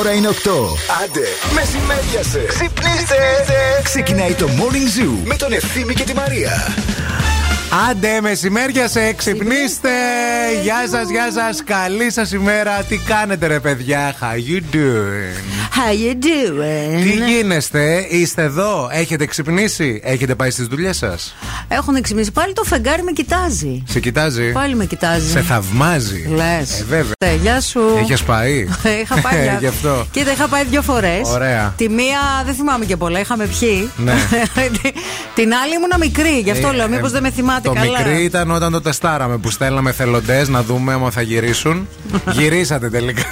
Η ώρα είναι 8. Άντε, μεσημέριασε. Ξυπνήστε. Ξεκινάει το Morning Zoo με τον Ευθύμη και τη Μαρία. Άντε, μεσημέρια σε ξυπνήστε! Γεια σας, γεια σας, καλή σας ημέρα. Τι κάνετε, ρε παιδιά, how you doing? How you doing? Τι γίνεστε, είστε εδώ, έχετε ξυπνήσει, έχετε πάει στις δουλειές σας; Έχουν ξυπνήσει. Πάλι το φεγγάρι με κοιτάζει. Σε κοιτάζει; Πάλι με κοιτάζει. Σε θαυμάζει; Λες. Ε, βέβαια. Ε, γεια σου. Έχεις πάει; είχα πάει. Ε, Γι' αυτό. Κοίτα, είχα πάει δύο φορές. Ωραία. Τη μία δεν θυμάμαι και πολλά, είχαμε πιει. Ναι. Την άλλη ήμουνα μικρή, γι' αυτό Ε, λέω, ε, μήπω δεν με θυμάται Το καλά. μικρή ήταν όταν το τεστάραμε που στέλναμε θελοντές να δούμε άμα θα γυρίσουν. Γυρίσατε τελικά.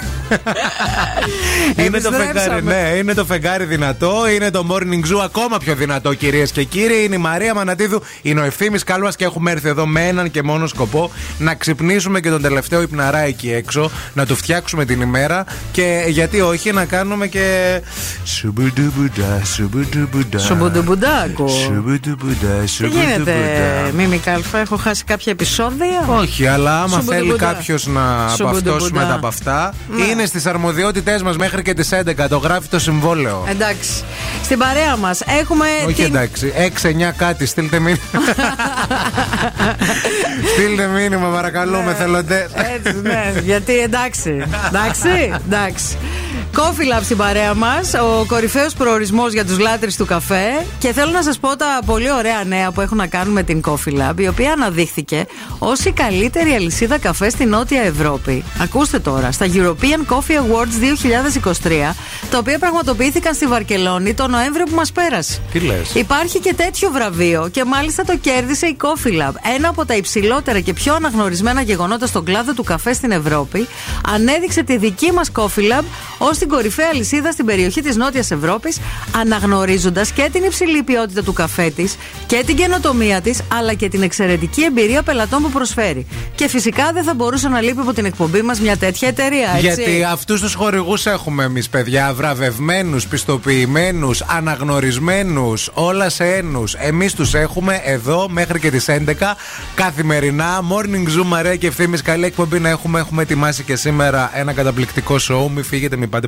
είναι, το φεγγάρι, Επιστρέψαμε. ναι, είναι το φεγγάρι δυνατό, είναι το morning zoo ακόμα πιο δυνατό, κυρίες και κύριοι. Είναι η Μαρία Μανατίδου, είναι ο ευθύνη Κάλουα και έχουμε έρθει εδώ με έναν και μόνο σκοπό να ξυπνήσουμε και τον τελευταίο υπναρά εκεί έξω, να του φτιάξουμε την ημέρα και γιατί όχι να κάνουμε και. Σουμπουντουμπουντά, σουμπουντουμπουντά. Σουμπουντουμπουντάκο. Σουμπουντουμπουντά, Τι σουμπουντουμπουντά. γίνεται, Μίμη Κάλφα, έχω χάσει κάποια επεισόδια; Όχι, αλλά άμα Σουμπουντουμπουντά. θέλει κάποιος να Σουμπουντουμπουντά. παυτώσει μετά από αυτά, Ναι. είναι στις αρμοδιότητές μας μέχρι και τις 11. Το γράφει το συμβόλαιο. Εντάξει. Στην παρέα μας έχουμε. Όχι την... εντάξει, 6-9 κάτι, στείλτε μήνυμα. στείλτε μήνυμα, παρακαλούμε, θελοντέ. Έτσι, ναι, γιατί εντάξει. Εντάξει, εντάξει. Coffee Lab στην παρέα μας, ο κορυφαίος προορισμός για τους λάτρε του καφέ. Και θέλω να σας πω τα πολύ ωραία νέα που έχουν να κάνουν με την Coffee Lab, η οποία αναδείχθηκε ως η καλύτερη αλυσίδα καφέ στη Νότια Ευρώπη. Ακούστε τώρα, στα European Coffee Awards 2023, τα οποία πραγματοποιήθηκαν στη Βαρκελόνη το Νοέμβριο που μας πέρασε. Τι λες; Υπάρχει και τέτοιο βραβείο και μάλιστα το κέρδισε η Coffee Lab. Ένα από τα υψηλότερα και πιο αναγνωρισμένα γεγονότα στον κλάδο του καφέ στην Ευρώπη. Ανέδειξε τη δική μας Coffee Lab ως την κορυφαία λυσίδα στην περιοχή της Νότιας Ευρώπης, αναγνωρίζοντας και την υψηλή ποιότητα του καφέ της και την καινοτομία της, αλλά και την εξαιρετική εμπειρία πελατών που προσφέρει. Και φυσικά δεν θα μπορούσε να λείπει από την εκπομπή μας μια τέτοια εταιρεία, έτσι. Γιατί αυτούς τους χορηγούς έχουμε εμείς, παιδιά. Βραβευμένους, πιστοποιημένους, αναγνωρισμένους, όλα σε ένους. Εμείς τους έχουμε εδώ μέχρι και τις 11 καθημερινά. Morning Zoom, Μαρέα και ευθύνη. Καλή εκπομπή να έχουμε. Έχουμε ετοιμάσει και σήμερα ένα καταπληκτικό show. Μην φύγετε, μην πάτε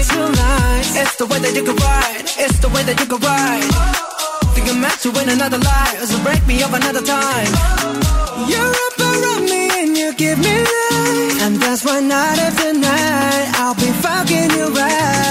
It's the way that you can ride. It's the way that you can ride. Think I'm meant to win another life, so break me up another time. You're up around me and you give me life, and that's why night after night I'll be fucking you right.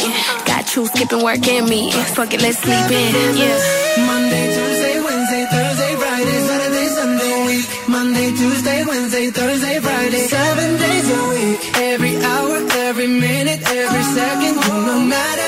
You skipping work and me. Fuck it, let's sleep in. Yeah. Monday, Tuesday, Wednesday, Thursday, Friday, Saturday, Sunday, week. Monday, Tuesday, Wednesday, Thursday, Friday, seven days a week. Every hour, every minute, every second, no night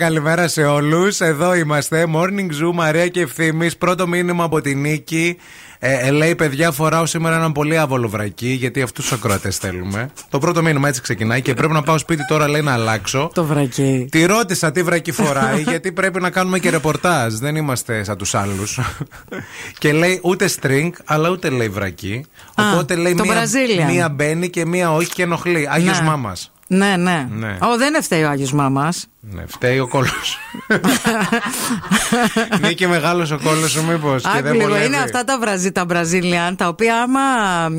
καλημέρα, καλημέρα σε όλους. Εδώ είμαστε. Morning Zoo, Μαρία και ευθύνη. Πρώτο μήνυμα από την Νίκη. Ε, ε, λέει, παιδιά, φοράω σήμερα έναν πολύ άβολο βρακί, γιατί αυτούς τους ακροατές θέλουμε. Το πρώτο μήνυμα έτσι ξεκινάει και πρέπει να πάω σπίτι τώρα, λέει, να αλλάξω. Το βρακί. Τη ρώτησα τι βρακί φοράει, γιατί πρέπει να κάνουμε και ρεπορτάζ. Δεν είμαστε σαν τους άλλους. και λέει ούτε string, αλλά ούτε λέει βρακί. Α, Οπότε λέει το μία, Brazilian. μία μπαίνει και μία όχι και ενοχλεί. Άγιος Ναι. μάμας. Ναι, ναι. Ναι. Ω, δεν είναι φταίει ο Άγιος Μάμα. Ναι, φταίει ο κόλος. είναι και μεγάλος ο κόλος σου, μήπως. Άκου λίγο, είναι αυτά τα, βραζι, τα Brazilian, τα οποία άμα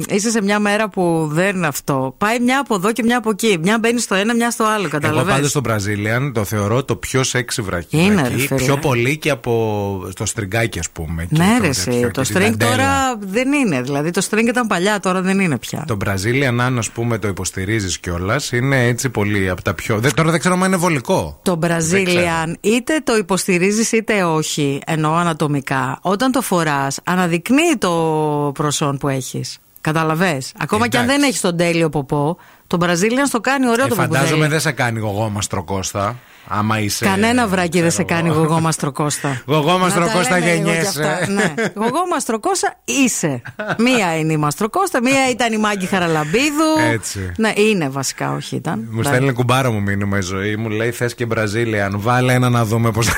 είσαι σε μια μέρα που δεν είναι αυτό, πάει μια από εδώ και μια από εκεί. Μια μπαίνεις στο ένα, μια στο άλλο, Εγώ καταλαβαίνεις. πάντως στο Brazilian το θεωρώ το πιο σεξι βρακί. Είναι, βρακί, ρε φίλε. πιο πολύ και από το στριγκάκι, ας πούμε. και Ναι, το ρε, τέτοιο εσύ, και το την string ταντέλα. τώρα δεν είναι. Δηλαδή το string ήταν παλιά, τώρα δεν είναι πια. Το Brazilian, αν ας πούμε το υποστηρίζεις κιόλας, είναι Είναι έτσι πολύ από τα πιο. Δεν, τώρα δεν ξέρω αν είναι βολικό. Το Δεν Brazilian είτε το υποστηρίζεις είτε όχι, εννοώ ανατομικά. Όταν το φοράς, αναδεικνύει το προσόν που έχεις. Καταλαβέ. Ακόμα και αν Εντάξει. δεν έχεις τον τέλειο ποπό, το Brazilian στο κάνει ωραίο Ε, το φαντάζομαι ποπουδέλι. δεν σε κάνει γογόμαστρο Κώστα. Άμα είσαι. Κανένα βράκι δεν σε ξέρω κάνει εγώ. γογόμαστρο Κώστα. Γογόμαστρο Να τα Κώστα λέμε λίγο κι γεννιέσαι. αυτά. Ναι. Γογόμαστρο Κώστα είσαι. Μία είναι η Μαστρο Κώστα, μία ήταν η Μάγκη Χαραλαμπίδου. Έτσι. Ναι, είναι βασικά, όχι ήταν. Μου Ναι. στέλνει κουμπάρο μου μήνυμα η ζωή. Μου λέει θες και Μπραζίλιαν. Βάλε ένα να δούμε πώ.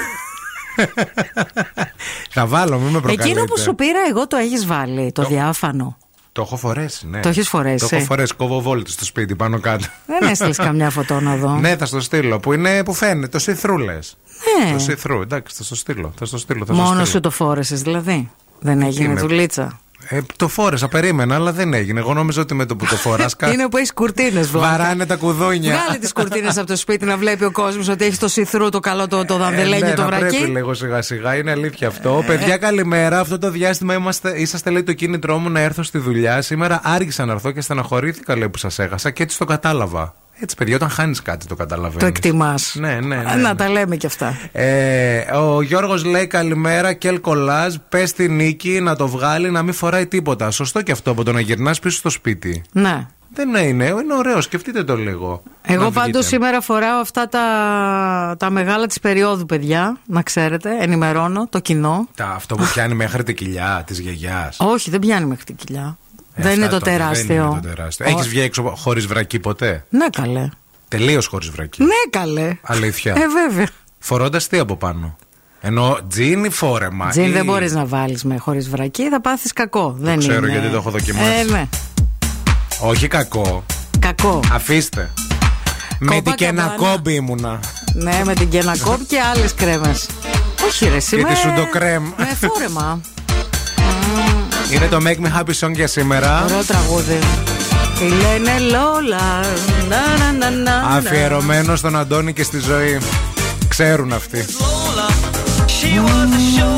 θα βάλω, μην με προκαλείτε. Εκείνο που σου πήρα εγώ το έχεις βάλει, το διάφανο. Το έχω φορέσει, ναι. Το έχεις φορέσει. Το έχω φορέσει. Κόβω βόλτη στο σπίτι πάνω κάτω. Δεν έστειλε καμιά φωτό να δω. ναι, θα στο στείλω. Που, είναι, που φαίνεται. Το see-through λες. Ναι. Το see-through. Εντάξει, θα στο στείλω. Θα στο στείλω. Θα στο Μόνος στείλω. σου το φόρεσες δηλαδή. Δεν έγινε είναι. δουλίτσα. Ε, το φόρεσα, περίμενα, αλλά δεν έγινε. Εγώ νόμιζα ότι με το που το φορά. Είναι που έχεις κουρτίνες, Βαράνε τα κουδούνια. Βγάλε τις κουρτίνες από το σπίτι να βλέπει ο κόσμος ότι έχει το σιθρού το καλό το, το δανδελένιο Ε, ναι, το να Πρέπει βρακί. λίγο σιγά σιγά, είναι αλήθεια αυτό. Παιδιά, καλημέρα. Αυτό το διάστημα είμαστε, είσαστε λέει το κίνητρό μου να έρθω στη δουλειά. Σήμερα άργησα να έρθω και στεναχωρήθηκα λέει που σας έχασα και έτσι το κατάλαβα. Έτσι, παιδιά, όταν χάνεις κάτι το καταλαβαίνεις. Το εκτιμάς. Ναι, ναι, ναι, Να ναι. τα λέμε κι αυτά. Ε, ο Γιώργος λέει καλημέρα, Κελ Κολάζ. Πες στη νίκη να το βγάλει να μην φοράει τίποτα. Σωστό και αυτό από το να γυρνάς πίσω στο σπίτι. Ναι. Δεν είναι, είναι ωραίο, σκεφτείτε το λίγο. Εγώ Να πάντως βγείτε. σήμερα φοράω αυτά τα, τα μεγάλα της περίοδου, παιδιά. Να ξέρετε, ενημερώνω το κοινό. Τα, αυτό που πιάνει μέχρι την κοιλιά της γιαγιάς. Όχι, δεν πιάνει μέχρι την κοιλιά. Δεν είναι το τεράστιο. Δεν είναι το τεράστιο. Ω- Έχεις βγει έξω χωρίς βρακί ποτέ; Ναι, καλέ. Τελείως χωρίς βρακί. Ναι, καλέ. Αλήθεια. Ε, βέβαια. Φορώντας τι από πάνω; Ενώ τζιν ή φόρεμα. Τζιν ή- δεν μπορείς να βάλεις με χωρίς βρακί, θα πάθεις κακό. δεν ξέρω, είναι. γιατί το έχω δοκιμάσει. Ε, ναι. Όχι κακό. Κακό. Αφήστε. Με την καμπάνα. κενακόμπι ήμουνα. Ναι, με την κενακόπ και άλλες κρέμες. Όχι, ρε, σήμερα. τη σουντοκρέμ. Με φόρεμα. Είναι το Make Me Happy Song για σήμερα. Ωραίο τραγούδι. Τι λένε Λόλα. Να, να, να, να, να. Αφιερωμένο στον Αντώνη και στη ζωή. Ξέρουν αυτοί. She was a showgirl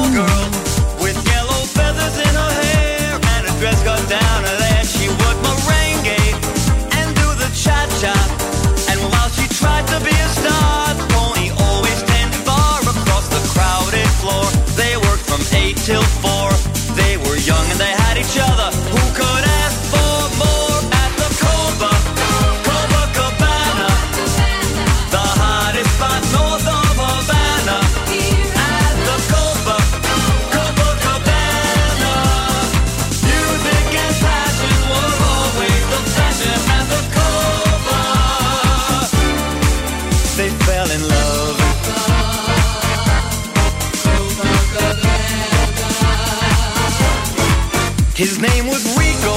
His name was Rico.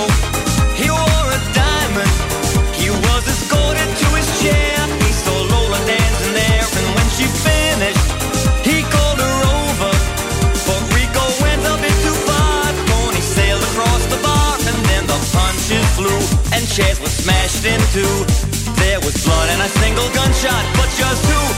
He wore a diamond. He was escorted to his chair. He saw Lola dancing there, and when she finished, he called her over. But Rico went a bit too far. Pony sailed across the bar, and then the punches flew, and chairs were smashed in two. There was blood and a single gunshot, but just who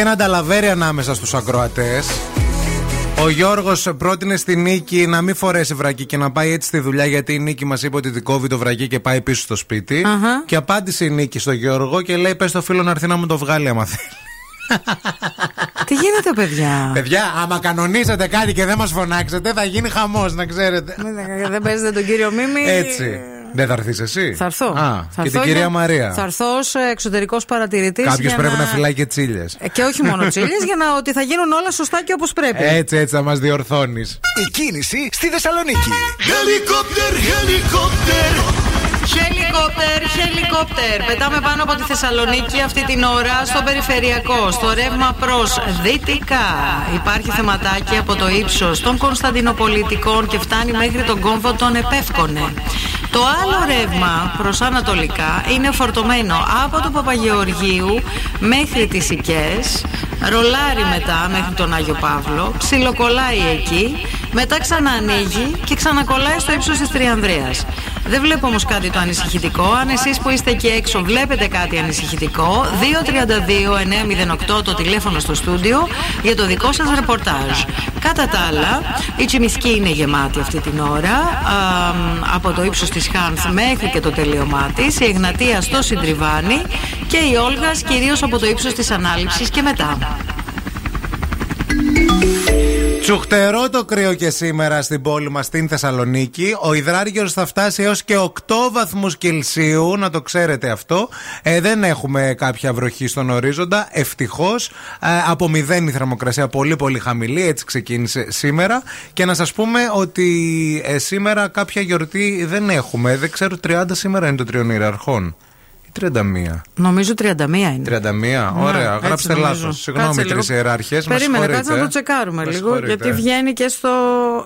myself. Υπάρχει ένα νταλαβέρι ανάμεσα στους ακροατές. Ο Γιώργος πρότεινε στη Νίκη να μην φορέσει βρακί και να πάει έτσι στη δουλειά γιατί η Νίκη μας είπε ότι την κόβει το βρακί και πάει πίσω στο σπιτι Αχα. Και απάντησε η Νίκη στο Γιώργο και λέει: Πες στο φίλο να έρθει να μου το βγάλει άμα θέλει. Τι γίνεται, παιδιά; Παιδιά, άμα κανονίσετε κάτι και δεν μας φωνάξετε, θα γίνει χαμός, να ξέρετε. Δεν- Δεν παίζετε τον κύριο Μίμη. Έτσι. Δεν θα έρθεις εσύ; Θα έρθω. Α, Θα και έρθω την κυρία για- Μαρία. Θα έρθω ως εξωτερικός παρατηρητής. Κάποιος πρέπει να... φυλάει και τσίλε. Και όχι μόνο τσίλε, για να ότι θα γίνουν όλα σωστά και όπως πρέπει. Έτσι, έτσι θα μας διορθώνεις. Η κίνηση στη Θεσσαλονίκη. Helicopter, helicopter. Χελικόπτερ, χελικόπτερ. Πετάμε πάνω από τη Θεσσαλονίκη αυτή την ώρα στο περιφερειακό, στο ρεύμα προς δυτικά. Υπάρχει θεματάκι από το ύψος των Κωνσταντινοπολιτικών και φτάνει μέχρι τον κόμβο των Επεύκονε. Το άλλο ρεύμα προς ανατολικά είναι φορτωμένο από το Παπαγεωργίου μέχρι τις Οικές, ρολάρι μετά μέχρι τον Άγιο Παύλο, ψιλοκολλάει εκεί, μετά ξαναανοίγει και ξανακολλάει στο ύψος της Τριανδρίας. Δεν βλέπω όμως κάτι το ανησυχητικό. Αν εσείς που είστε εκεί έξω βλέπετε κάτι ανησυχητικό, 232-908 το τηλέφωνο στο στούντιο για το δικό σας ρεπορτάζ. Κατά τα άλλα, η Τσιμισκή είναι γεμάτη αυτή την ώρα, α, από το ύψος της Χάνθ μέχρι και το τελείωμά της, η Εγνατία στο Συντριβάνι και η Όλγας κυρίως από το ύψος της Ανάληψης και μετά. Τσουχτερό το κρύο και σήμερα στην πόλη μας στην Θεσσαλονίκη. Ο υδράργυρος θα φτάσει έως και 8 βαθμούς Κελσίου, να το ξέρετε αυτό. Ε, δεν έχουμε κάποια βροχή στον ορίζοντα, ευτυχώς. Ε, από μηδέν η θερμοκρασία, πολύ πολύ χαμηλή, έτσι ξεκίνησε σήμερα. Και να σας πούμε ότι ε, σήμερα κάποια γιορτή δεν έχουμε. Δεν ξέρω, 30 σήμερα είναι το τριών ιεραρχών. Ή 31. Νομίζω 31 είναι. 31, Ναι, ωραία. έτσι Γράψτε νομίζω. λάθος. Συγγνώμη, Κάτσε λίγο. τρει ιεράρχε. Περίμενε, κάτσε να το τσεκάρουμε λίγο. Γιατί βγαίνει και στο.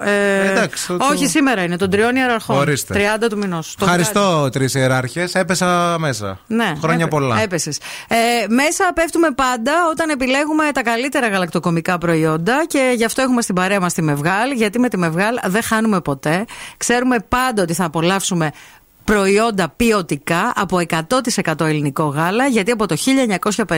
ε, Εντάξει, το- το- Όχι, σήμερα είναι, τον τριών ιεραρχών. Ορίστε. 30 του μηνός. Ευχαριστώ, τρεις ιεράρχες. Έπεσα μέσα. Ναι, Χρόνια πολλά. Έπεσες. Ε, μέσα πέφτουμε πάντα όταν επιλέγουμε τα καλύτερα γαλακτοκομικά προϊόντα και γι' αυτό έχουμε στην παρέα μας τη Μευγάλ. Γιατί με τη Μευγάλ δεν χάνουμε ποτέ. Ξέρουμε πάντα ότι θα απολαύσουμε προϊόντα ποιοτικά από 100% ελληνικό γάλα, γιατί από το 1950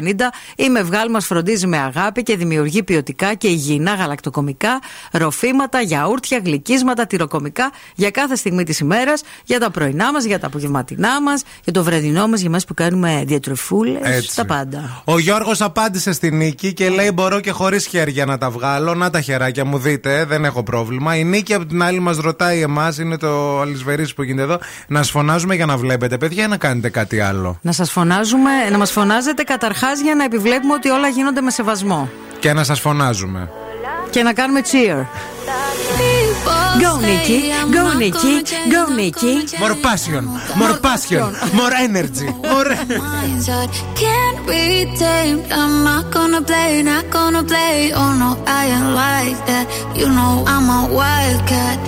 η Μευγάλ μας φροντίζει με αγάπη και δημιουργεί ποιοτικά και υγιεινά γαλακτοκομικά, ροφήματα, γιαούρτια, γλυκίσματα, τυροκομικά για κάθε στιγμή της ημέρας, για τα πρωινά μας, για τα απογευματινά μας, για το βραδινό μας, για εμάς που κάνουμε διατροφούλες, Έτσι. τα πάντα. Ο Γιώργος απάντησε στη Νίκη και λέει: Μπορώ και χωρίς χέρια να τα βγάλω. Να τα χεράκια μου δείτε, δεν έχω πρόβλημα. Η Νίκη από την άλλη μας ρωτάει εμάς, είναι το αλυσβερί που γίνεται εδώ, να σφωνάζουμε για να βλέπετε, παιδιά, ή να κάνετε κάτι άλλο. Να σας φωνάζουμε, να μας φωνάζετε καταρχάς για να επιβλέπουμε ότι όλα γίνονται με σεβασμό. Και να σα φωνάζουμε. Και να κάνουμε cheer. Go Nikki, go Nikki, go Nikki. More passion, more passion, more energy. More... mindset can't be tamed. I'm not gonna play, not gonna play. Oh no, I ain't like that. You know I'm a wildcat.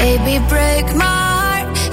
Baby, break my heart.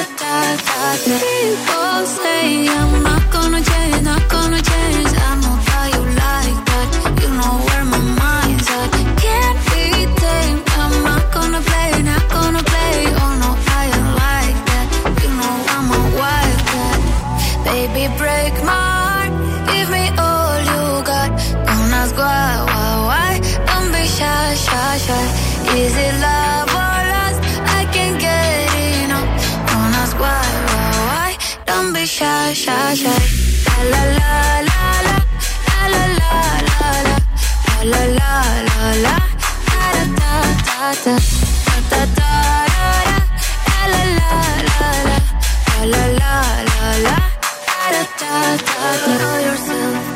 People say I'm not gonna change, not gonna change. I know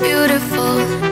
beautiful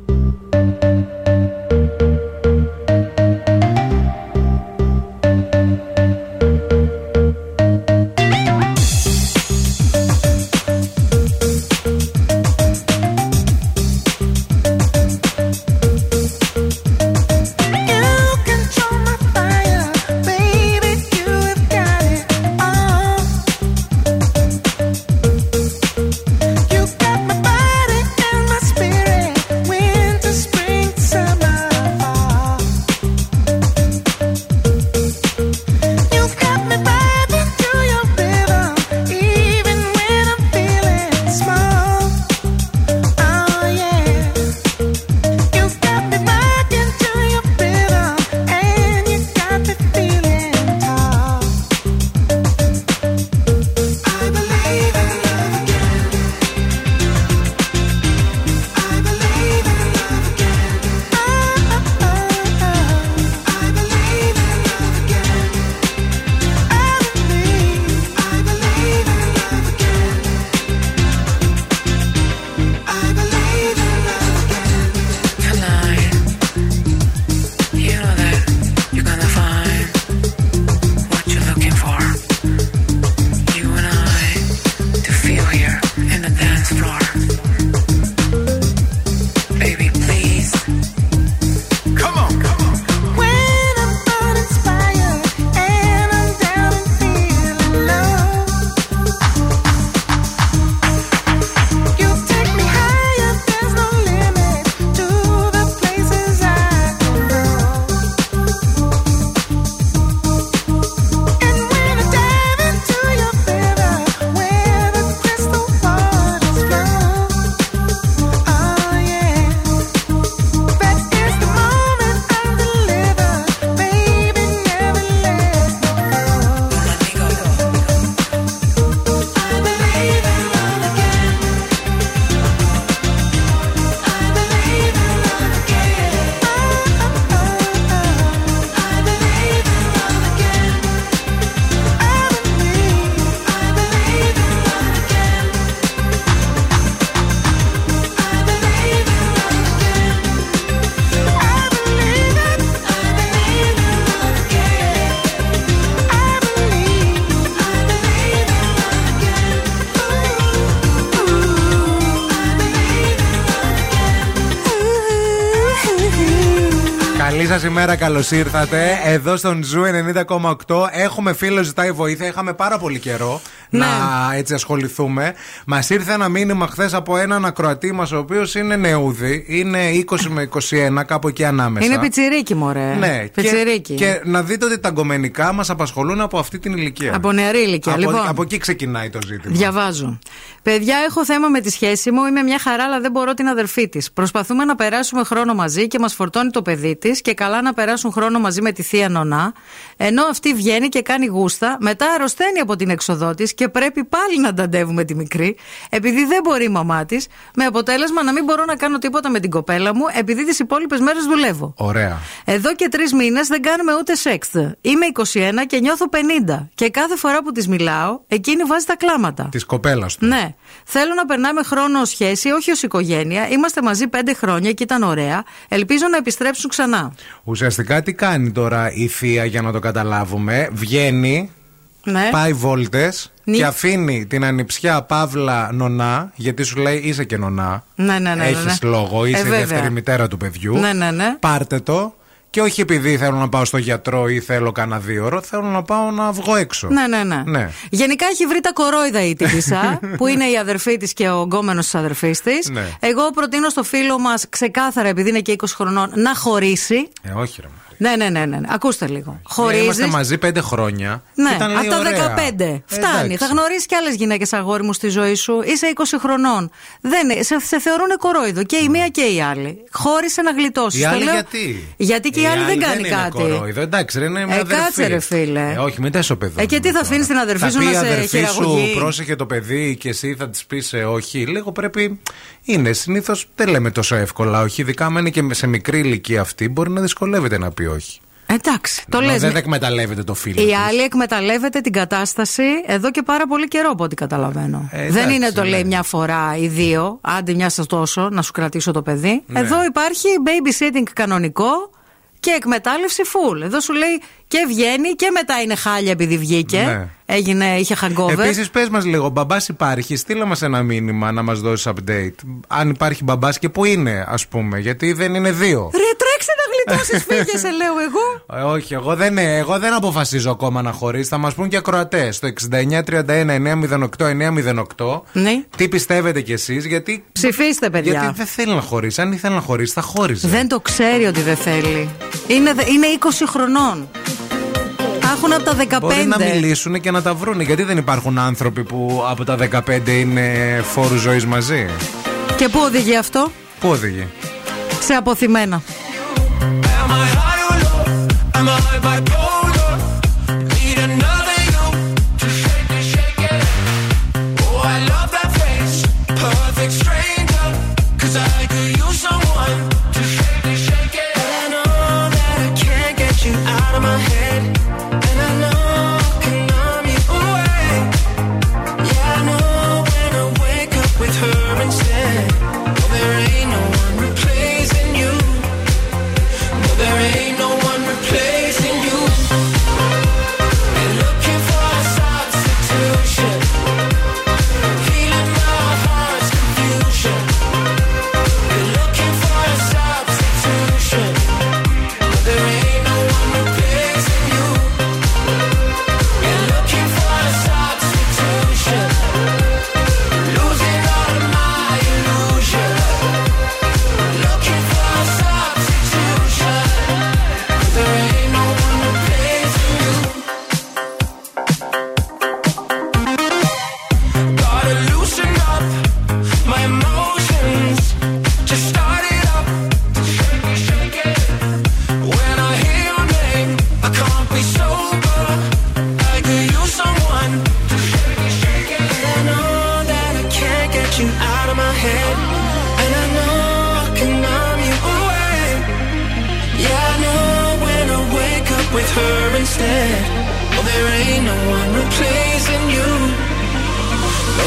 Καλή σας ημέρα, καλώς ήρθατε. Εδώ στον Zoo 90,8 έχουμε φίλο ζητάει βοήθεια. Είχαμε πάρα πολύ καιρό Ναι. Να έτσι ασχοληθούμε. Μας ήρθε ένα μήνυμα χθες από έναν ακροατή μας, ο οποίος είναι νεούδι. Είναι 20 με 21, κάπου εκεί ανάμεσα. Είναι πιτσιρίκι, μωρέ. Ναι, πιτσιρίκι. και, και να δείτε ότι τα γκομενικά μας απασχολούν από αυτή την ηλικία. Από νεαρή ηλικία. Από, λοιπόν, από εκεί ξεκινάει το ζήτημα. Διαβάζω. Παιδιά, έχω θέμα με τη σχέση μου. Είμαι μια χαρά, αλλά δεν μπορώ την αδερφή της. Προσπαθούμε να περάσουμε χρόνο μαζί και μας φορτώνει το παιδί της και καλά να περάσουν χρόνο μαζί με τη θεία Νονά. Ενώ αυτή βγαίνει και κάνει γούστα, μετά αρρωσταίνει από την έξοδό της και πρέπει πάλι να ταντεύουμε τη μικρή, επειδή δεν μπορεί η μαμά της, με αποτέλεσμα να μην μπορώ να κάνω τίποτα με την κοπέλα μου, επειδή τις υπόλοιπες μέρες δουλεύω. Ωραία. Εδώ και τρεις μήνες δεν κάνουμε ούτε σεξ. Είμαι 21 και νιώθω 50. Και κάθε φορά που της μιλάω, εκείνη βάζει τα κλάματα. Της κοπέλας του. Ναι. Θέλω να περνάμε χρόνο ω σχέση, όχι ως οικογένεια. Είμαστε μαζί πέντε χρόνια και ήταν ωραία. Ελπίζω να επιστρέψουν ξανά. Ουσιαστικά τι κάνει τώρα η θεία για να το καταλάβουμε. Βγαίνει, Ναι. πάει βόλτες Νι- και αφήνει την ανιψιά Παύλα νονά, γιατί σου λέει είσαι και νονά. Ναι, ναι, ναι, ναι, Έχεις ναι. λόγο, είσαι Ε, η βέβαια. δεύτερη μητέρα του παιδιού. Ναι, ναι, ναι. Πάρτε το. Και όχι επειδή θέλω να πάω στο γιατρό ή θέλω κανένα δύο ώρο, θέλω να πάω να βγω έξω. Ναι, ναι, ναι, Ναι. Γενικά έχει βρει τα κορόιδα η τύπησα, που είναι η αδερφή της και ο γκόμενος της αδερφής της. Ναι. Εγώ προτείνω στο φίλο μας ξεκάθαρα, επειδή είναι και 20 χρονών, να χωρίσει. Ε, όχι ρε Μαρία. Ναι, ναι, ναι, ναι. ναι. Ακούστε λίγο. Ναι, Χωρίζεις. Είμαστε μαζί πέντε χρόνια. Ναι, και ήταν, λέει, από τα ωραία. 15. Φτάνει. Εντάξει. Θα γνωρίσει και άλλες γυναίκες αγόρι μου στη ζωή σου. Είσαι 20 χρονών. Δεν, είναι- σε, σε θεωρούν κορόιδο και η μία και η άλλη. Χώρισε να γλιτώσεις. Η άλλη γιατί; Γιατί και η, άλλη δεν κάνει είναι κάτι. κορόιδο. Εντάξει, ρε, είναι μια Ε, αδερφή. κάτσε, ρε, φίλε. Ε, όχι, μην τα ισοπεδώνουμε Ε, και τι θα τώρα. αφήνεις την αδερφή Θα σου πει να η σε αδερφή σου χειραγωγεί; πρόσεχε το παιδί και εσύ θα της πεις όχι. Λίγο πρέπει. Είναι συνήθως δεν λέμε τόσο εύκολα. Όχι, ειδικά αν είναι και σε μικρή ηλικία αυτή, μπορεί να δυσκολεύεται να πει όχι. Εντάξει, το Ενώ λες. Δεν εκμεταλλεύεται το φίλο. Η της. άλλη εκμεταλλεύεται την κατάσταση εδώ και πάρα πολύ καιρό από ό,τι καταλαβαίνω. Ε, δεν εντάξει, είναι το ναι. λέει μια φορά ή δύο, άντε μια σας τόσο να σου κρατήσω το παιδί. Ναι. Εδώ υπάρχει babysitting κανονικό και εκμετάλλευση full. Εδώ σου λέει και βγαίνει και μετά είναι χάλια επειδή βγήκε. Ναι. Έγινε, είχε hangover. Επίσης, πες μας λίγο, μπαμπάς υπάρχει. Στείλα μας ένα μήνυμα να μας δώσεις update. Αν υπάρχει μπαμπάς και πού είναι, ας πούμε. Γιατί δεν είναι δύο. Ρε, τρέξε να γλιτώσει, φύγες, σε λέω εγώ. Ε, όχι, εγώ δεν, εγώ δεν αποφασίζω ακόμα να χωρίσει. Θα μας πούν και ακροατές. Στο 6931-908-908. Ναι. Τι πιστεύετε κι εσείς, γιατί. Ψηφίστε, παιδιά. Γιατί δεν θέλει να χωρίσει. Αν ήθελε να χωρίσει, θα χώριζε. Δεν το ξέρει ότι δεν θέλει. Είναι, δε- είναι 20 χρονών. Έχουν από τα 15. Μπορεί να μιλήσουν και να τα βρούνε. Γιατί δεν υπάρχουν άνθρωποι που από τα 15 είναι φόρου ζωής μαζί; Και πού οδηγεί αυτό; Πού οδηγεί; Σε αποθυμένα. Am I high or low? Am I bipolar? Need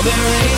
there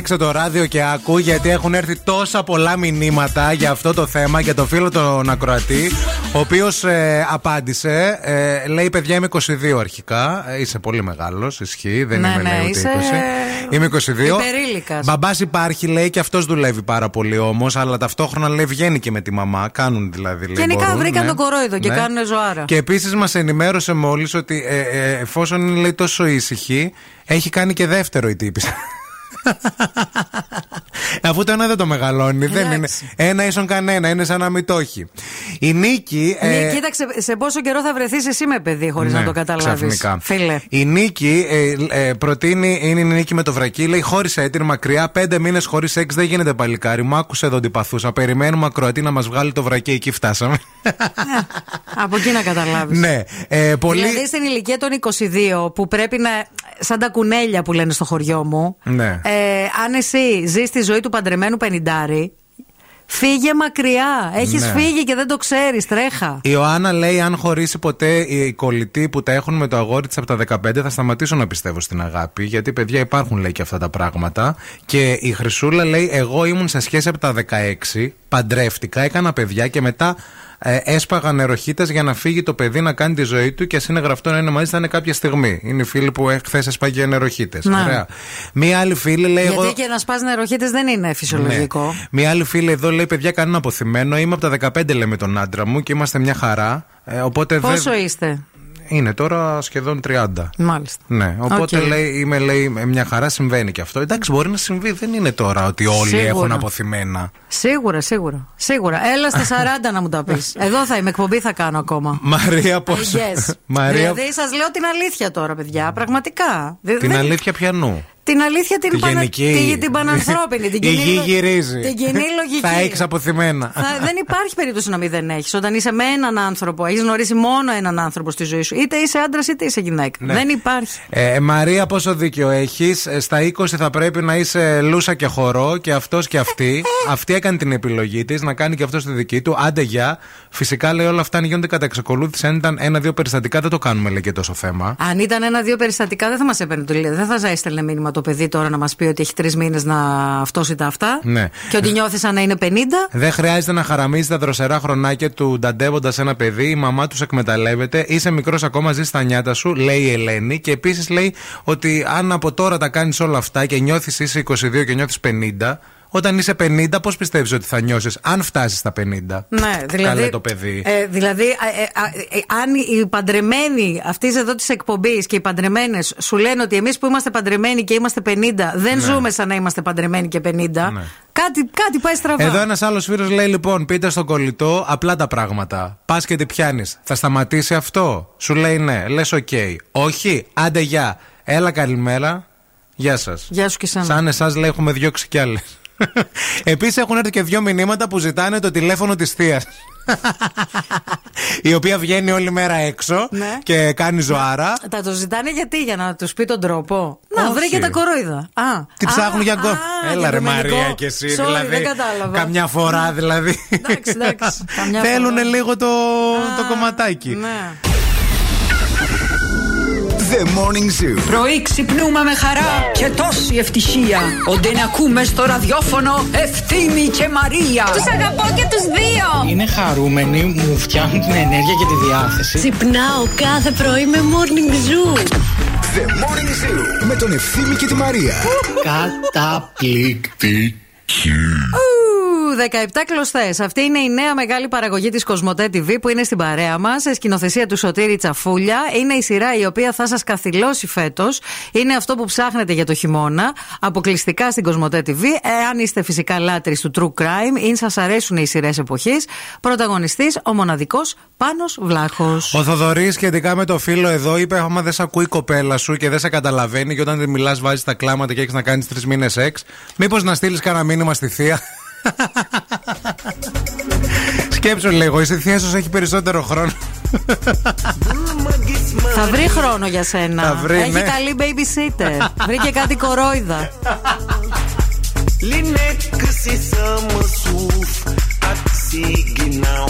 άνοιξε το ράδιο και άκου γιατί έχουν έρθει τόσα πολλά μηνύματα για αυτό το θέμα για το φίλο τον Ακροατή, ο οποίος απάντησε. Ε, λέει: Παιδιά, είμαι 22 αρχικά. Ε, είσαι πολύ μεγάλος, ισχύει. Δεν Ναι, είμαι, ναι, λέει, ούτε είσαι 20. Είμαι 22. υπερήλικας. Μπαμπάς υπάρχει, λέει, και αυτός δουλεύει πάρα πολύ όμως, αλλά ταυτόχρονα λέει βγαίνει και με τη μαμά. Κάνουν δηλαδή. λέει, Γενικά μπορούν, βρήκαν ναι. τον κορόιδο και Ναι. κάνουν ζωάρα. Και επίσης μας ενημέρωσε μόλις ότι ε, ε, εφόσον είναι λέει, τόσο ήσυχη, έχει κάνει και δεύτερο η τύπη. Αφού το ένα δεν το μεγαλώνει, δεν είναι. Εντάξει. Ένα ίσον κανένα, είναι σαν να μην το έχει. Η Νίκη. Ναι, ε, κοίταξε, σε πόσο καιρό θα βρεθείς εσύ με παιδί χωρίς ναι, να το καταλάβεις; ξαφνικά. Φίλε. Η Νίκη ε, ε, προτείνει, είναι η Νίκη με το βρακί, λέει χώρισα έτοιμη μακριά, πέντε μήνες χωρίς σεξ δεν γίνεται παλικάρι. Μου άκουσε εδώ τι παθούσα. Περιμένουμε ακροατή να μας βγάλει το βρακί, εκεί φτάσαμε. Από εκεί να καταλάβεις. ναι, ε, πολύ. Δηλαδή στην ηλικία των 22 που πρέπει να. Σαν τα κουνέλια που λένε στο χωριό μου. Ναι. Ε, αν εσύ ζεις τη ζωή του παντρεμένου πενιντάρι, φύγε μακριά. Έχεις Ναι. φύγει και δεν το ξέρεις, τρέχα. Η Ιωάννα λέει: Αν χωρίσει ποτέ οι κολλητοί που τα έχουν με το αγόρι της από τα 15, θα σταματήσω να πιστεύω στην αγάπη. Γιατί παιδιά υπάρχουν λέει και αυτά τα πράγματα. Και η Χρυσούλα λέει: Εγώ ήμουν σε σχέση από τα 16, παντρεύτηκα, έκανα παιδιά και μετά ε, έσπαγαν νεροχύτες για να φύγει το παιδί να κάνει τη ζωή του και αν είναι γραφτό να είναι μαζί, θα είναι κάποια στιγμή. Είναι η φίλη που χθες έσπαγε νεροχύτες. Ναι. Ωραία. Μία άλλη φίλη λέει. Γιατί εγώ... και να σπας νεροχύτες δεν είναι φυσιολογικό. Ναι. Μία άλλη φίλη εδώ λέει: Παιδιά, κανένα απωθημένο. Είμαι από τα 15 λέει με τον άντρα μου και είμαστε μια χαρά. Ε, οπότε δεν- Πόσο είστε, Είναι τώρα σχεδόν 30. μάλιστα. Ναι, οπότε Οκ. λέει, είμαι λέει, μια χαρά συμβαίνει και αυτό. Εντάξει, μπορεί να συμβεί, δεν είναι τώρα ότι όλοι Σίγουρα. έχουν απωθημένα. Σίγουρα, σίγουρα. Σίγουρα. Έλα στα 40 να μου τα πεις. Εδώ θα είμαι, εκπομπή θα κάνω ακόμα. Μαρία, πώ. Yes. Μαρία, Δηλαδή, σας λέω την αλήθεια τώρα, παιδιά. Πραγματικά. Δε- την δεν- αλήθεια πιανού. Την αλήθεια την, Τη πανα- γενική. τη- την πανανθρώπινη. Την Η κοινή γη λο- γυρίζει. Την κοινή λογική. Θα έχεις αποθυμένα. Θα- δεν υπάρχει περίπτωση να μην δεν έχεις. Όταν είσαι με έναν άνθρωπο, έχεις γνωρίσει μόνο έναν άνθρωπο στη ζωή σου. Είτε είσαι άντρας είτε είσαι γυναίκα. Ναι. Δεν υπάρχει. Ε, Μαρία, πόσο δίκιο έχεις; Στα 20 θα πρέπει να είσαι λούσα και χορό και αυτός και αυτή. αυτή έκανε την επιλογή της να κάνει και αυτό τη δική του. Άντε γεια. Φυσικά λέει όλα αυτά αν γίνονται κατά εξακολούθηση. Αν ήταν ένα-δύο περιστατικά δεν το κάνουμε λέει και τόσο θέμα. Αν ήταν ένα-δύο περιστατικά, δεν θα μας έπαιρνε το τηλέφωνο. Δεν θα έστελνε μήνυμα το παιδί τώρα να μας πει ότι έχει τρεις μήνες να αυτό ή τα αυτά. Ναι. Και ότι νιώθει σαν να είναι 50. Δεν χρειάζεται να χαραμίζει τα δροσερά χρονάκια του νταντεύοντας ένα παιδί. Η μαμά τους εκμεταλλεύεται. Είσαι μικρός ακόμα, ζεις στα νιάτα σου, λέει η Ελένη. Και επίσης λέει ότι αν από τώρα τα κάνεις όλα αυτά και νιώθεις είσαι 22 και νιώθεις 50, όταν είσαι 50, πώς πιστεύεις ότι θα νιώσεις, αν φτάσεις στα 50. Ναι, δηλαδή. Καλέ το παιδί. Ε, δηλαδή, ε, ε, ε, ε, αν οι παντρεμένοι αυτής εδώ της εκπομπής και οι παντρεμένες σου λένε ότι εμείς που είμαστε παντρεμένοι και είμαστε 50, δεν Ναι. ζούμε σαν να είμαστε παντρεμένοι και 50, κάτι, κάτι πάει στραβά. Εδώ ένας άλλος φίλος λέει λοιπόν: Πείτε στον κολλητό απλά τα πράγματα. Πας και τι πιάνεις. Θα σταματήσει αυτό; Σου λέει ναι. Λες οκ. Όχι. Άντε γεια. Έλα καλημέρα. Γεια σας. Γεια σου και εσένα. Σαν εσάς λέει έχουμε διώξει κι άλλες. Επίσης έχουν έρθει και δύο μηνύματα που ζητάνε το τηλέφωνο της θεία. η οποία βγαίνει όλη μέρα έξω Ναι. και κάνει ζωάρα. Τα το ζητάνε γιατί, για να τους πει τον τρόπο; Να Όχι. βρει και τα κορόιδα. Α, Τι α, ψάχνουν για α, γκολ. Έλα για ρε το μενικό. Μαρία και εσύ Sorry, δηλαδή. Δεν κατάλαβα. Καμιά φορά δηλαδή. Εντάξει, εντάξει. Καμιά Θέλουν φορά. λίγο το, το κομματάκι. Ναι. The Morning Zoo. Πρωί ξυπνούμε με χαρά και τόση ευτυχία. Όταν ακούμε στο ραδιόφωνο Ευθύμη και Μαρία. Τους αγαπώ και τους δύο. Είναι χαρούμενοι, μου φτιάχνουν την ενέργεια και τη διάθεση. Ξυπνάω κάθε πρωί με Morning Zoo. The Morning Zoo. Με τον Ευθύμη και τη Μαρία. Καταπληκτική. Ου, 17 κλωστές. Αυτή είναι η νέα μεγάλη παραγωγή της Κοσμοτέ TV που είναι στην παρέα μας. Σε σκηνοθεσία του Σωτήρη Τσαφούλια. Είναι η σειρά η οποία θα σας καθυλώσει φέτος. Είναι αυτό που ψάχνετε για το χειμώνα. Αποκλειστικά στην Κοσμοτέ TV. Εάν είστε φυσικά λάτρε του True Crime ή σας αρέσουν οι σειρές εποχής. Πρωταγωνιστής ο μοναδικός Πάνος Βλάχος. Ο Θοδωρής σχετικά με το φίλο εδώ είπε: Άμα δεν σε ακούει η κοπέλα σου και δεν σε καταλαβαίνει και όταν δεν μιλάς, βάζεις τα κλάματα και έχεις να κάνεις τρεις μήνες σεξ, μήπως να στείλεις κανένα μήνυμα στη θεία. Σκέψου λίγο, η θεία σου έχει περισσότερο χρόνο. Θα βρει χρόνο για σένα. Θα βρει, Έχει ναι. καλή babysitter. Βρήκε κάτι κορόιδα. Li nekk si sama suuf ak si ginnaaw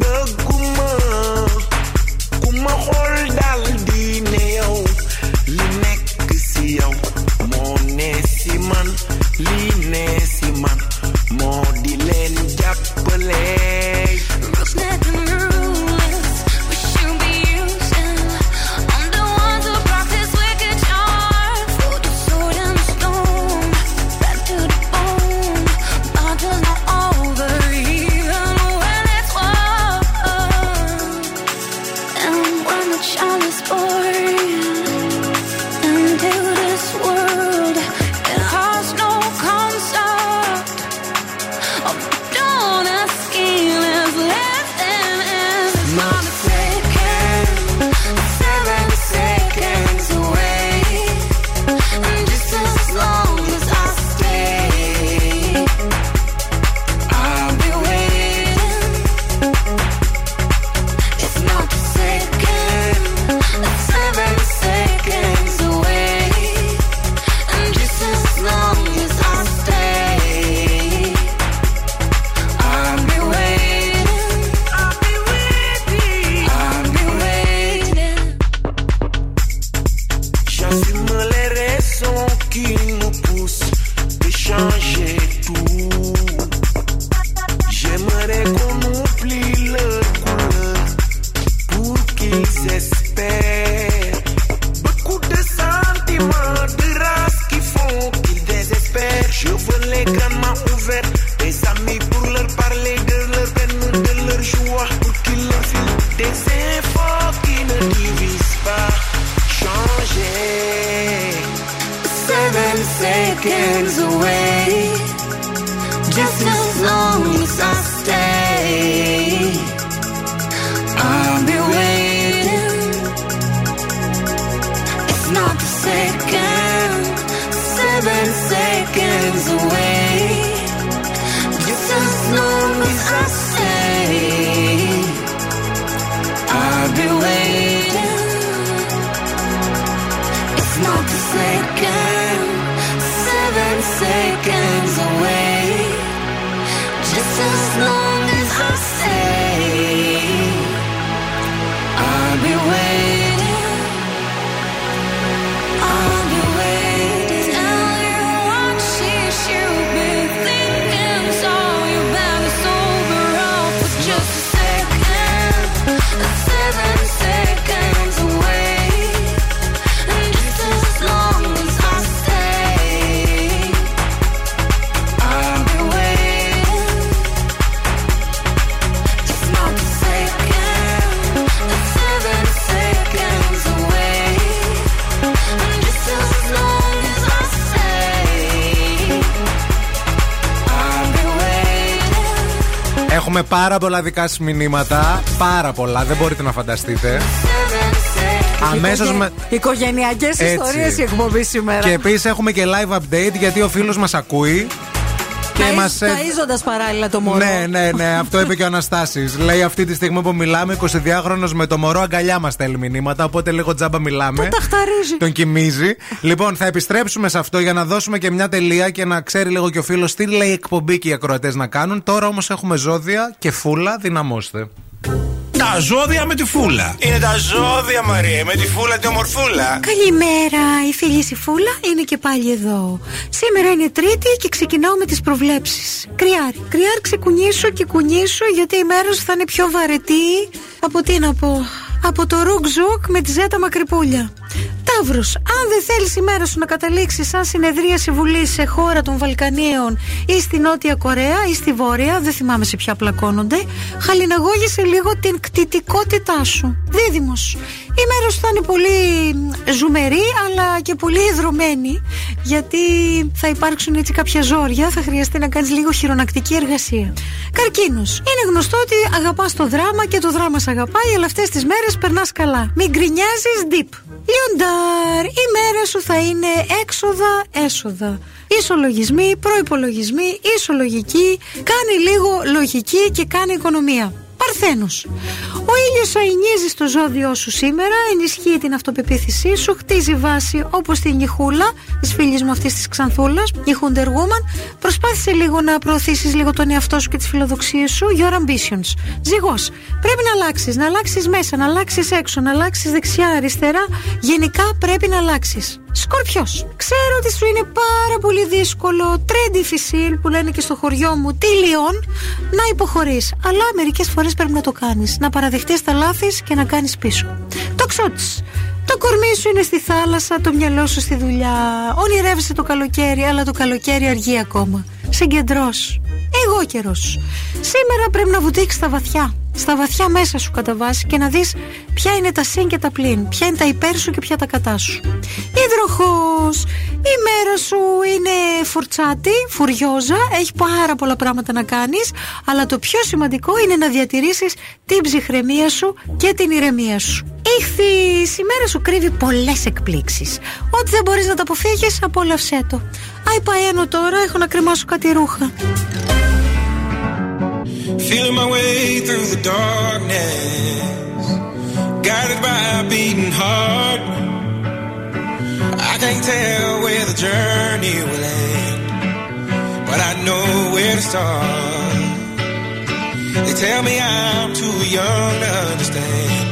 bëgguma ku ma xool dal di ne yow li nekk More delay, Japanese. Πολλά δικά σας μηνύματα. Πάρα πολλά, δεν μπορείτε να φανταστείτε. Αμέσως με. Οικογενειακές Έτσι. ιστορίες η εκπομπή σήμερα. Και επίσης έχουμε και live update γιατί ο φίλος μας ακούει. Και Ταΐζ- μας, ε, ταΐζοντας παράλληλα το μωρό. Ναι, ναι, ναι, αυτό είπε και ο Αναστάσης. Λέει αυτή τη στιγμή που μιλάμε, 22χρονο με το μωρό αγκαλιά μας στέλνει μηνύματα. Οπότε λίγο τζάμπα μιλάμε. Τον ταχταρίζει. Τον κοιμίζει. λοιπόν, θα επιστρέψουμε σε αυτό για να δώσουμε και μια τελεία και να ξέρει λίγο και ο φίλος τι λέει η εκπομπή και οι ακροατές να κάνουν. Τώρα όμως έχουμε ζώδια και φούλα, δυναμώστε. Τα ζώδια με τη φούλα. Είναι τα ζώδια, Μαρία, με τη φούλα τη ομορφούλα. Καλημέρα, η φίλη η Φούλα είναι και πάλι εδώ. Σήμερα είναι Τρίτη και ξεκινάω με τις προβλέψεις. Κρυάρι, κρυάρι ξεκουνήσου και κουνήσου γιατί η μέρα σου θα είναι πιο βαρετή από τι να πω, από το ρουκ με τη ζέτα μακρυπούλια. Ταύρος, αν δεν θέλεις η μέρα σου να καταλήξει σαν συνεδρίαση βουλή σε χώρα των Βαλκανίων ή στη Νότια Κορέα ή στη Βόρεια, δεν θυμάμαι σε ποια πλακώνονται, χαλιναγώγησε λίγο την κτητικότητά σου. Δίδυμος, η μέρα σου θα είναι πολύ μ, ζουμερή αλλά και πολύ ιδρωμένη γιατί θα υπάρξουν έτσι κάποια ζόρια, θα χρειαστεί να κάνεις λίγο χειρονακτική εργασία. Καρκίνος, είναι γνωστό ότι αγαπάς το δράμα και το δράμα σε αγαπάει αλλά αυτές τις μέρες περνάς καλά. Μην γκρινιάζεις deep. Λιοντάρ, η μέρα σου θα είναι έξοδα, έσοδα. Ισολογισμοί, προϋπολογισμοί, ισολογική, κάνει λίγο λογική και κάνει οικονομία. Παρθένος. Ο ήλιος αεινίζει στο ζώδιό σου σήμερα, ενισχύει την αυτοπεποίθησή σου, χτίζει βάση όπως την Ιχούλα, της φίλης μου αυτής της Ξανθούλας, η Wonder Woman. Προσπάθησε λίγο να προωθήσεις λίγο τον εαυτό σου και τις φιλοδοξίες σου, your ambitions. Ζυγός. Πρέπει να αλλάξεις, να αλλάξεις μέσα, να αλλάξεις έξω, να αλλάξεις δεξιά, αριστερά. Γενικά πρέπει να αλλάξεις. Σκορπιός. Ξέρω ότι σου είναι πάρα πολύ δύσκολο, τρέντι φυσίλ που λένε και στο χωριό μου, τι λιών, να υποχωρείς. Αλλά μερικές φορές πρέπει να το κάνεις. Να παραδεχτείς τα λάθη και να κάνεις πίσω. Το ξότη. Το κορμί σου είναι στη θάλασσα, το μυαλό σου στη δουλειά. Ονειρεύεσαι το καλοκαίρι, αλλά το καλοκαίρι αργεί ακόμα. Συγκεντρώσου. Εγώ καιρός. Σήμερα πρέπει να βουτήξεις στα βαθιά. Στα βαθιά μέσα σου κατά βάση και να δεις ποια είναι τα συν και τα πλήν. Ποια είναι τα υπέρ σου και ποια τα κατά σου. Υδροχός. Η μέρα σου είναι φουρτσάτη, φουριόζα. Έχει πάρα πολλά πράγματα να κάνεις. Αλλά το πιο σημαντικό είναι να διατηρήσεις την ψυχραιμία σου και την ηρεμία σου. Ήχθης, η μέρα σου κρύβει πολλές εκπλήξεις. Ό,τι δεν μπορείς να τα αποφύγεις, απόλαυσέ το. Άι παένω τώρα, έχω να κρεμάσω κάτι ρούχα. Feeling my way through the darkness, guided by a beating heart. I can't tell where the journey will end, but I know where to start. They tell me I'm too young to understand.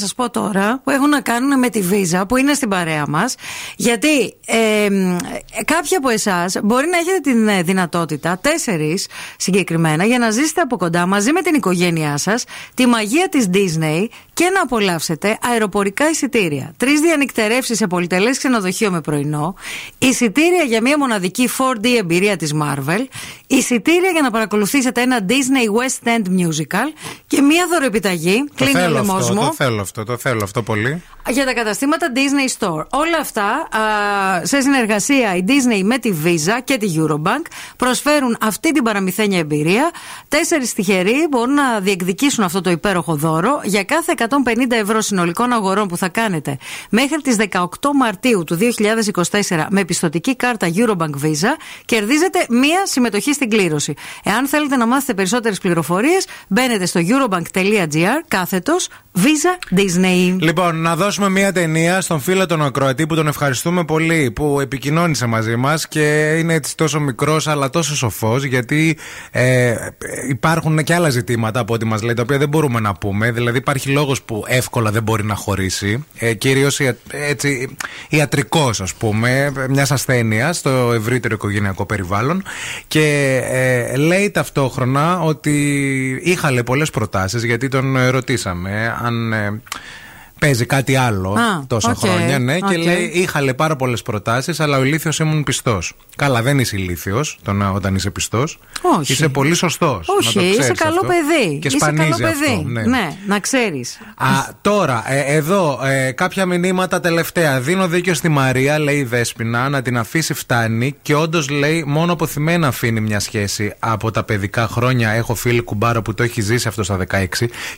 Να σας πω τώρα που έχουν να κάνουν με τη Visa που είναι στην παρέα μας. Γιατί ε, μ, κάποιοι από εσάς μπορεί να έχετε την ε, δυνατότητα, τέσσερις συγκεκριμένα, για να ζήσετε από κοντά μαζί με την οικογένειά σας τη μαγεία της Disney και να απολαύσετε αεροπορικά εισιτήρια. Τρεις διανυκτερεύσεις σε πολυτελές ξενοδοχείο με πρωινό, εισιτήρια για μια μοναδική 4D εμπειρία της Marvel, εισιτήρια για να παρακολουθήσετε ένα Disney West End musical και μια δωρεπιταγή. Το Κλείνει ο θέλω λαιμός αυτό, μου. το θέλω αυτό, το θέλω αυτό πολύ. Για τα καταστήματα Disney Store. Όλα αυτά α, σε συνεργασία η Disney με τη Visa και τη Eurobank προσφέρουν αυτή την παραμυθένια εμπειρία. Τέσσερις τυχεροί μπορούν να διεκδικήσουν αυτό το υπέροχο δώρο για κάθε 150 ευρώ συνολικών αγορών που θα κάνετε μέχρι τις 18 Μαρτίου του 2024 με πιστοτική κάρτα Eurobank Visa κερδίζετε μία συμμετοχή στην κλήρωση. Εάν θέλετε να μάθετε περισσότερες πληροφορίες μπαίνετε στο eurobank.gr κάθετος Visa Disney. Λοιπόν, να δώσουμε μια ταινία στον φίλο τον Ακροατή που τον ευχαριστούμε πολύ που επικοινώνησε μαζί μας και είναι έτσι τόσο μικρός αλλά τόσο σοφός γιατί ε, υπάρχουν και άλλα ζητήματα από ό,τι μας λέει τα οποία δεν μπορούμε να πούμε. Δηλαδή, υπάρχει λόγος που εύκολα δεν μπορεί να χωρίσει. Ε, Κυρίως έτσι ιατρικός, ας πούμε, μιας ασθένειας στο ευρύτερο οικογενειακό περιβάλλον. Και ε, λέει ταυτόχρονα ότι είχα λέει πολλές προτάσεις γιατί τον ε, ρωτήσαμε αν. ε, Παίζει κάτι άλλο Α, τόσα οκ, χρόνια, ναι, και οκ. λέει: Είχα λέει πάρα πολλές προτάσεις, αλλά ο ηλίθιος ήμουν πιστός. Καλά, δεν είσαι ηλίθιος όταν είσαι πιστός. Όχι. Είσαι πολύ σωστός. Όχι, είσαι καλό παιδί. Και είσαι σπανίζει καλό παιδί. αυτό. Ναι. ναι να ξέρεις. Α, τώρα, ε, εδώ ε, κάποια μηνύματα τελευταία. Δίνω δίκιο στη Μαρία, λέει η Δέσποινα, να την αφήσει φτάνει. Και όντως λέει, μόνο απωθημένα αφήνει μια σχέση από τα παιδικά χρόνια. Έχω φίλη κουμπάρο που το έχει ζήσει αυτό στα 16.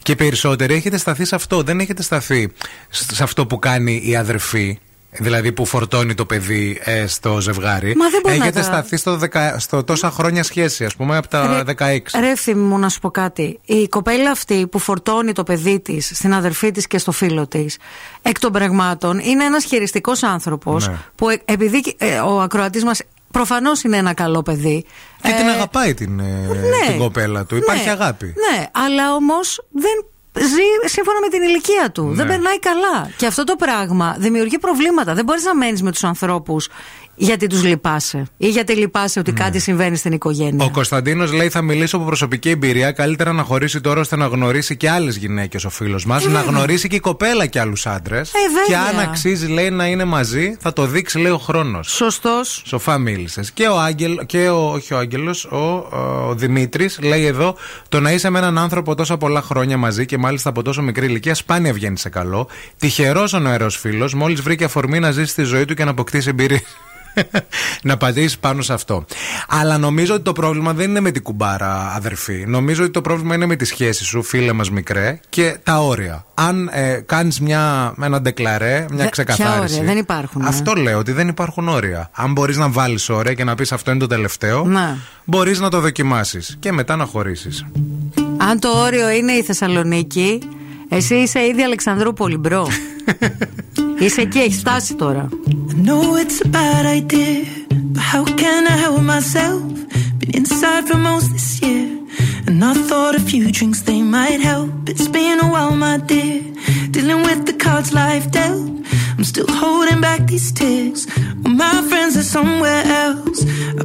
Και περισσότεροι έχετε σταθεί σε αυτό. Δεν έχετε σταθεί σ- σε αυτό που κάνει η αδερφή. Δηλαδή που φορτώνει το παιδί ε, στο ζευγάρι. Μα δεν μπορεί να Έχετε τα- σταθεί στο, δεκα- στο τόσα χρόνια σχέση, ας πούμε, από τα 16. Ρε ευθύμη μου να σου πω κάτι. Η κοπέλα αυτή που φορτώνει το παιδί της στην αδερφή της και στο φίλο της, εκ των πραγμάτων είναι ένας χειριστικός άνθρωπος Ναι. που ε, επειδή ε, ο ακροατής μας προφανώς είναι ένα καλό παιδί. Και την ε, αγαπάει την, ε, ναι. την κοπέλα του. Υπάρχει ναι, αγάπη. Ναι, αλλά όμως δεν ζει σύμφωνα με την ηλικία του. Ναι. Δεν περνάει καλά. Και αυτό το πράγμα δημιουργεί προβλήματα. Δεν μπορείς να μένεις με τους ανθρώπους γιατί τους λυπάσαι ή γιατί λυπάσαι ότι κάτι συμβαίνει στην οικογένεια; Ναι. Ο Κωνσταντίνος λέει: Θα μιλήσω από προσωπική εμπειρία. Καλύτερα να χωρίσει τώρα ώστε να γνωρίσει και άλλες γυναίκες ο φίλος μας. Ε, να βέβαια. γνωρίσει και η κοπέλα και άλλους άντρες. και βέβαια. αν αξίζει, λέει, να είναι μαζί, θα το δείξει, λέει, ο χρόνος. Σωστός. Σοφά μίλησες. Και ο Άγγελ, και ο, όχι ο Άγγελος, ο, ο Δημήτρης λέει εδώ: Το να είσαι με έναν άνθρωπο τόσα πολλά χρόνια μαζί και μάλιστα από τόσο μικρή ηλικία σπάνια βγαίνει σε καλό. Τυχερός ο νεαρός φίλος, μόλις βρήκε αφορμή να ζήσει τη ζωή του και να αποκτήσει εμπειρία. να πατήσεις πάνω σε αυτό. Αλλά νομίζω ότι το πρόβλημα δεν είναι με την κουμπάρα, αδερφή. Νομίζω ότι το πρόβλημα είναι με τη σχέση σου, φίλε μας μικρέ, και τα όρια. Αν ε, κάνεις ένα ντεκλαρέ, μια Δε- ξεκαθάριση. ποια όρια; Δεν υπάρχουν, ε. Αυτό λέω, ότι δεν υπάρχουν όρια. Αν μπορείς να βάλεις όρια και να πεις αυτό είναι το τελευταίο, Ναι. μπορείς να το δοκιμάσεις και μετά να χωρίσεις. Αν το όριο είναι η Θεσσαλονίκη, εσύ είσαι ήδη Αλεξανδρούπολη, bro. είσαι εκεί, έχει φτάσει τώρα. I know it's a bad idea, but how can I help myself? Been inside for most this year, and I thought a few drinks they might help. It's been a while, my dear, dealing with the cards life dealt. I'm still holding back these tears. Well, my friends are somewhere else. I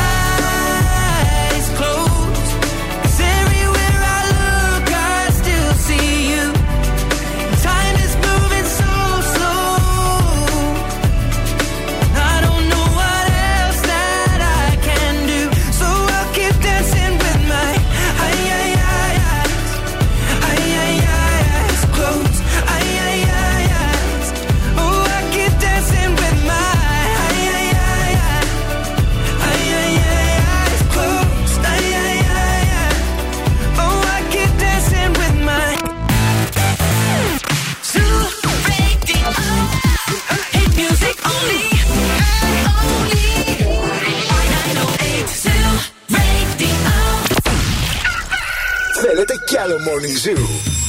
Morning Zoo.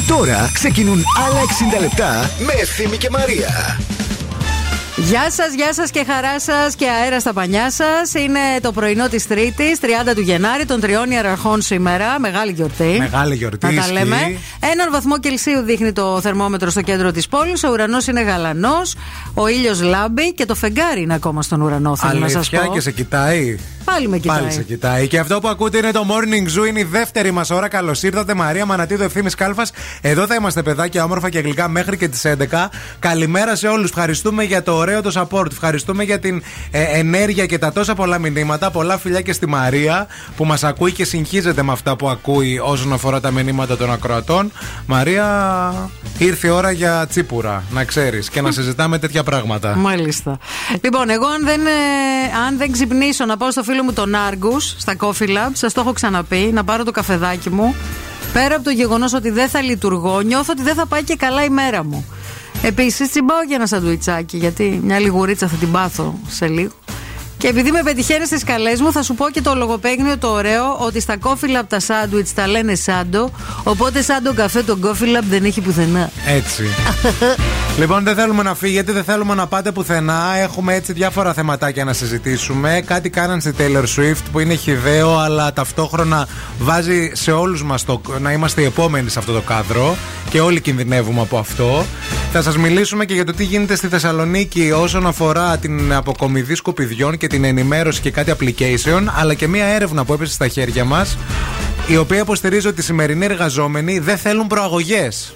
Τώρα ξεκινούν άλλα 60 λεπτά με Ευθύμη και Μαρία. Γεια σας, γεια σας και χαρά σας και αέρα στα πανιά σας. Είναι το πρωινό της Τρίτης, 30 του Γενάρη, των τριών ιεραρχών σήμερα. Μεγάλη γιορτή. Μεγάλη γιορτή. Να τα ισχύει. λέμε. Έναν βαθμό Κελσίου δείχνει το θερμόμετρο στο κέντρο της πόλης. Ο ουρανός είναι γαλανός. Ο ήλιος λάμπει και το φεγγάρι είναι ακόμα στον ουρανό. Θέλω να σας Αλήθεια πω. και σε κοιτάει; Πάλι με κοιτάει. Πάλι σε κοιτάει. Και αυτό που ακούτε είναι το Morning Zoo. Είναι η δεύτερη μας ώρα. Καλώς ήρθατε, Μαρία Μανατίδου, ευθύνη Κάλφας. Εδώ θα είμαστε παιδάκια όμορφα και γλυκά μέχρι και τις 11. Καλημέρα σε όλους. Ευχαριστούμε για το ωραίο το support. Ευχαριστούμε για την ε, ενέργεια και τα τόσα πολλά μηνύματα. Πολλά φιλιά και στη Μαρία που μας ακούει και συγχύζεται με αυτά που ακούει όσον αφορά τα μηνύματα των ακροατών. Μαρία, ήρθε η ώρα για τσίπουρα, να ξέρεις, και να συζητάμε τέτοια πράγματα. Μάλιστα. Λοιπόν, εγώ αν δεν, ε, αν δεν ξυπνήσω να πάω στο φίλο μου τον Άργους στα Coffee Lab, σας το έχω ξαναπεί, να πάρω το καφεδάκι μου. Πέρα από το γεγονός ότι δεν θα λειτουργώ, νιώθω ότι δεν θα πάει και καλά η μέρα μου. Επίσης, τσιμπάω και ένα σαντουιτσάκι, γιατί μια λιγουρίτσα θα την πάθω σε λίγο. Και επειδή με πετυχαίνεις στις καλές μου, θα σου πω και το λογοπαίγνιο το ωραίο ότι στα Coffee Lab τα σάντουιτς τα λένε σάντο. Οπότε σαν τον καφέ τον Coffee Lab δεν έχει πουθενά. Έτσι. λοιπόν, δεν θέλουμε να φύγετε, δεν θέλουμε να πάτε πουθενά. Έχουμε έτσι διάφορα θεματάκια να συζητήσουμε. Κάτι κάναν στη Taylor Swift που είναι χιδαίο, αλλά ταυτόχρονα βάζει σε όλους μας να είμαστε οι επόμενοι σε αυτό το κάδρο. Και όλοι κινδυνεύουμε από αυτό. Θα σας μιλήσουμε και για το τι γίνεται στη Θεσσαλονίκη όσον αφορά την αποκομιδή σκουπιδιών και την ενημέρωση και κάτι application, αλλά και μία έρευνα που έπεσε στα χέρια μας, η οποία υποστηρίζει ότι οι σημερινοί εργαζόμενοι δεν θέλουν προαγωγές.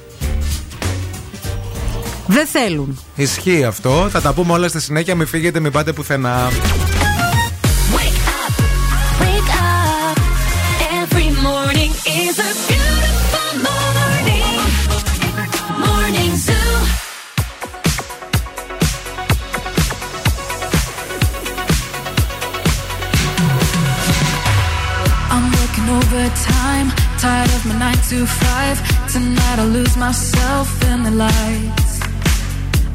Δεν θέλουν. Ισχύει αυτό. Θα τα πούμε όλα στη συνέχεια. Μην φύγετε, μην πάτε πουθενά. To five. Tonight I'll lose myself in the lights.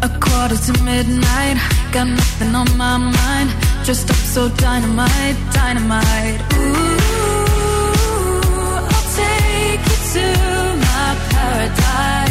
A quarter to midnight, got nothing on my mind. Dressed up so dynamite, dynamite. Ooh, I'll take you to my paradise.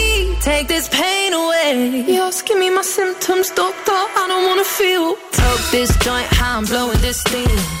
Take this pain away. You're asking me my symptoms, doctor. I don't wanna feel. Toke this joint, how I'm blowing this steam.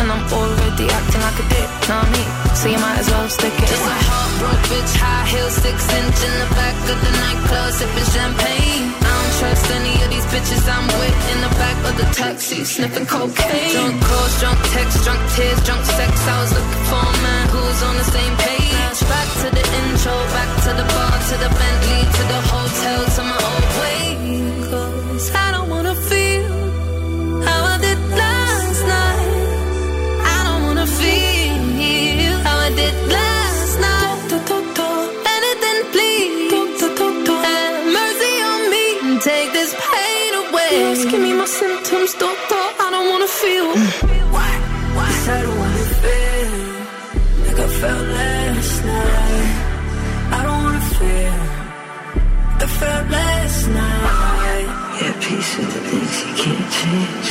And I'm already acting like a dick, know what I mean? So you might as well stick it Just a heartbroken bitch, high heels, six inch in the back of the nightclub, sipping champagne. I don't trust any of these bitches I'm with in the back of the taxi, sniffing cocaine. Drunk calls, drunk texts, drunk tears, drunk sex. I was looking for a man who was on the same page. Back to the intro, back to the bar, to the Bentley, to the hotel, to my old way. Away. Me my symptoms, doctor. I don't wanna feel. Why? Why? I don't wanna feel like I felt last night. I don't wanna feel like I felt last night. Yeah, peace with the things you can't change.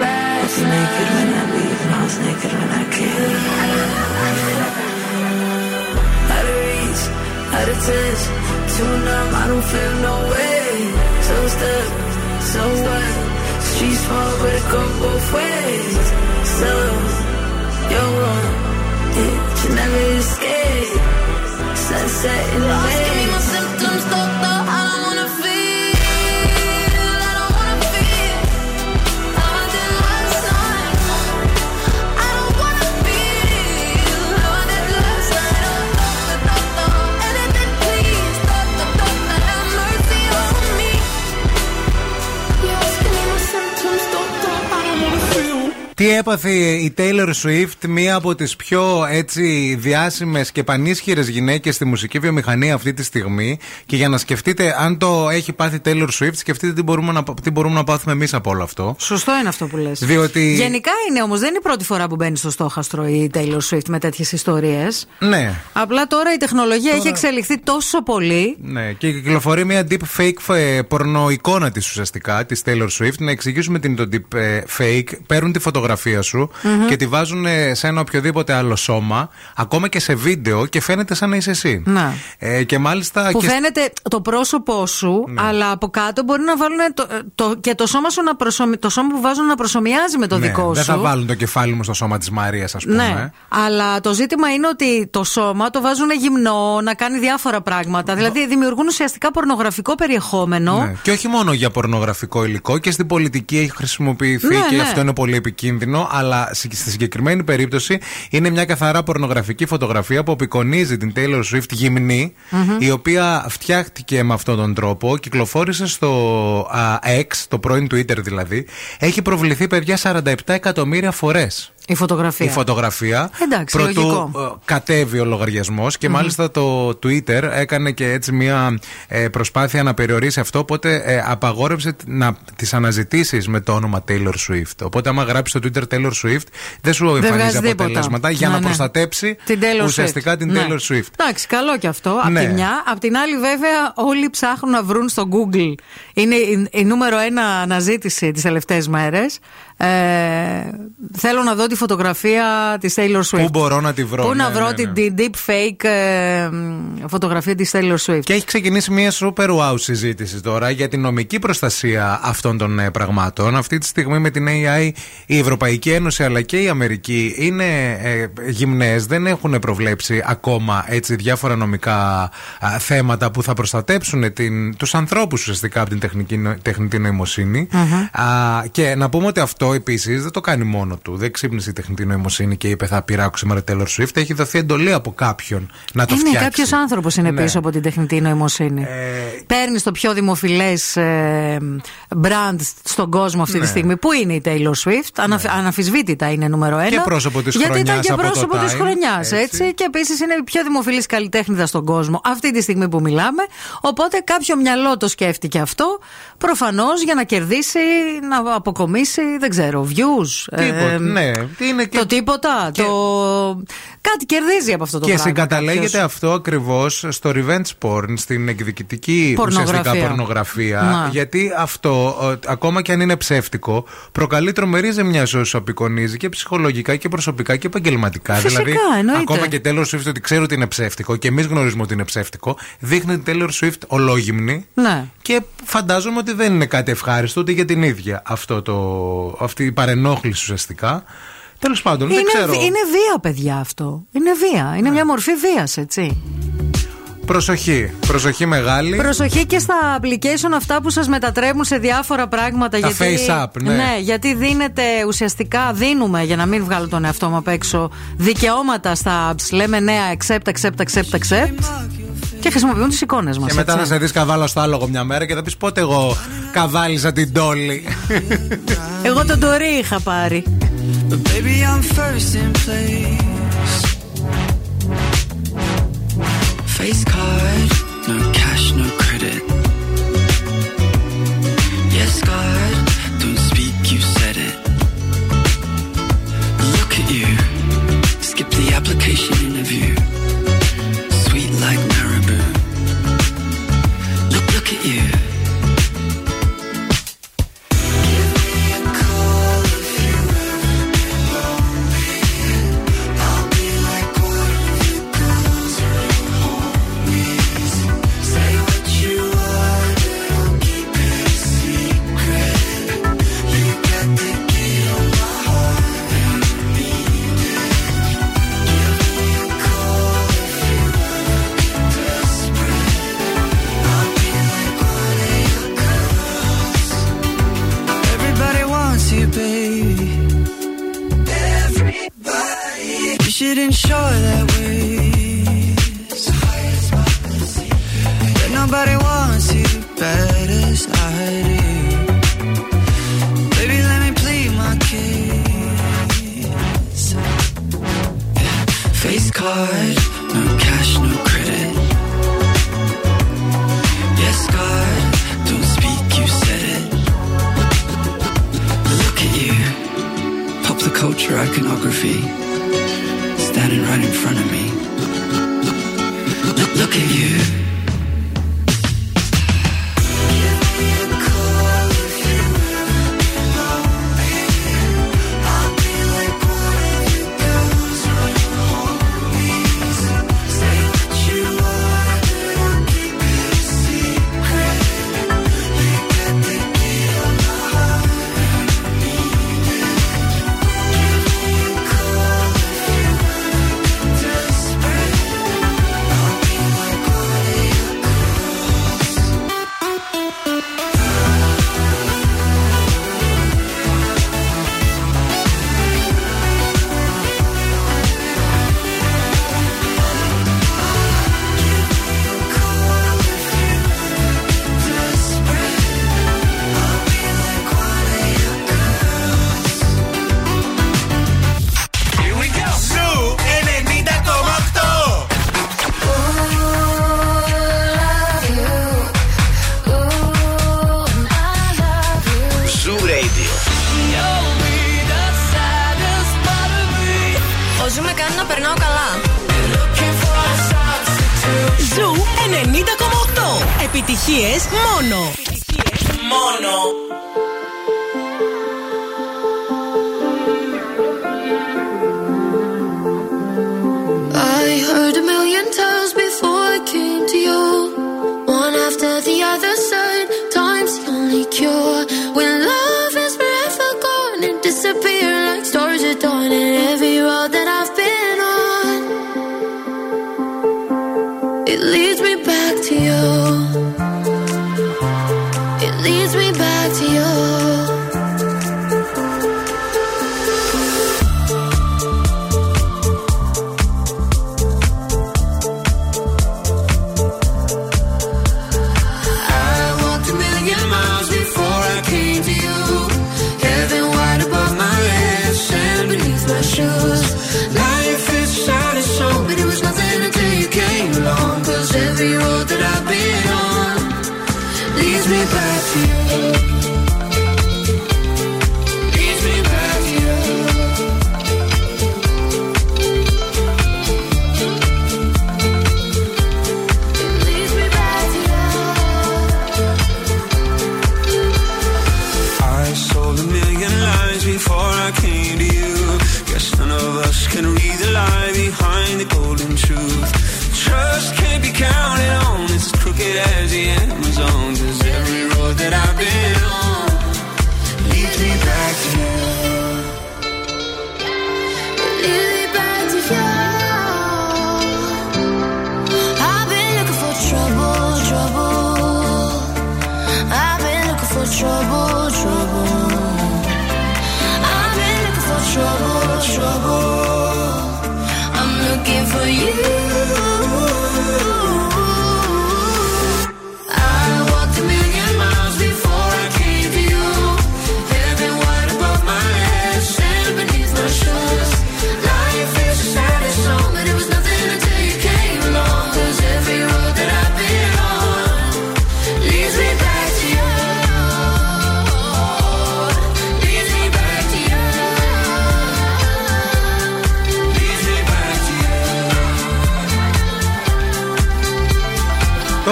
Last I was naked when I leave, and I was naked when I came. Out of reach, out of touch, too numb, I don't feel no way. So stuck, so what? Streets small, but it go both ways. So you're one, yeah, you never escape. Sunset in the way. Τι έπαθε η Taylor Swift, μία από τις πιο έτσι διάσημες και πανίσχυρες γυναίκες στη μουσική βιομηχανία αυτή τη στιγμή; Και για να σκεφτείτε αν το έχει πάθει Taylor Swift σκεφτείτε τι μπορούμε να, τι μπορούμε να πάθουμε εμείς από όλο αυτό. Σωστό είναι αυτό που λες. Διότι- Γενικά είναι όμως, δεν είναι η πρώτη φορά που μπαίνει στο στόχαστρο η Taylor Swift με τέτοιες ιστορίες. Ναι. Απλά τώρα η τεχνολογία έχει εξελιχθεί τόσο πολύ. Ναι, και κυκλοφορεί μια deep fake ε, πορνοεικόνα της ουσιαστικά, της Taylor Swift. Να εξηγήσουμε τι είναι το deep ε, fake. Παίρνουν τη φωτογραφία σου Μμμ. και τη βάζουν ε, σε ένα οποιοδήποτε άλλο σώμα, ακόμα και σε βίντεο και φαίνεται σαν να είσαι εσύ. Να. Ε, και μάλιστα. Που και φαίνεται το πρόσωπό σου, Ναι. αλλά από κάτω μπορεί να βάλουν το, το, και το σώμα, σου να προσωμι- το σώμα που βάζουν να προσωμιάζει με το ναι, δικό δεν σου. θα βάλουν το κεφάλι μου στο σώμα της Μαρίας, ας πούμε. Ναι, αλλά το ζήτημα είναι ότι το σώμα το βάζουν γυμνό, να κάνει διάφορα πράγματα. Δηλαδή δημιουργούν ουσιαστικά πορνογραφικό περιεχόμενο. Ναι. Και όχι μόνο για πορνογραφικό υλικό, και στην πολιτική έχει χρησιμοποιηθεί Ναι, και ναι. αυτό είναι πολύ επικίνδυνο. Αλλά στη στη συγκεκριμένη περίπτωση είναι μια καθαρά πορνογραφική φωτογραφία που απεικονίζει την Taylor Swift γυμνή, Μμμ. η οποία φτιάχτηκε με αυτόν τον τρόπο, κυκλοφόρησε στο α, X, το πρώην Twitter δηλαδή. Έχει προβληθεί, παιδιά, 47 εκατομμύρια φορές. Η φωτογραφία. Η φωτογραφία. Εντάξει, Προτού λογικό. ε, κατέβει ο λογαριασμός και Μμμ. μάλιστα το Twitter έκανε και έτσι μια ε, προσπάθεια να περιορίσει αυτό. Οπότε ε, απαγόρευσε τ- να τις αναζητήσεις με το όνομα Taylor Swift. Οπότε, άμα γράψει στο Twitter Taylor Swift, δεν σου Δεν εμφανίζει βγάζει τίποτα. αποτελέσματα για Ναι, να ναι. προστατέψει Την Taylor ουσιαστικά Swift. την Ναι. Taylor Swift. Εντάξει, καλό και αυτό. Απ' Ναι. τη μια. Απ' την άλλη, βέβαια, όλοι ψάχνουν να βρουν στο Google. Είναι η, η νούμερο ένα αναζήτηση τις τελευταίες μέρες. Ε, θέλω να δω τη φωτογραφία της Taylor Swift. Πού μπορώ να τη βρω; Πού να ναι, βρω ναι, ναι. την, την deep fake ε, μ, φωτογραφία της Taylor Swift. Και έχει ξεκινήσει μια super wow συζήτηση τώρα για την νομική προστασία αυτών των ε, πραγμάτων. Αυτή τη στιγμή με την AI η Ευρωπαϊκή Ένωση αλλά και η Αμερική είναι ε, γυμνές, δεν έχουν προβλέψει ακόμα έτσι διάφορα νομικά α, θέματα που θα προστατέψουν την, τους ανθρώπους ουσιαστικά από την τεχνική, νο- τεχνητή νοημοσύνη. Α, και να πούμε ότι αυτό επίσης δεν το κάνει μόνο του. Δεν ξύπνησε η τεχνητή νοημοσύνη και είπε θα πειράξω σήμερα Taylor Swift. Έχει δοθεί εντολή από κάποιον να το Είναι φτιάξει. κάποιος άνθρωπος είναι Ναι. πίσω από την τεχνητή νοημοσύνη. Ε, Παίρνεις το πιο δημοφιλές ε, brand στον κόσμο αυτή τη Ναι. στιγμή. Πού είναι η Taylor Swift, Ανα, αναφυσβήτητα είναι νούμερο ένα. Και πρόσωπο της Γιατί ήταν χρονιάς και από το πρόσωπο της Time, χρονιάς, έτσι. έτσι. Και επίσης είναι η πιο δημοφιλής καλλιτέχνηδα στον κόσμο αυτή τη στιγμή που μιλάμε. Οπότε κάποιο μυαλό το σκέφτηκε αυτό. Προφανώς για να κερδίσει, να αποκομίσει, δεν ξέρω, views. Τίποτα, ε, ναι. Είναι και- Το τίποτα. Το... Κάτι κερδίζει από αυτό το Και πράγμα. συγκαταλέγεται κάποιος. αυτό ακριβώς στο revenge porn, στην εκδικητική Πορνογραφία. ουσιαστικά πορνογραφία. Να. Γιατί αυτό, ε, ακόμα και αν είναι ψεύτικο, προκαλεί τρομερή ζημιά σε όσους απεικονίζει και ψυχολογικά και προσωπικά και επαγγελματικά. Φυσικά, δηλαδή, εννοείται. ακόμα και Taylor Swift ότι ξέρει ότι είναι ψεύτικο και εμείς γνωρίζουμε ότι είναι ψεύτικο, δείχνει την Taylor Swift ολόγυμνη. Ναι. Και φαντάζομαι ότι δεν είναι κάτι ευχάριστο ούτε για την ίδια αυτό το, αυτή η παρενόχληση ουσιαστικά. Τέλος πάντων, δεν Είναι, ξέρω. είναι βία, παιδιά, αυτό. Είναι βία. Είναι μια μορφή βίας, έτσι. Προσοχή. Προσοχή μεγάλη. Προσοχή και στα application αυτά που σας μετατρέπουν σε διάφορα πράγματα. Τα γιατί, face app, ναι. γιατί δίνεται ουσιαστικά, δίνουμε για να μην βγάλω τον εαυτό μου απ' έξω, δικαιώματα στα apps. Λέμε ναι, accept, accept, accept, accept. Και χρησιμοποιούν τις εικόνες μας. Και μετά έτσι. θα σε δεις καβάλα στο άλογο μια μέρα και θα πεις πότε εγώ καβάλιζα την τόλη. Εγώ τον Τωρί είχα πάρει. But baby, I'm first in place. Face card, no cash, no credit. Yes, God, don't speak, you said it. Look at you, skip the application interview.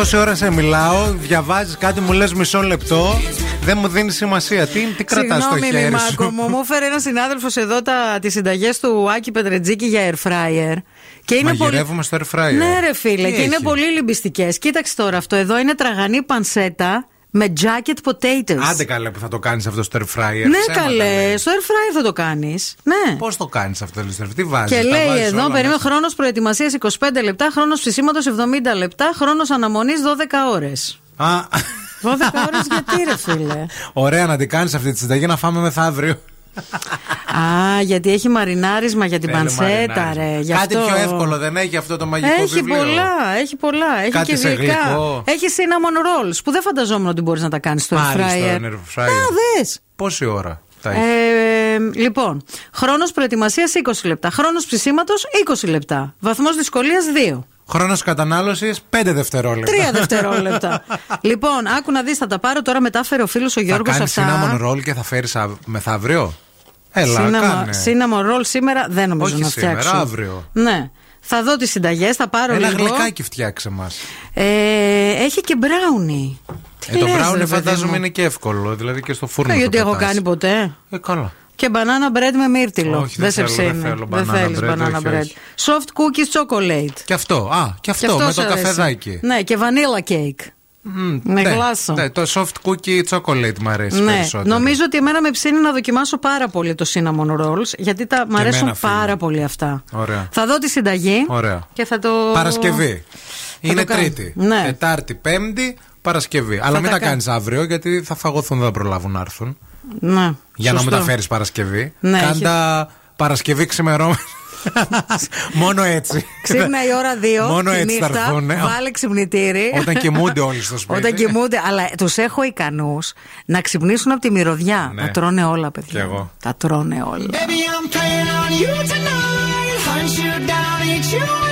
Τόση ώρα σε μιλάω, διαβάζεις κάτι, μου λες μισό λεπτό. Δεν μου δίνεις σημασία. Τι, τι κρατάς στο χέρι σου; Μάκο, μου, μου έφερε ένας συνάδελφος εδώ τις συνταγές του Άκη Πετρετζίκη για air fryer. Και είναι Μαγειρεύουμε πολύ... στο air fryer. Ναι, ρε φίλε, και έχει; είναι πολύ λυμπιστικέ. Κοίταξε τώρα αυτό εδώ είναι τραγανή πανσέτα με jacket potatoes. Άντε καλέ που θα το κάνεις αυτό στο air fryer. Ναι, καλέ. Λέει. Στο air fryer θα το κάνεις. Ναι. Πώς το κάνεις αυτό το air fryer, τι βάζεις. Και λέει εδώ, περίμενε χρόνος προετοιμασίας 25 λεπτά, χρόνος ψησίματο 70 λεπτά, χρόνος αναμονής 12 ώρες. Α. 12 ώρες γιατί ρε φίλε; Ωραία να την κάνεις αυτή τη συνταγή να φάμε μεθαύριο. Α, γιατί έχει μαρινάρισμα για την Θέλει πανσέτα, μαρινάρισμα. ρε. γι' Κάτι αυτό. πιο εύκολο δεν έχει αυτό το μαγικό Έχει βιβλίο. πολλά, έχει πολλά. Έχει Κάτι και σε γλυκά. γλυκό. Έχει cinnamon rolls που δεν φανταζόμουν ότι μπορείς να τα κάνεις στο air Μάλιστα, fryer. air fryer. Α, δες. Πόση ώρα θα έχει. Ε, λοιπόν, χρόνος προετοιμασίας 20 λεπτά. Χρόνος ψησίματος 20 λεπτά. Βαθμός δυσκολίας 2. Χρόνος κατανάλωσης 5 δευτερόλεπτα. Τρία δευτερόλεπτα. λοιπόν, άκου να δεις, θα τα πάρω τώρα. Μετάφερε ο φίλος ο Θα Γιώργος κάνεις αυτά. cinnamon roll και θα φέρεις μεθαύριο; Έλα, Cinnamon- κάνε. cinnamon roll σήμερα δεν νομίζω Όχι να σήμερα, φτιάξω. αύριο. Ναι. Θα δω τις συνταγές, θα πάρω Ένα λίγο. γλυκάκι φτιάξε μας. Ε, έχει και μπράουνι. Τι Ε, το λες, ρε μπράουνι παιδί φαντάζομαι μου; είναι και εύκολο. Δηλαδή και στο φούρνο. Ε, το γιατί έχω πετάς. κάνει ποτέ. Ε, καλά. Και banana bread με μύρτιλο. Όχι, δεν σε θέλω, δεν ψήνει. θέλω Δεν banana θέλεις bread, banana όχι, bread. όχι. Soft cookies chocolate. Και αυτό. Α, και αυτό, Και με σε το αρέσει. καφεδάκι. Ναι, και vanilla cake. Με Ναι, γλάσο. ναι, το soft cookie chocolate μου αρέσει Ναι, περισσότερο. νομίζω ότι εμένα με ψήνει να δοκιμάσω πάρα πολύ το cinnamon rolls γιατί τα, μ' αρέσουν εμένα, φίλε. πάρα πολύ αυτά. Ωραία. Θα δω τη συνταγή Ωραία. και θα το. Παρασκευή. Είναι το κάνω. Τρίτη. Ναι. Τετάρτη, Πέμπτη, Παρασκευή. Αλλά μην τα τα κάνεις αύριο γιατί θα φαγωθούν, δεν θα προλάβουν να έρθουν. Ναι. Για να μου Σωστό. τα φέρεις Παρασκευή. Ναι, Κάντα Παρασκευή ξημερώμενη. Μόνο έτσι. Ξύπνα η ώρα 2. Μόνο τη έτσι θα νύχτα, έρθουν. ναι. Βάλε ξυπνητήρι. Όταν κοιμούνται όλοι στο σπίτι. Όταν κοιμούνται. Αλλά τους έχω ικανούς να ξυπνήσουν από τη μυρωδιά. Ναι. Τα τρώνε όλα, παιδιά. Κι εγώ. Τα τρώνε όλα. Baby, I'm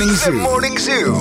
Morning Zoo. The Morning Zoo.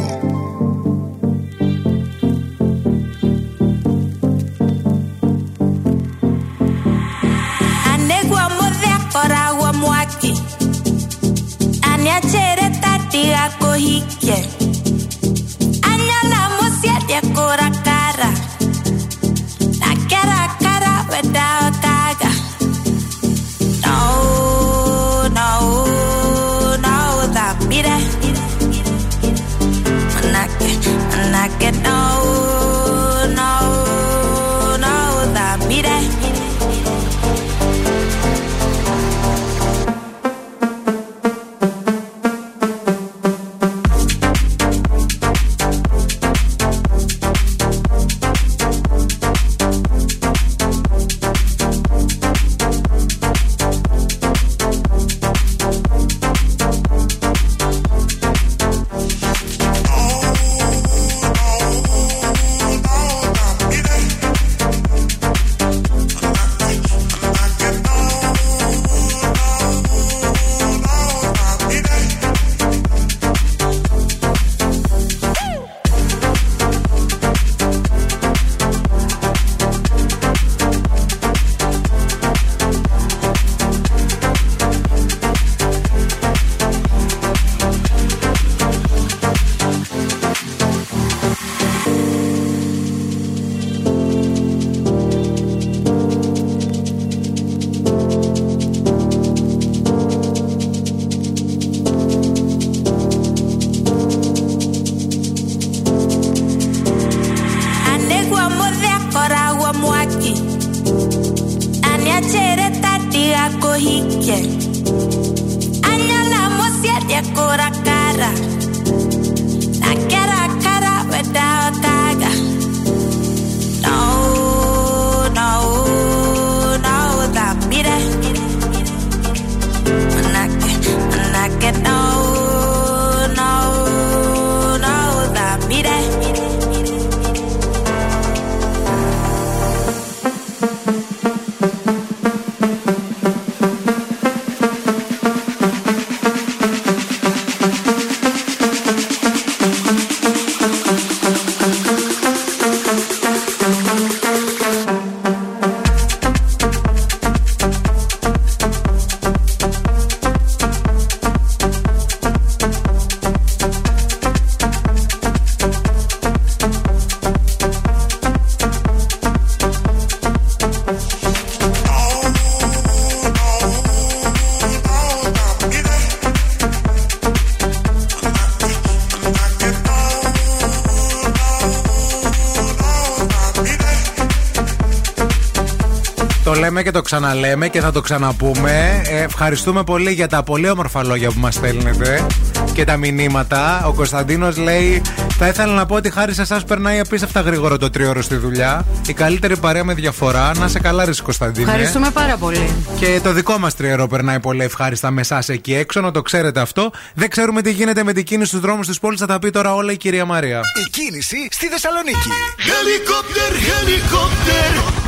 Και το ξαναλέμε και θα το ξαναπούμε. Ε, ευχαριστούμε πολύ για τα πολύ όμορφα λόγια που μας στέλνετε και τα μηνύματα. Ο Κωνσταντίνος λέει: Θα ήθελα να πω ότι χάρη σε εσάς περνάει απίστευτα γρήγορο το τρίωρο στη δουλειά. Η καλύτερη παρέα με διαφορά. Να σε καλά, ρε Κωνσταντίνε. Ευχαριστούμε πάρα πολύ. Και το δικό μας τριερό περνάει πολύ ευχάριστα με εσάς εκεί έξω, να το ξέρετε αυτό. Δεν ξέρουμε τι γίνεται με την κίνηση στους δρόμους της πόλης, θα τα πει τώρα όλα η κυρία Μαρία. Η κίνηση στη Θεσσαλονίκη. Helicopter, helicopter.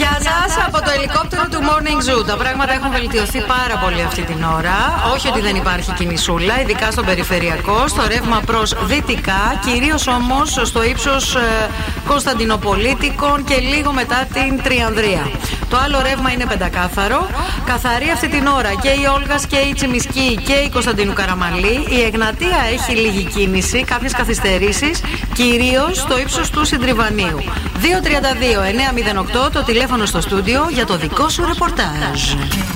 Γεια σας από το ελικόπτερο του Morning Zoo. Τα πράγματα έχουν βελτιωθεί πάρα πολύ αυτή την ώρα. Όχι ότι δεν υπάρχει κινησούλα, ειδικά στον περιφερειακό, στο ρεύμα προς δυτικά, κυρίως όμως στο ύψος Κωνσταντινοπολίτικων και λίγο μετά την Τριανδρία. Το άλλο ρεύμα είναι πεντακάθαρο. Καθαρή αυτή την ώρα και η Όλγας και η Τσιμισκή και η Κωνσταντίνου Καραμαλή. Η Εγνατία έχει λίγη κίνηση, κάποιες καθυστερήσεις, κυρίως στο ύψος του Συντριβανίου. 232-908 το τηλέφωνο στο στούντιο για το δικό σου ρεπορτάζ.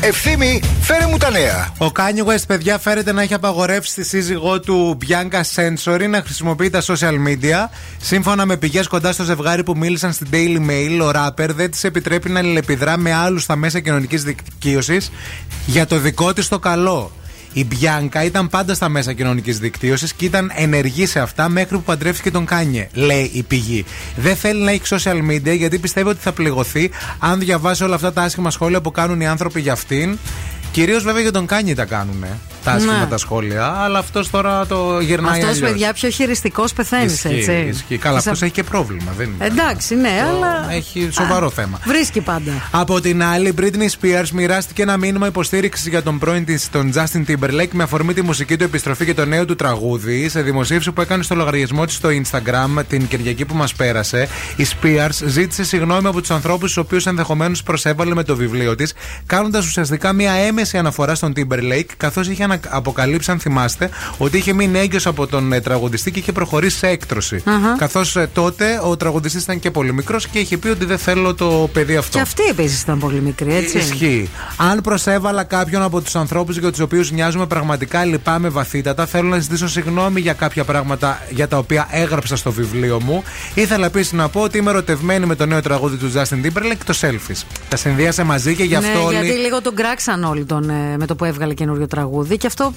Ευθύμη, φέρε μου τα νέα. Ο Kanye West, παιδιά, φέρεται να έχει απαγορεύσει τη σύζυγό του Bianca Sensory να χρησιμοποιεί τα social media. Σύμφωνα με πηγές κοντά στο ζευγάρι που μίλησαν στην Daily Mail, ο ράπερ δεν της επιτρέπει να αλληλεπιδρά με άλλους στα μέσα κοινωνικής δικτύωσης για το δικό της το καλό. Η Μπιάνκα ήταν πάντα στα μέσα κοινωνικής δικτύωσης και ήταν ενεργή σε αυτά μέχρι που παντρεύτηκε τον Kanye, λέει η πηγή. Δεν θέλει να έχει social media γιατί πιστεύει ότι θα πληγωθεί αν διαβάσει όλα αυτά τα άσχημα σχόλια που κάνουν οι άνθρωποι για αυτήν. Κυρίως βέβαια για τον Kanye τα κάνουν. τα άσχημα Ναι. τα σχόλια. Αλλά αυτός τώρα το γυρνάει. Αυτός, αλλιώς. παιδιά, πιο χειριστικός πεθαίνεις, Ισχύει, έτσι. ισχύει. Καλά, Σα- αυτός έχει και πρόβλημα. Δεν είναι. Εντάξει, ναι, αλλά. Έχει σοβαρό θέμα. Βρίσκει πάντα. Από την άλλη, η Britney Spears μοιράστηκε ένα μήνυμα υποστήριξης για τον πρώην της, τον Justin Timberlake, με αφορμή τη μουσική του επιστροφή και το νέο του τραγούδι. Σε δημοσίευση που έκανε στο λογαριασμό της στο Instagram την Κυριακή που μας πέρασε, η Spears ζήτησε συγγνώμη από τους ανθρώπους του οποίους ενδεχομένως προσέβαλε με το βιβλίο της, κάνοντας ουσιαστικά μια έμεση αναφορά στον Timberlake, καθώς είχε ανα- αποκαλύψει, αν θυμάστε, ότι είχε μείνει έγκυος από τον ε, τραγουδιστή και είχε προχωρήσει σε έκτρωση. Αχα. Καθώς τότε ο τραγουδιστής ήταν και πολύ μικρός και είχε πει ότι δεν θέλω το παιδί αυτό. Και αυτή επίση ήταν πολύ μικρή, έτσι. Ισχύει. Αν προσέβαλα κάποιον από τους ανθρώπους για τους οποίους νοιάζουμε πραγματικά, λυπάμαι βαθύτατα. Θέλω να ζητήσω συγγνώμη για κάποια πράγματα για τα οποία έγραψα στο βιβλίο μου. Ήθελα επίσης να πω ότι είμαι ερωτευμένη με το νέο τραγούδι του Justin Timberlake, το Selfish. Τα συνδύασε μαζί και γι' αυτό ναι, όλοι. γιατί λίγο τον κράξαν όλοι τον, ε, με το που έβγαλε καινούριο τραγούδι και αυτό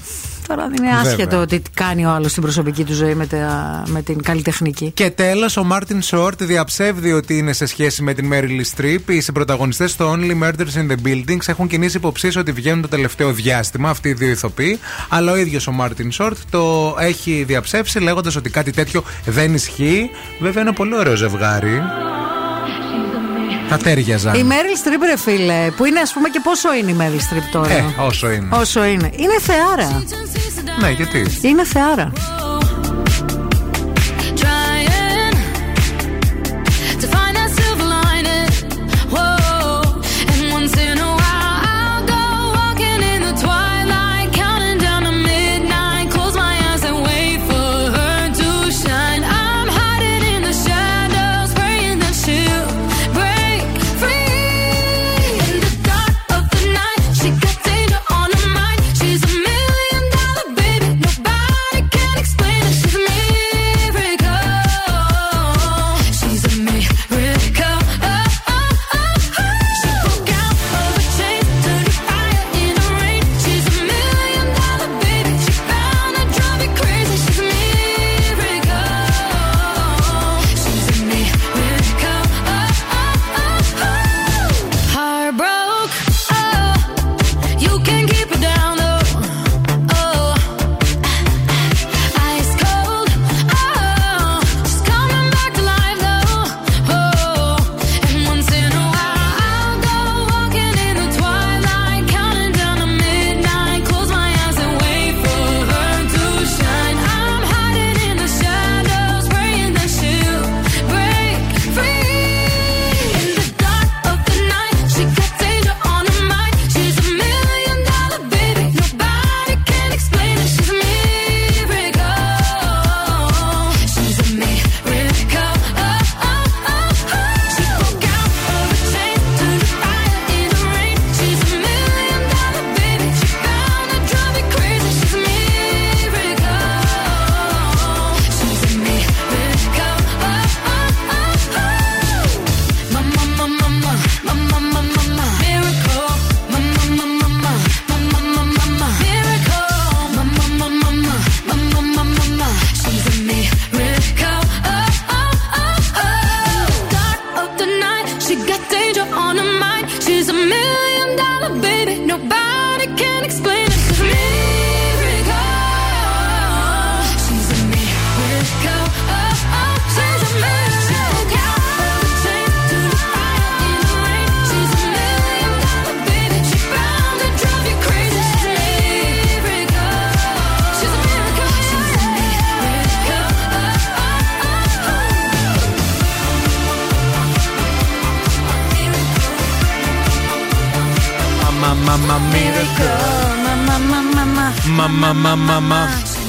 τώρα είναι Βέβαια. άσχετο ότι κάνει ο άλλος στην προσωπική του ζωή με, τα, με την καλλιτεχνική. Και τέλος, ο Μάρτιν Σόρτ διαψεύδει ότι είναι σε σχέση με την Meryl Streep. Οι συμπροταγωνιστές στο Only Murders in the Buildings έχουν κινήσει υποψίες ότι βγαίνουν το τελευταίο διάστημα, αυτοί οι δύο ηθοποιοί. Αλλά ο ίδιος ο Μάρτιν Σόρτ το έχει διαψεύσει λέγοντας ότι κάτι τέτοιο δεν ισχύει. Βέβαια, είναι πολύ ωραίο ζευγάρι. Θα τέριαζαν. Η Meryl Streep, ρε φίλε, που είναι ας πούμε και πόσο είναι η Meryl Streep τώρα; Ε, όσο είναι. Όσο είναι. Είναι θεάρα. Ναι, γιατί; Είναι θεάρα.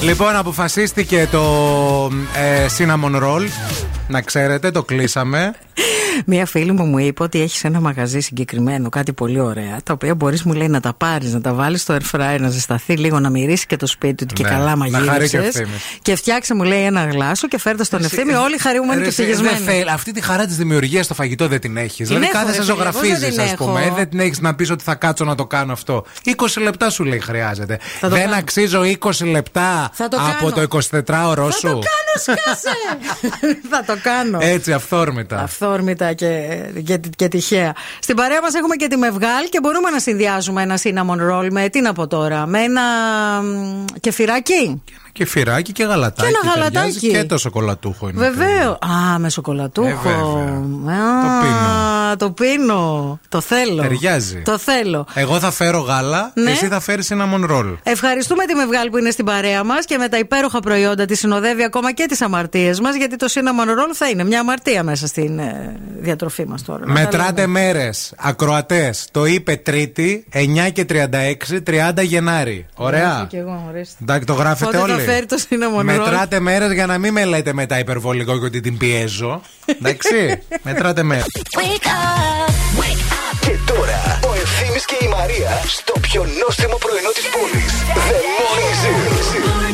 Λοιπόν, αποφασίστηκε το ε, cinnamon roll. Να ξέρετε, το κλείσαμε. Μία φίλη μου μου είπε ότι έχεις ένα μαγαζί συγκεκριμένο, κάτι πολύ ωραία, τα οποία μπορείς μου λέει να τα πάρεις, να τα βάλεις στο air fryer, να ζεσταθεί λίγο, να μυρίσει και το σπίτι του και Ναι, καλά να χαρεί και ο μαγείρεψε. Ευθύμης. Και φτιάξε μου λέει ένα γλάσο και φέρτε στον ευθύμη, όλοι χαρούμενοι Ρε, και εσύ, δεν ευτυχισμένοι. θέλει- Αυτή τη χαρά της δημιουργίας στο φαγητό δεν την έχεις. Δηλαδή έχω, κάθεσαι ρε φίλε, πώς δεν ζωγραφίζει, την ας έχω. πούμε. ε, Δεν την έχεις να πεις ότι θα κάτσω να το κάνω αυτό. 20 λεπτά σου λέει χρειάζεται. Θα το Δεν κάνω. αξίζω 20 λεπτά Θα το από κάνω. το 24ωρο σου. Κάνω, σκάσε! Θα το κάνω. Έτσι, αυθόρμητα. Αυθόρμητα άνετα και, και, και τυχαία. Στην παρέα μας έχουμε και τη Μευγάλ και μπορούμε να συνδυάζουμε ένα cinnamon roll με τι να πω τώρα, με ένα μ, κεφυράκι. Και φυράκι και γαλατάκι. Και ένα ταιριάζει γαλατάκι. Και το σοκολατούχο είναι. Βεβαίως. Α, με σοκολατούχο. Ε, Α, Το πίνω. Το πίνω. Το θέλω. Ταιριάζει. Το θέλω. Εγώ θα φέρω γάλα, Ναι. εσύ θα φέρεις ένα ρολ. Ευχαριστούμε τη Μευγάλ που είναι στην παρέα μας και με τα υπέροχα προϊόντα τη συνοδεύει ακόμα και τις αμαρτίες μας. Γιατί το cinnamon roll θα είναι μια αμαρτία μέσα στην ε, διατροφή μας τώρα. να τα Μετράτε λέμε. μέρες. Ακροατές. Το είπε Τρίτη, 9 και 36, 30 Γενάρη. Ωραία. Και εγώ, ορίστε. Εντάξει, το γράφετε Πότε θα όλοι. Φέρει το cinnamon roll. Μετράτε μέρες για να μην με λέτε μετά υπερβολικό και ότι την πιέζω. Εντάξει. Μετράτε μέρες. Και τώρα ο Ευθύμης και η Μαρία στο πιο νόστιμο πρωινό της πόλης. The Morning Zoo.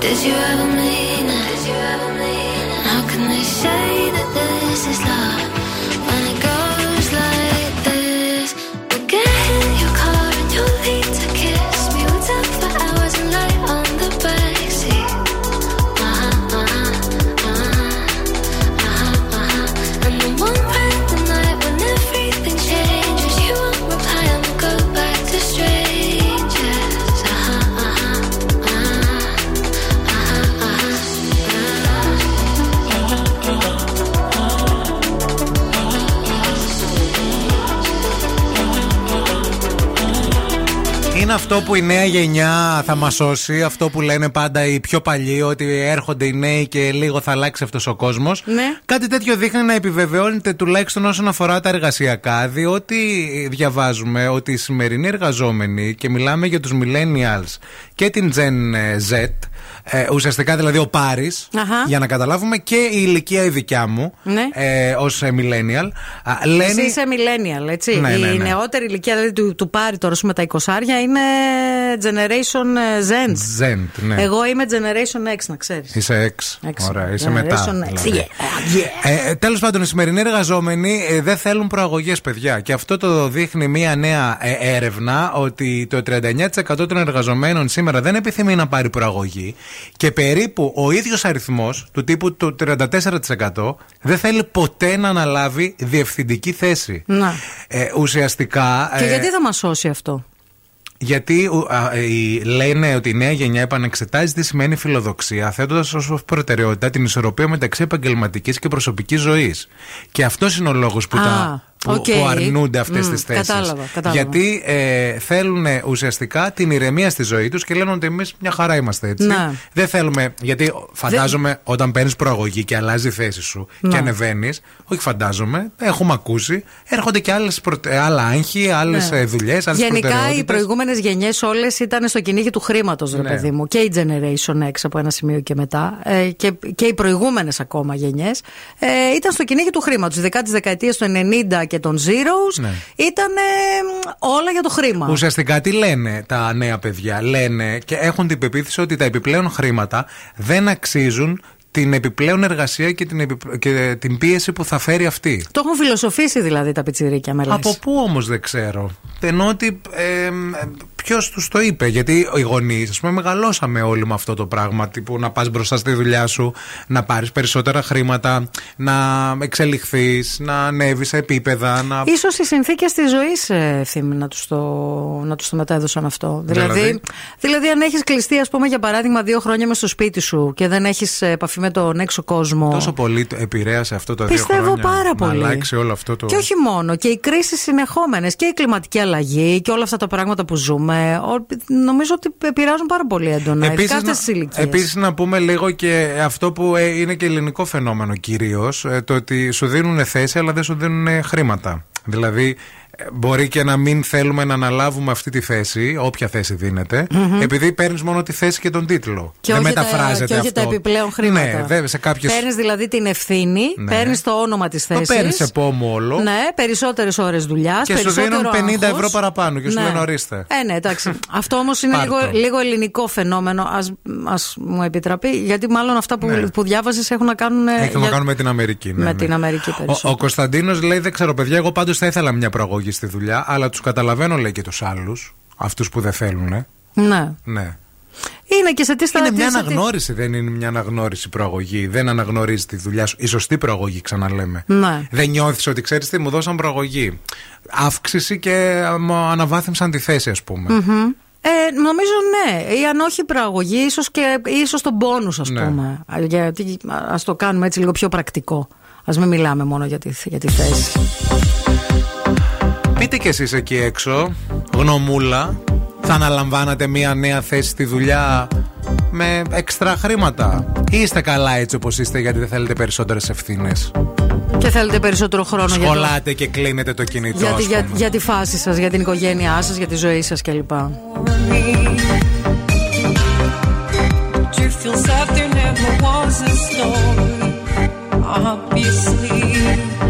Did you ever mean? And how can they say that this is love Είναι αυτό που η νέα γενιά θα μας σώσει. Αυτό που λένε πάντα οι πιο παλιοί, ότι έρχονται οι νέοι και λίγο θα αλλάξει αυτός ο κόσμος. Ναι. Κάτι τέτοιο δείχνει να επιβεβαιώνεται τουλάχιστον όσον αφορά τα εργασιακά, διότι διαβάζουμε ότι οι σημερινοί εργαζόμενοι, και μιλάμε για τους millennials και την Gen Z, ε, ουσιαστικά δηλαδή ο Πάρης, Αχα. για να καταλάβουμε και η ηλικία η δικιά μου Ναι. ε, ως millennial, α, λένε. Εσύ είσαι millennial, έτσι. Ναι, ναι, Η ναι. νεότερη ηλικία δηλαδή, του, του πάρει τώρα σου με τα 20 είναι generation ε, Zen. Zen, ναι. Εγώ είμαι generation X, να ξέρεις. Είσαι ex. Έξι. Ωραία, είσαι Generation μετά. X. δηλαδή. Yeah. Ε, Τέλος πάντων, οι σημερινοί εργαζόμενοι ε, δεν θέλουν προαγωγές, παιδιά. Και αυτό το δείχνει μία νέα ε, έρευνα ότι το 39% των εργαζομένων σήμερα δεν επιθυμεί να πάρει προαγωγή και περίπου ο ίδιος αριθμός του τύπου το 34% δεν θέλει ποτέ να αναλάβει διευθυντική θέση. Να. Ε, ουσιαστικά. Και ε, γιατί θα μας σώσει αυτό; γιατί ου, α, ε, η- λένε ότι η νέα γενιά επανεξετάζει τι σημαίνει φιλοδοξία, θέτοντας ως προτεραιότητα την ισορροπία μεταξύ επαγγελματικής και προσωπικής ζωής. Και αυτός είναι ο λόγος που Α. τα που, Οκ. που αρνούνται αυτές Μμ, τις θέσεις. κατάλαβα, κατάλαβα. Γιατί ε, θέλουν ουσιαστικά την ηρεμία στη ζωή τους και λένε ότι εμείς μια χαρά είμαστε έτσι. Ναι. Δεν θέλουμε. Γιατί φαντάζομαι όταν παίρνεις προαγωγή και αλλάζει η θέση σου Ναι. και ανεβαίνεις, όχι φαντάζομαι, έχουμε ακούσει, έρχονται και άλλες προτε- άλλα άγχη, άλλες Ναι. δουλειές, άλλες Γενικά οι προηγούμενες γενιές όλες ήταν στο κυνήγι του χρήματος, ρε Ναι. παιδί μου. Και η Generation X από ένα σημείο και μετά. Ε, και, και οι προηγούμενες ακόμα γενιές. Ε, ήταν στο κυνήγι του χρήματος. Ειδικά τις δεκαετίες του 90 και των Zeros. Ναι. Ήταν ε, όλα για το χρήμα. Ουσιαστικά τι λένε τα νέα παιδιά; Λένε και έχουν την πεποίθηση ότι τα επιπλέον χρήματα δεν αξίζουν την επιπλέον εργασία και την, επιπ- και την πίεση που θα φέρει αυτή. Το έχουν φιλοσοφήσει δηλαδή τα πιτσιρίκια με λες. Από πού όμως δεν ξέρω. Ενώ ότι. Ποιος τους το είπε, Γιατί οι γονείς, ας πούμε, μεγαλώσαμε όλοι με αυτό το πράγμα. Τύπου να πας μπροστά στη δουλειά σου, να πάρεις περισσότερα χρήματα, να εξελιχθείς, να ανέβεις σε επίπεδα. Να... Ίσως οι συνθήκες της ζωής ευθύμη να τους το, να τους το μετέδωσαν αυτό. Δηλαδή; Δηλαδή, δηλαδή αν έχεις κλειστεί, ας πούμε, για παράδειγμα, δύο χρόνια μες στο σπίτι σου και δεν έχεις επαφή με τον έξω κόσμο. Τόσο πολύ το επηρέασε αυτό το δύο Πιστεύω χρόνια. πάρα πολύ. Να αλλάξει όλο αυτό το. Και όχι μόνο, και οι κρίσεις συνεχόμενες και η κλιματική αλλαγή και όλα αυτά τα πράγματα που ζούμε. Ο- Νομίζω ότι επηρεάζουν πάρα πολύ έντονα. ειδικά Επίσης, αυτές να, τις ηλικίες. επίσης να πούμε λίγο και αυτό που ε, είναι και ελληνικό φαινόμενο κυρίως το ότι σου δίνουν θέση αλλά δεν σου δίνουν χρήματα. Δηλαδή ε, μπορεί και να μην θέλουμε να αναλάβουμε αυτή τη θέση, όποια θέση δίνεται, Μμμ. επειδή παίρνεις μόνο τη θέση και τον τίτλο. Και δεν όχι, τα, μεταφράζεται και όχι αυτό. τα επιπλέον χρήματα. Ναι, δε, σε κάποιες... Παίρνεις δηλαδή την ευθύνη, Ναι. παίρνεις το όνομα της θέση. Το παίρνεις σε πόμο όλο. Ναι, περισσότερες ώρες δουλειάς. Και σου δίνουν 50 ευρώ παραπάνω και σου Ναι. λένε ορίστε. Ε, ναι, εντάξει. Αυτό όμως είναι Πάρ' λίγο, το. λίγο ελληνικό φαινόμενο. Α ας μου επιτραπεί, γιατί μάλλον αυτά που, Ναι. που διάβασες έχουν να κάνουν. ε, Έχει να για- κάνουμε με την Αμερική. Ναι, με ναι. την Αμερική Ο, περισσότερο. ο Κωνσταντίνος λέει: Δεν ξέρω, παιδιά, εγώ πάντως θα ήθελα μια προαγωγή στη δουλειά, αλλά τους καταλαβαίνω, λέει και τους άλλους, αυτούς που δεν θέλουν. Ναι. Ναι. Είναι και σε τι Είναι μια σε τι- αναγνώριση, δεν είναι μια αναγνώριση προαγωγή. Δεν αναγνωρίζει τη δουλειά σου. Η σωστή προαγωγή, ξαναλέμε. Ναι. Δεν νιώθεις ότι ξέρεις τι, μου δώσαν προαγωγή. Αύξηση και μου αναβάθμισαν τη θέση, ας πούμε. Μμμ. Ε, νομίζω ναι. Ή αν όχι προαγωγή, ίσως και ίσως τον πόνους ας Ναι. πούμε. Α, Γιατί ας το κάνουμε έτσι λίγο πιο πρακτικό. Α μην μιλάμε μόνο για τη, για τη θέση. Πείτε κι εσείς εκεί έξω, γνωμούλα, θα αναλαμβάνατε μια νέα θέση στη δουλειά με έξτρα χρήματα ή είστε καλά έτσι όπως είστε γιατί δεν θέλετε περισσότερες ευθύνες; Και θέλετε περισσότερο χρόνο για, το, Σχολάτε και κλείνετε το κινητό για, τη, ας για, πούμε. για τη φάση σας, για την οικογένειά σας, για τη ζωή σας κλπ. You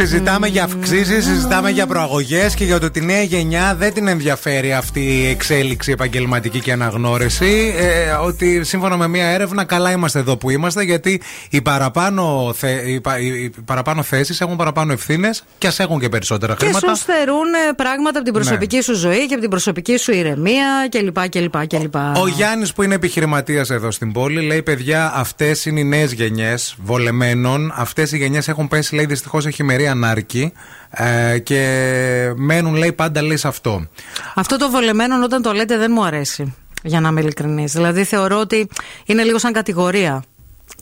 Συζητάμε για αυξήσεις, συζητάμε για προαγωγές και για το ότι η νέα γενιά δεν την ενδιαφέρει αυτή η εξέλιξη επαγγελματική και αναγνώριση. Ε, ότι σύμφωνα με μία έρευνα, καλά είμαστε εδώ που είμαστε, γιατί οι παραπάνω, θε, οι, πα- οι παραπάνω θέσεις έχουν παραπάνω ευθύνες και ας έχουν και περισσότερα Και χρήματα. σου στερούν ε, πράγματα από την προσωπική σου ζωή και από την προσωπική σου ηρεμία κλπ. κλπ, κλπ. Ο Γιάννης που είναι επιχειρηματίας εδώ στην πόλη λέει: Παιδιά, αυτές είναι οι νέες γενιές βολεμένων. Αυτές οι γενιές έχουν πέσει, λέει, δυστυχώς εφημερία ανάρκη. Ε, και μένουν, λέει, πάντα λέει σε αυτό. Αυτό το βολεμένο όταν το λέτε δεν μου αρέσει. Για να είμαι ειλικρινής. Δηλαδή θεωρώ ότι είναι λίγο σαν κατηγορία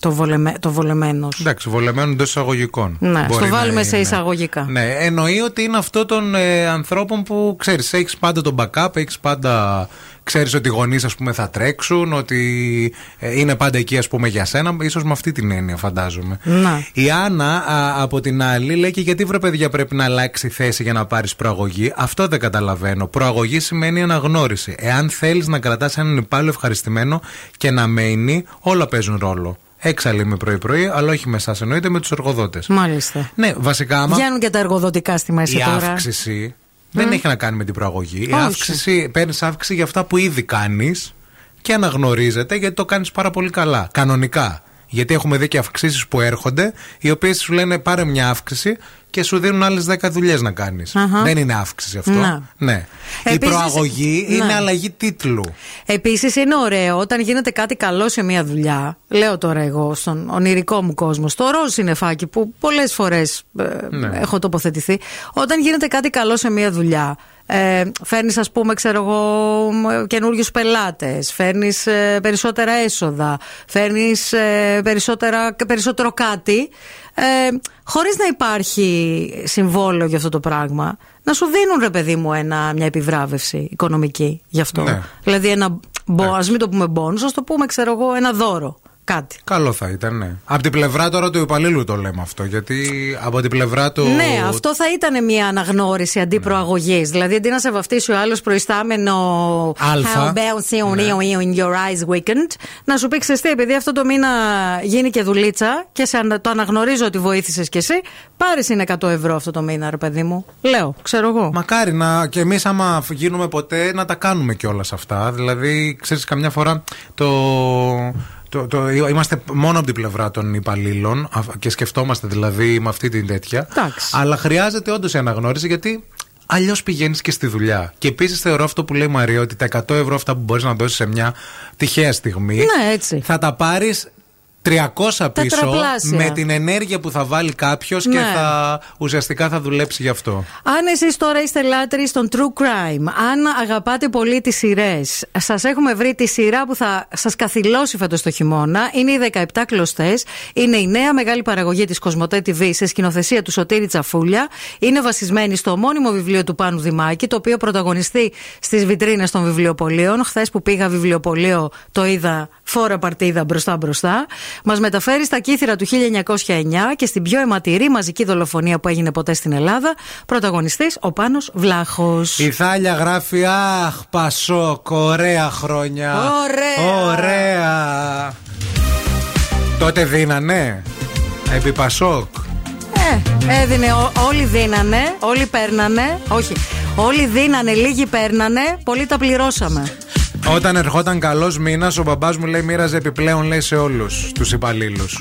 το, βολεμέ, το βολεμένος. Εντάξει, βολεμένο εντός εισαγωγικών. Ναι, Μπορεί στο να βάλουμε σε είναι. εισαγωγικά. Ναι, εννοεί ότι είναι αυτό των ε, ανθρώπων που ξέρεις, έχεις πάντα τον backup, έχεις πάντα. Ξέρεις ότι οι γονείς, ας πούμε, θα τρέξουν, ότι ε, είναι πάντα εκεί, ας πούμε, για σένα. ίσως με αυτή την έννοια, φαντάζομαι. Να. Η Άννα, α, από την άλλη, λέει και γιατί βρε παιδιά πρέπει να αλλάξει θέση για να πάρεις προαγωγή; Αυτό δεν καταλαβαίνω. Προαγωγή σημαίνει αναγνώριση. Εάν θέλεις να κρατάς έναν υπάλληλο ευχαριστημένο και να μένει, όλα παίζουν ρόλο. Έξαλλη με πρωί-πρωί, αλλά όχι με εσάς, εννοείται με τους εργοδότες. Μάλιστα. Ναι, βασικά, άμα Βγαίνουν και τα εργοδοτικά στη μέση η τώρα. αύξηση δεν έχει να κάνει με την προαγωγή. Η Όχι. αύξηση, παίρνεις αύξηση για αυτά που ήδη κάνεις και αναγνωρίζεται γιατί το κάνεις πάρα πολύ καλά. Κανονικά. Γιατί έχουμε δει και αυξήσεις που έρχονται, οι οποίες σου λένε πάρε μια αύξηση και σου δίνουν άλλες 10 δουλειές να κάνεις. Αχα. Δεν είναι αύξηση αυτό. Να. Ναι. η Επίσης- προαγωγή Ναι. είναι αλλαγή τίτλου. Επίσης, είναι ωραίο όταν γίνεται κάτι καλό σε μια δουλειά. Λέω τώρα εγώ στον ονειρικό μου κόσμο, στο ροζ συννεφάκι που πολλές φορές Ναι. έχω τοποθετηθεί. Όταν γίνεται κάτι καλό σε μια δουλειά, ε, φέρνεις, ας πούμε, ξέρω εγώ, καινούριους πελάτες, φέρνεις περισσότερα έσοδα, φέρνεις περισσότερο κάτι. Ε, χωρίς να υπάρχει συμβόλαιο για αυτό το πράγμα να σου δίνουν ρε παιδί μου ένα, μια επιβράβευση οικονομική γι' αυτό. Ναι. δηλαδή ένα μπο, ας μην το πούμε μπόνους ας το πούμε ξέρω εγώ ένα δώρο κάτι. Καλό θα ήταν, ναι. Από την πλευρά τώρα του υπαλλήλου το λέμε αυτό. Γιατί από την πλευρά του. Ναι, αυτό θα ήταν μια αναγνώριση αντί προαγωγής. Δηλαδή, αντί να σε βαφτίσει ο άλλος προϊστάμενο Αλφα. How about you Ναι. in your eyes weekend, να σου πει ξεστή, επειδή αυτό το μήνα γίνει και δουλίτσα και σε ανα- το αναγνωρίζω ότι βοήθησες κι εσύ, πάρεις είναι 100 ευρώ αυτό το μήνα, ρε παιδί μου. Λέω, ξέρω εγώ. Μακάρι να και εμείς, άμα γίνουμε ποτέ, να τα κάνουμε κιόλας αυτά. Δηλαδή, ξέρεις, καμιά φορά το. Το, το, είμαστε μόνο από την πλευρά των υπαλλήλων α- και σκεφτόμαστε δηλαδή με αυτή την τέτοια. Εντάξει. Αλλά χρειάζεται όντως η αναγνώριση γιατί αλλιώς πηγαίνεις και στη δουλειά. Και επίσης θεωρώ αυτό που λέει η Μαρία ότι τα 100 ευρώ αυτά που μπορείς να δώσεις σε μια τυχαία στιγμή Ναι, έτσι. θα τα πάρεις 300 πίσω Τετραπλάσια. με την ενέργεια που θα βάλει κάποιος και Ναι. θα, ουσιαστικά θα δουλέψει γι' αυτό. Αν εσείς τώρα είστε λάτρεις των true crime, αν αγαπάτε πολύ τις σειρές, σας έχουμε βρει τη σειρά που θα σας καθυλώσει φέτος το χειμώνα. Είναι οι 17 κλωστές. Είναι η νέα μεγάλη παραγωγή της Κοσμοτέ TV σε σκηνοθεσία του Σωτήρη Τσαφούλια. Είναι βασισμένη στο μόνιμο βιβλίο του Πάνου Δημάκη, το οποίο πρωταγωνιστεί στις βιτρίνες των βιβλιοπολίων. Χθες που πήγα βιβλιοπωλείο, το είδα φόρα παρτίδα μπροστά-μπροστά. Μας μεταφέρει στα κύθρα του 1909 και στην πιο αιματηρή μαζική δολοφονία που έγινε ποτέ στην Ελλάδα. Πρωταγωνιστής ο Πάνος Βλάχος. Η Θάλια γράφει Αχ, Πασόκ, ωραία χρόνια. Ωραία. Ωραία. Τότε δίνανε. Επί Πασόκ. Ε, έδινε, ό- όλοι δίνανε, όλοι παίρνανε. Όχι, όλοι δίνανε, λίγοι παίρνανε, πολλοί τα πληρώσαμε. Όταν ερχόταν καλός μήνας, ο μπαμπάς μου λέει μοίραζε επιπλέον λέει σε όλους τους υπαλλήλους.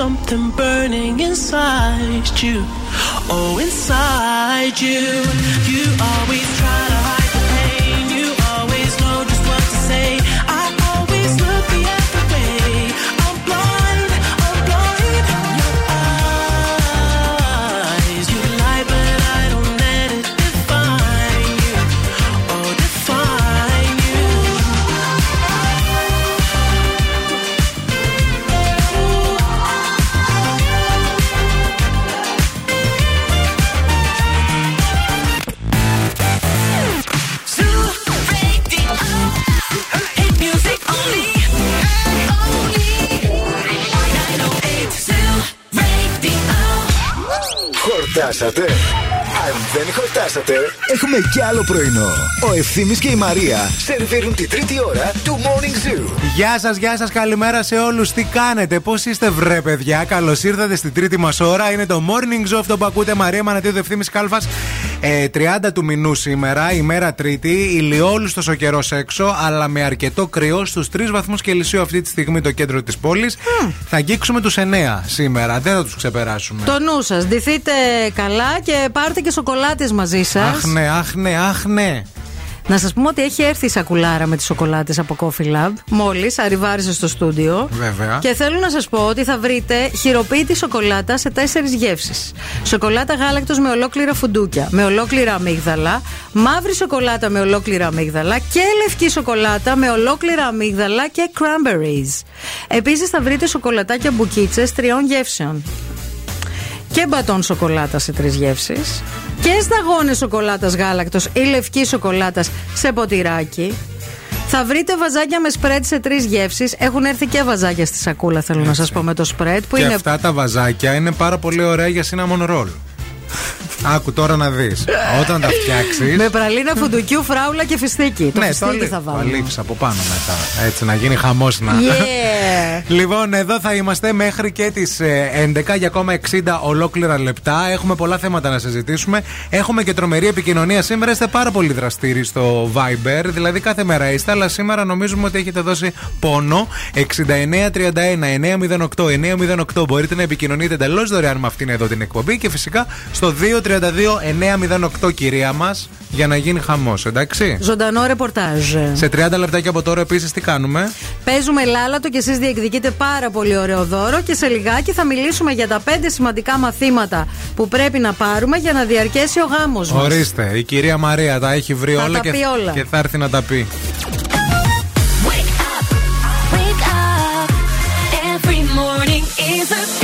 something burning inside you. Oh, inside you. You always try to έχουμε κι άλλο πρωινό. Ο Ευθύμης και η Μαρία σερβίρουν τη τρίτη ώρα του Morning Zoo. Γεια σας, γεια σας, καλημέρα σε όλους. Τι κάνετε, πώς είστε, βρε παιδιά. Καλώς ήρθατε στη τρίτη μας ώρα. Είναι το morning show αυτό που ακούτε. Μαρία Μανατίδου Ευθύνη Κάλφας. Ε, 30 του μηνού σήμερα, ημέρα Τρίτη. Ηλιόλουστος ο καιρός έξω, αλλά με αρκετό κρυό στους 3 βαθμούς Κελσίου αυτή τη στιγμή το κέντρο της πόλης. Θα αγγίξουμε τους 9 σήμερα. Δεν θα τους ξεπεράσουμε. Το νου σας. Ντυθείτε καλά και πάρτε και σοκολάτες μαζί σας. Αχ ναι, αχ ναι, αχ ναι. Να σας πούμε ότι έχει έρθει η σακουλάρα με τις σοκολάτες από Coffee Lab. Μόλις arriváρισε στο στούντιο. Βέβαια. Και θέλω να σας πω ότι θα βρείτε χειροποίητη σοκολάτα σε τέσσερις γεύσεις. Σοκολάτα γάλακτος με ολόκληρα φουντούκια, με ολόκληρα αμύγδαλα, μαύρη σοκολάτα με ολόκληρα αμύγδαλα και λευκή σοκολάτα με ολόκληρα αμύγδαλα και cranberries. Επίσης θα βρείτε σοκολατάκια μπουκίτσες τριών γεύσεων. Και μπατόν σοκολάτα σε τρεις γεύσεις. Και σταγόνες σοκολάτας γάλακτος ή λευκής σοκολάτας σε ποτηράκι. Θα βρείτε βαζάκια με σπρέτ σε τρεις γεύσεις. Έχουν έρθει και βαζάκια στη σακούλα, θέλω να σας πω με το σπρέτ. Που και είναι αυτά τα βαζάκια είναι πάρα πολύ ωραία για cinnamon roll. Άκου τώρα να δεις. Όταν τα φτιάξει. με πραλίνα φουντουκιού, φράουλα και φιστίκι. Το ναι, φιστίκι το, θα το βάλω. αλείψεις από πάνω μετά. Έτσι να γίνει χαμό να. Yeah. λοιπόν, εδώ θα είμαστε μέχρι και τις 11 για ακόμα 60 ολόκληρα λεπτά. Έχουμε πολλά θέματα να συζητήσουμε. Έχουμε και τρομερή επικοινωνία. Σήμερα είστε πάρα πολύ δραστήριοι στο Viber. Δηλαδή κάθε μέρα είστε, αλλά σήμερα νομίζουμε ότι έχετε δώσει πόνο. 6931 908 908 μπορείτε να επικοινωνείτε εντελώς δωρεάν με αυτήν εδώ την εκπομπή και φυσικά στο 232 908 κυρία μας για να γίνει χαμός, εντάξει. Ζωντανό ρεπορτάζ. Σε 30 λεπτάκια από τώρα επίσης τι κάνουμε; Παίζουμε λάλατο και εσείς διεκδικείτε πάρα πολύ ωραίο δώρο και σε λιγάκι θα μιλήσουμε για τα πέντε σημαντικά μαθήματα που πρέπει να πάρουμε για να διαρκέσει ο γάμος μας. Ορίστε, η κυρία Μαρία τα έχει βρει Θα όλα, τα και, πει όλα. και θα έρθει να τα πει. Wake up. Every morning is a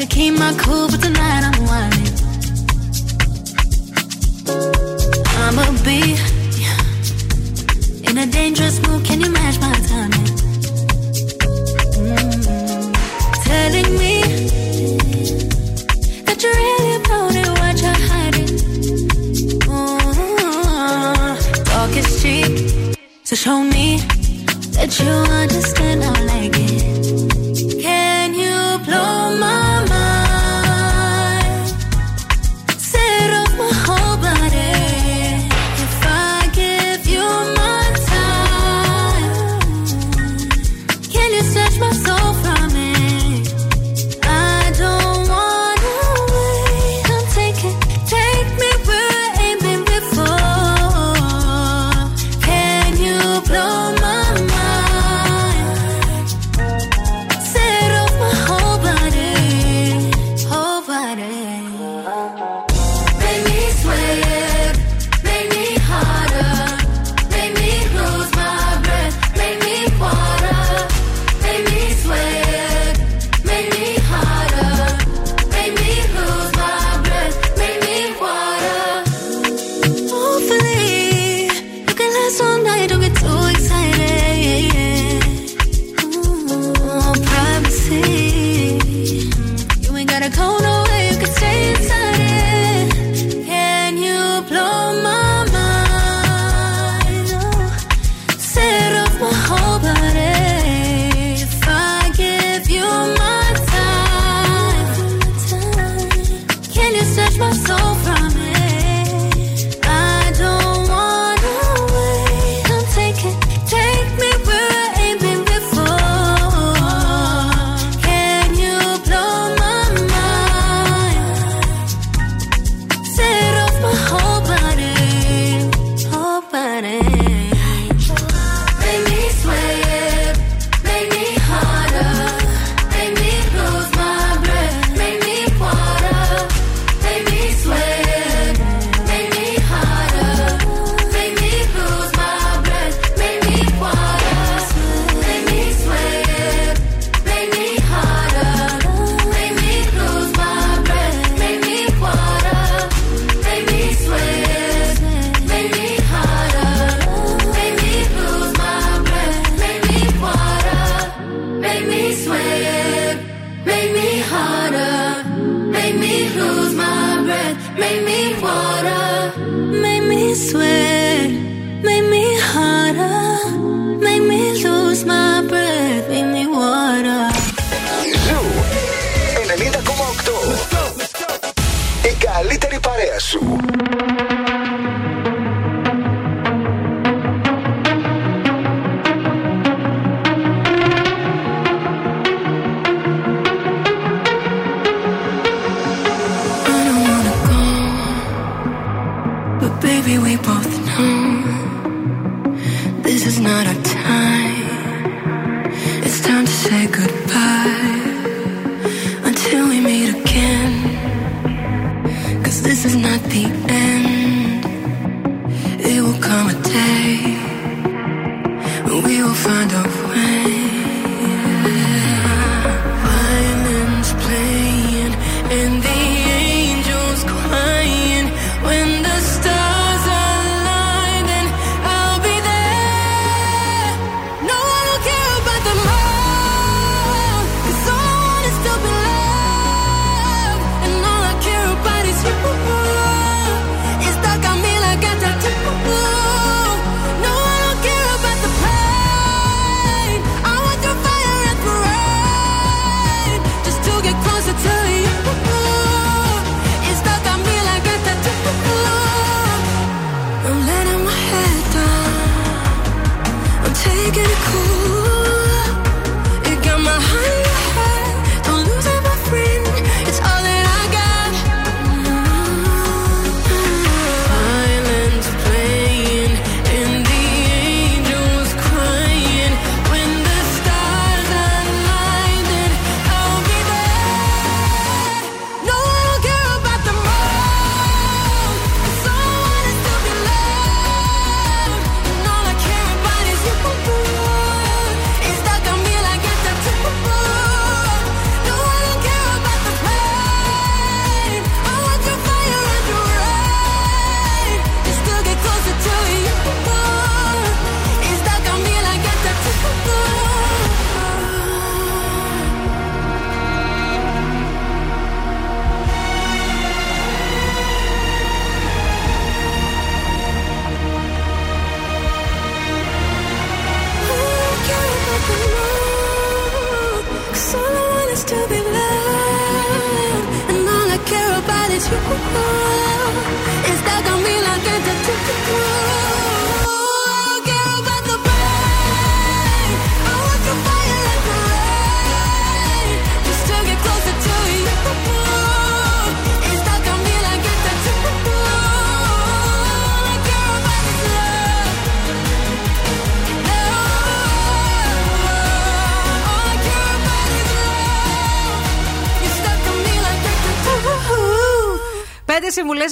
could keep my cool, but tonight I'm whining. I'ma be in a dangerous mood. Can you match my timing? Mm. Telling me that you're really about it, what you're hiding. Mm. Talk is cheap, so show me that you understand. I like it.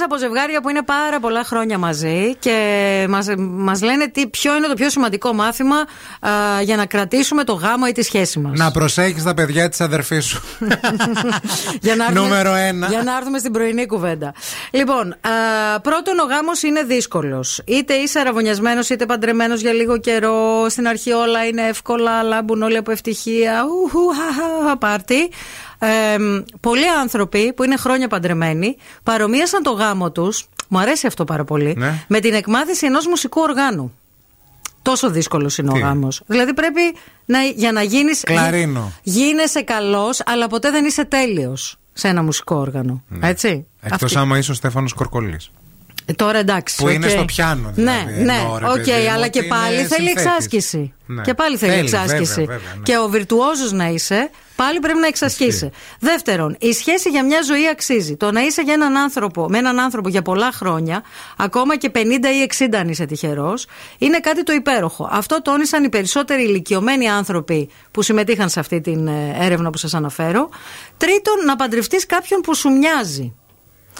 Από ζευγάρια που είναι πάρα πολλά χρόνια μαζί και μας μας λένε τι, ποιο είναι το πιο σημαντικό μάθημα α, για να κρατήσουμε το γάμο ή τη σχέση μας. Να προσέχεις τα παιδιά της αδερφής σου. για να έρθουμε- Νούμερο ένα. Για να έρθουμε στην πρωινή κουβέντα. Λοιπόν, α, πρώτον, ο γάμος είναι δύσκολος. Είτε είσαι αραβωνιασμένος είτε παντρεμένος για λίγο καιρό. Στην αρχή όλα είναι εύκολα, λάμπουν όλοι από ευτυχία. Ουχου, χα, χα, πάρτι. Ε, πολλοί άνθρωποι που είναι χρόνια παντρεμένοι παρομοίασαν το γάμο τους. Μου αρέσει αυτό πάρα πολύ. Ναι. Με την εκμάθηση ενός μουσικού οργάνου. Τόσο δύσκολος είναι Τι; ο γάμος. Δηλαδή πρέπει να, για να γίνει. Κλαρίνο. Γίνεσαι καλός, αλλά ποτέ δεν είσαι τέλειος σε ένα μουσικό όργανο. Έτσι. Εκτός Αυτή- άμα είσαι ο Στέφανος Κορκολής. Ε, Τώρα εντάξει. Που είναι οκ. στο πιάνο, δηλαδή, Ναι, ναι, εννοώ, ρε οκ, παιδί μου, αλλά ότι και είναι πάλι θέλει συνθέτης. εξάσκηση. Ναι. Και πάλι θέλει, Θέλει, εξάσκηση. βέβαια, βέβαια, ναι. Και ο βιρτουόζος να είσαι, πάλι πρέπει να εξασκήσει. Δεύτερον, η σχέση για μια ζωή αξίζει. Το να είσαι για έναν άνθρωπο, με έναν άνθρωπο για πολλά χρόνια, ακόμα και 50 ή 60 αν είσαι τυχερός, είναι κάτι το υπέροχο. Αυτό τόνισαν οι περισσότεροι ηλικιωμένοι άνθρωποι που συμμετείχαν σε αυτή την ε, έρευνα που σας αναφέρω. Τρίτον, να παντρευτείς κάποιον που σου μοιάζει.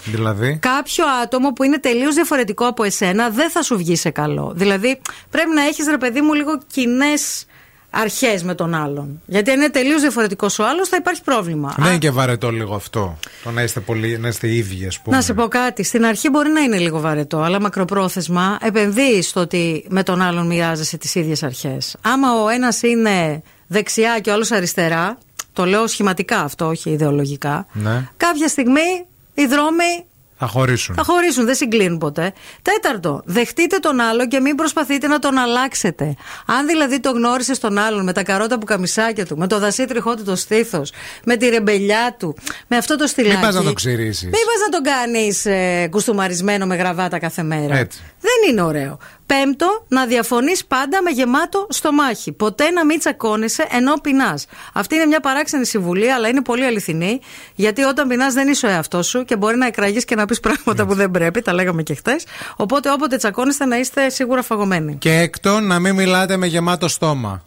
Δηλαδή; Κάποιο άτομο που είναι τελείως διαφορετικό από εσένα δεν θα σου βγει σε καλό. Δηλαδή, πρέπει να έχεις ρε παιδί μου λίγο κοινές αρχές με τον άλλον. Γιατί αν είναι τελείως διαφορετικός ο άλλος, θα υπάρχει πρόβλημα. Δεν είναι και βαρετό λίγο αυτό. Το να είστε, πολύ, να είστε ίδιοι, ας πούμε. Να σε πω κάτι. Στην αρχή μπορεί να είναι λίγο βαρετό, αλλά μακροπρόθεσμα επενδύεις στο ότι με τον άλλον μοιράζεσαι τις ίδιες αρχές. Άμα ο ένας είναι δεξιά και ο άλλος αριστερά, το λέω σχηματικά αυτό, όχι ιδεολογικά, Ναι. κάποια στιγμή οι δρόμοι θα χωρίσουν. Θα χωρίσουν, δεν συγκλίνουν ποτέ. Τέταρτο, δεχτείτε τον άλλο και μην προσπαθείτε να τον αλλάξετε. Αν δηλαδή το γνώρισες τον άλλον με τα καρότα που καμισάκια του, με το δασίτριχό του το στήθος, με τη ρεμπελιά του, με αυτό το στυλάκι. Μην πας να το ξηρίσει. Μην πας να τον κάνεις ε, κουστούμαρισμένο με γραβάτα κάθε μέρα. Έτσι. Δεν είναι ωραίο. Πέμπτο, να διαφωνείς πάντα με γεμάτο στομάχι. Ποτέ να μην τσακώνεσαι ενώ πεινάς. Αυτή είναι μια παράξενη συμβουλή, αλλά είναι πολύ αληθινή. Γιατί όταν πεινάς δεν είσαι ο εαυτός σου και μπορεί να εκραγείς και να πεις πράγματα που δεν πρέπει. Τα λέγαμε και χθες. Οπότε όποτε τσακώνεστε να είστε σίγουρα φαγωμένοι. Και έκτο να μην μιλάτε με γεμάτο στόμα.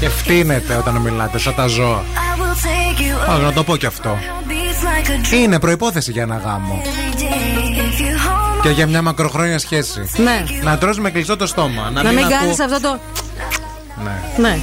Και φτύνετε όταν μιλάτε, σαν τα ζώα. Ά, να το πω κι αυτό. Είναι προπόθεση για ένα γάμο. Και για μια μακροχρόνια σχέση. Ναι. Να τρώσει με κλειστό το στόμα. Να, μην, μην κάνεις αυτό το. Ναι. ναι.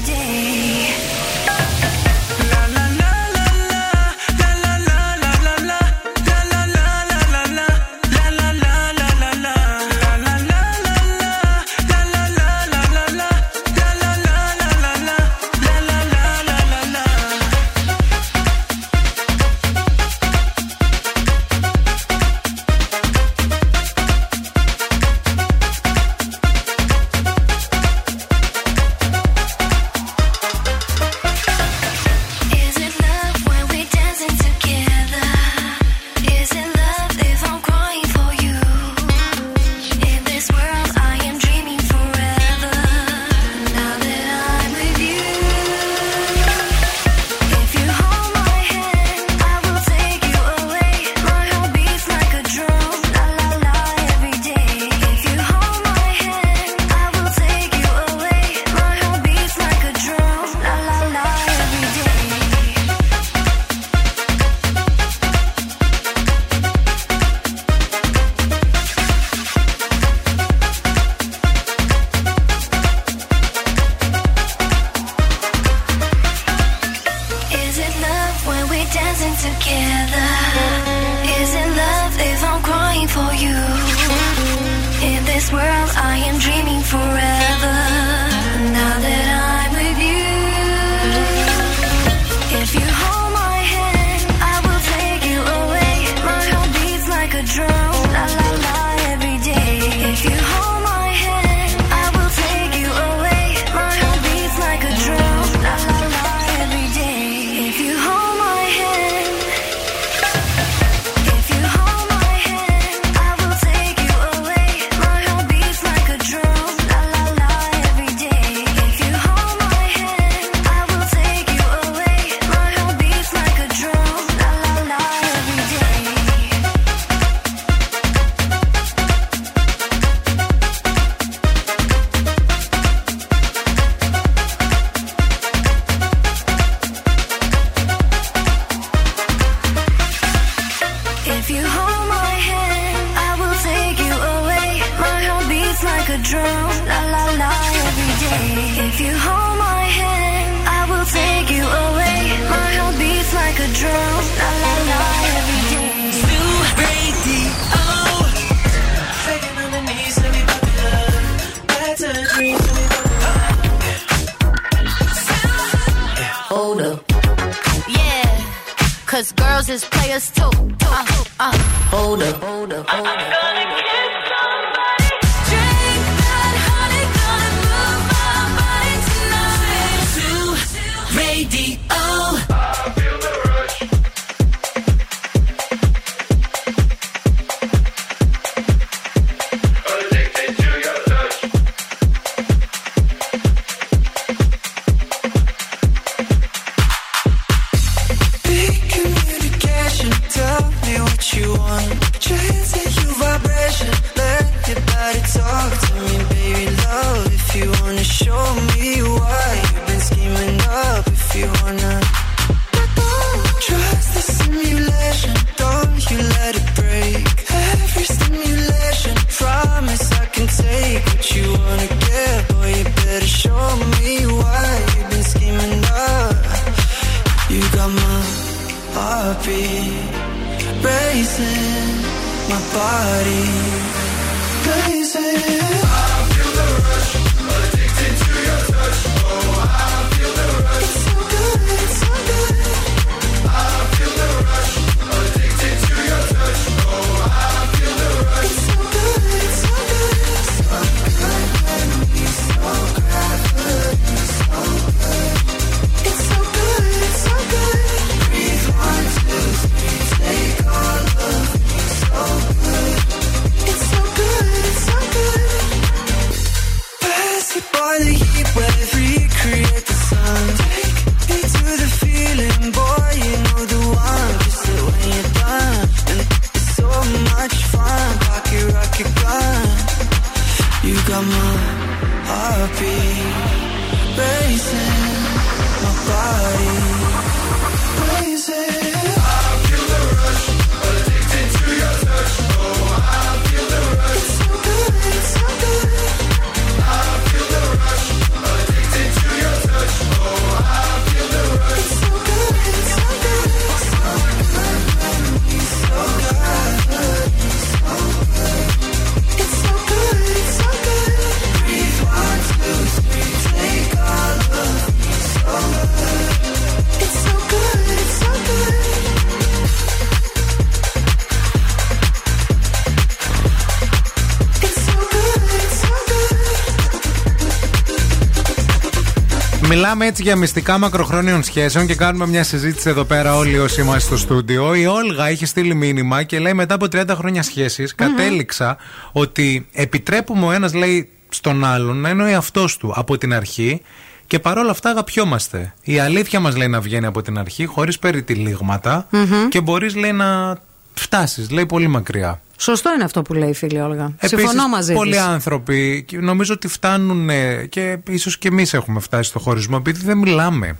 Μιλάμε έτσι για μυστικά μακροχρόνιων σχέσεων και κάνουμε μια συζήτηση εδώ πέρα όλοι όσοι είμαστε στο στούντιο. Η Όλγα έχει στείλει μήνυμα και λέει μετά από 30 χρόνια σχέσης κατέληξα ότι επιτρέπουμε ο ένας λέει στον άλλον να είναι ο εαυτός του από την αρχή και παρόλα αυτά αγαπιόμαστε. Η αλήθεια μας λέει να βγαίνει από την αρχή χωρίς περιτυλίγματα Μμμ. και μπορείς λέει να φτάσεις λέει πολύ μακριά. Σωστό είναι αυτό που λέει η φίλη Όλγα. Επίσης, Συμφωνώ μαζί πολλοί της. άνθρωποι και νομίζω ότι φτάνουν ε, και ίσως και εμείς έχουμε φτάσει στο χωρισμό επειδή δεν μιλάμε.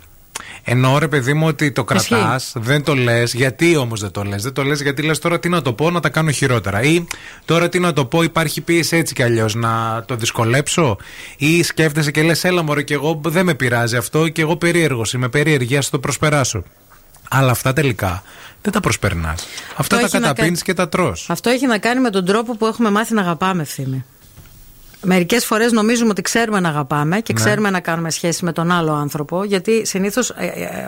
Ενώ ρε παιδί μου ότι το Ισχύει. κρατάς, δεν το λες. Γιατί όμως δεν το λες; Δεν το λες γιατί λες τώρα τι να το πω να τα κάνω χειρότερα. Ή τώρα τι να το πω, υπάρχει πίεση έτσι κι αλλιώς να το δυσκολέψω. Ή σκέφτεσαι και λες, έλα μωρέ, και εγώ δεν με πειράζει αυτό και εγώ περίεργος είμαι περίεργη, ας το προσπεράσω. Αλλά αυτά τελικά δεν τα προσπερνάς. Αυτά τα έχει να καταπίνεις κάνει- και τα τρώ. Αυτό έχει να κάνει με τον τρόπο που έχουμε μάθει να αγαπάμε, ευθύνη. Μερικές φορές νομίζουμε ότι ξέρουμε να αγαπάμε και Ναι. ξέρουμε να κάνουμε σχέση με τον άλλο άνθρωπο, γιατί συνήθως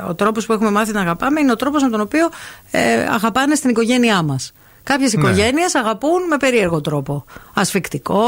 ο τρόπος που έχουμε μάθει να αγαπάμε είναι ο τρόπος με τον οποίο ε, αγαπάνε στην οικογένειά μας. Κάποιες Ναι. οικογένειες αγαπούν με περίεργο τρόπο. Ασφικτικό,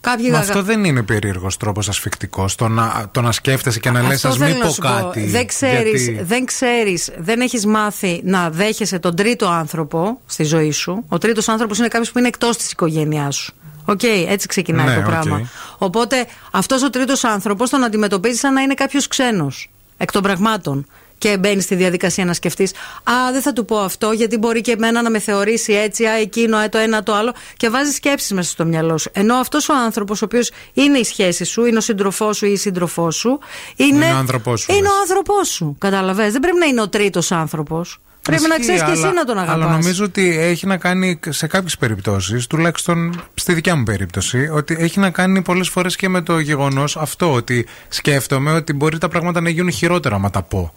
κάποιοι Μα αγα- αυτό δεν είναι περίεργος τρόπος ασφικτικός. Το να, το να σκέφτεσαι και να λες, Αυτό ας θέλω μην να πω σου πω. κάτι. Δεν ξέρεις, γιατί- δεν ξέρεις, δεν έχεις μάθει να δέχεσαι τον τρίτο άνθρωπο στη ζωή σου. Ο τρίτος άνθρωπος είναι κάποιος που είναι εκτός της οικογένειάς σου. Οκ, έτσι ξεκινάει Ναι, το οκ. πράγμα. Οπότε αυτός ο τρίτος άνθρωπος τον αντιμετωπίζεις σαν να είναι κάποιος ξένος. Εκ των πραγμάτων. Και μπαίνει στη διαδικασία να σκεφτείς, Α, δεν θα του πω αυτό, γιατί μπορεί και εμένα να με θεωρήσει έτσι, Α, εκείνο, α, το ένα, το άλλο. Και βάζεις σκέψεις μέσα στο μυαλό σου. Ενώ αυτός ο άνθρωπος, ο οποίος είναι η σχέση σου, είναι ο σύντροφός σου ή η σύντροφός σου, είναι, Είναι ο άνθρωπός σου, Είναι λες. ο άνθρωπός σου. Καταλαβες. Δεν πρέπει να είναι ο τρίτος άνθρωπος. Πρέπει να Ισχύει, ξέρεις και εσύ αλλά- να τον αγαπάς Αλλά νομίζω ότι έχει να κάνει σε κάποιες περιπτώσεις, τουλάχιστον στη δικιά μου περίπτωση, ότι έχει να κάνει πολλές φορές και με το γεγονός αυτό ότι σκέφτομαι ότι μπορεί τα πράγματα να γίνουν χειρότερα άμα τα πω.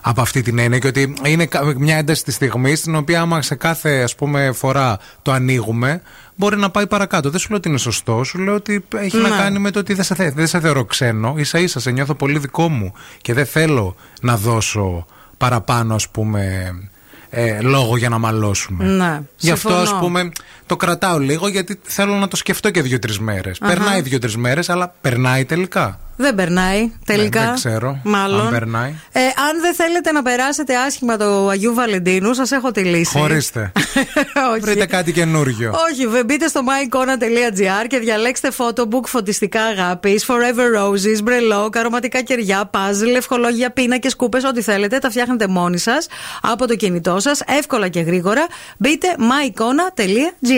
Από αυτή την έννοια και ότι είναι κα- μια ένταση της στιγμής στην οποία άμα σε κάθε ας πούμε, φορά το ανοίγουμε μπορεί να πάει παρακάτω. Δεν σου λέω ότι είναι σωστό, σου λέω ότι έχει να Ναι. κάνει με το ότι δεν σε, θε- δεν σε θεωρώ ξένο. σα ίσα σε νιώθω πολύ δικό μου και δεν θέλω να δώσω παραπάνω ας πούμε ε, λόγο για να μαλώσουμε. Ναι, Γι' αυτό συμφωνώ. α πούμε το κρατάω λίγο γιατί θέλω να το σκεφτώ και δύο-τρεις μέρες. Αχα. Περνάει δύο-τρεις μέρες, αλλά περνάει τελικά. Δεν περνάει τελικά. Ναι, δεν ξέρω Μάλλον. αν περνάει. Ε, αν δεν θέλετε να περάσετε άσχημα το Αγίου Βαλεντίνου, σας έχω τη λύση. Χωρίστε. Όχι. Βρείτε κάτι καινούριο. Όχι, βε- μπείτε στο myicona.gr και διαλέξτε photobook φωτιστικά αγάπης, forever roses, μπρελό, αρωματικά κεριά, puzzle, ευχολόγια, πίνακες, κούπες, ό,τι θέλετε. Τα φτιάχνετε μόνοι σας από το κινητό σας, εύκολα και γρήγορα. Μπείτε myicona.gr.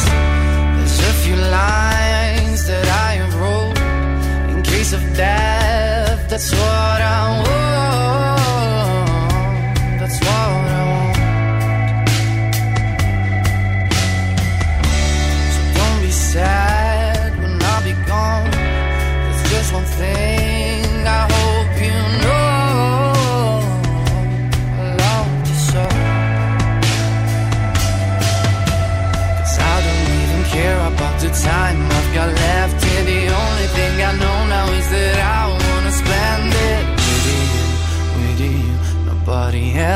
That I have wrote in case of death. That's what I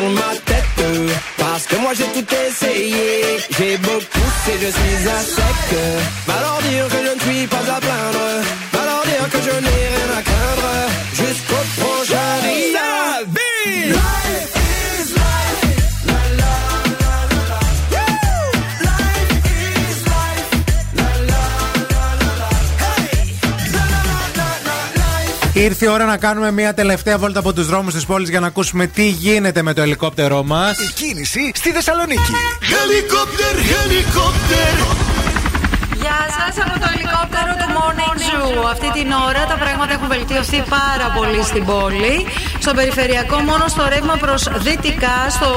Ma tête. Parce que moi j'ai tout essayé, j'ai beau pousser, je suis à sec. Leur dire que je ne suis pas à plaindre, Ήρθε η ώρα να κάνουμε μια τελευταία βόλτα από τους δρόμους της πόλης για να ακούσουμε τι γίνεται με το ελικόπτερό μας. Η κίνηση στη Θεσσαλονίκη. Helicopter, helicopter. Γεια σας από το ελικόπτερο του Morning Zoo. Αυτή την ώρα τα πράγματα έχουν βελτιωθεί πάρα πολύ στην πόλη. Στο περιφερειακό, μόνο στο ρεύμα προς δυτικά, στο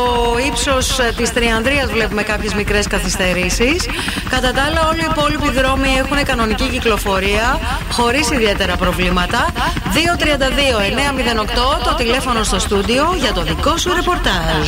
ύψος της Τριανδρίας, βλέπουμε κάποιες μικρές καθυστερήσεις. Κατά τα άλλα, όλοι οι υπόλοιποι δρόμοι έχουν κανονική κυκλοφορία, χωρίς ιδιαίτερα προβλήματα. 232-908 το τηλέφωνο στο στούντιο για το δικό σου ρεπορτάζ.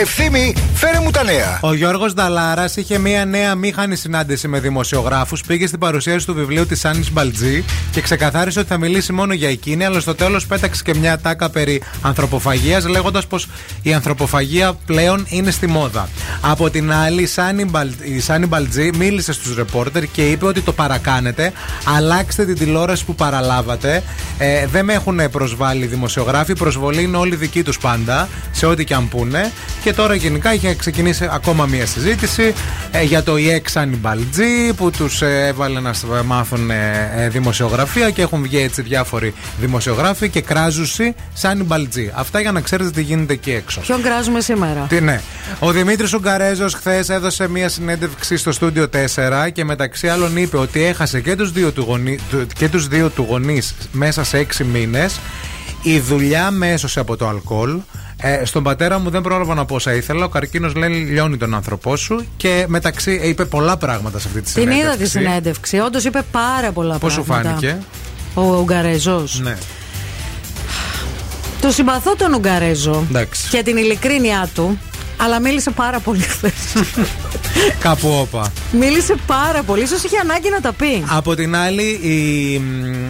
Ευθύμη, φέρε μου τα νέα. Ο Γιώργος Δαλάρα είχε μία νέα μήχανη συνάντηση με δημοσιογράφους. Πήγε στην παρουσίαση του βιβλίου της Άννης Μπαλτζή και ξεκαθάρισε ότι θα μιλήσει μόνο για εκείνη, αλλά στο τέλος πέταξε και μια τάκα περί ανθρωποφαγίας, λέγοντας πως η ανθρωποφαγία πλέον είναι στη μόδα. Από την άλλη, η Σάνι, Μπαλ, η Σάνι Μπαλτζή μίλησε στους ρεπόρτερ και είπε ότι το παρακάνετε. Αλλάξτε την τηλεόραση που παραλάβατε. Ε, δεν με έχουν προσβάλει οι δημοσιογράφοι. Η προσβολή είναι όλοι δικοί τους πάντα, σε ό,τι και αν πούνε. Και τώρα γενικά είχε ξεκινήσει ακόμα μία συζήτηση ε, για το EX Ανιμπαλτζή που τους έβαλε να σ- μάθουν ε, ε, δημοσιογραφία και έχουν βγει έτσι διάφοροι δημοσιογράφοι και κράζουσι σαν Μπαλτζή. Αυτά για να ξέρετε τι γίνεται εκεί έξω. Ποιον κράζουμε σήμερα; Τι ναι. Ο Δημήτρης Ουγγαρέζος χθες έδωσε μία συνέντευξη στο στούντιο 4 και μεταξύ άλλων είπε ότι έχασε και τους δύο του, γονεί, του- και τους δύο του γονείς μέσα σε 6 μήνες. Η δουλειά με έσωσε από το αλκοόλ. Ε, στον πατέρα μου δεν πρόλαβα να πω όσα ήθελα. Ο καρκίνος λέει λιώνει τον άνθρωπό σου. Και μεταξύ ε, είπε πολλά πράγματα σε αυτή τη Την συνέντευξη. είδα τη συνέντευξη. Όντως είπε πάρα πολλά Πώς σου πράγματα. φάνηκε; Ο Ουγγαρέζος. Ναι. Το συμπαθώ τον Ουγγαρέζο Εντάξει. και την ειλικρίνειά του, αλλά μίλησε πάρα πολύ χθες. Κάπου όπα. Μίλησε πάρα πολύ. σω είχε ανάγκη να τα πει. Από την άλλη, η, η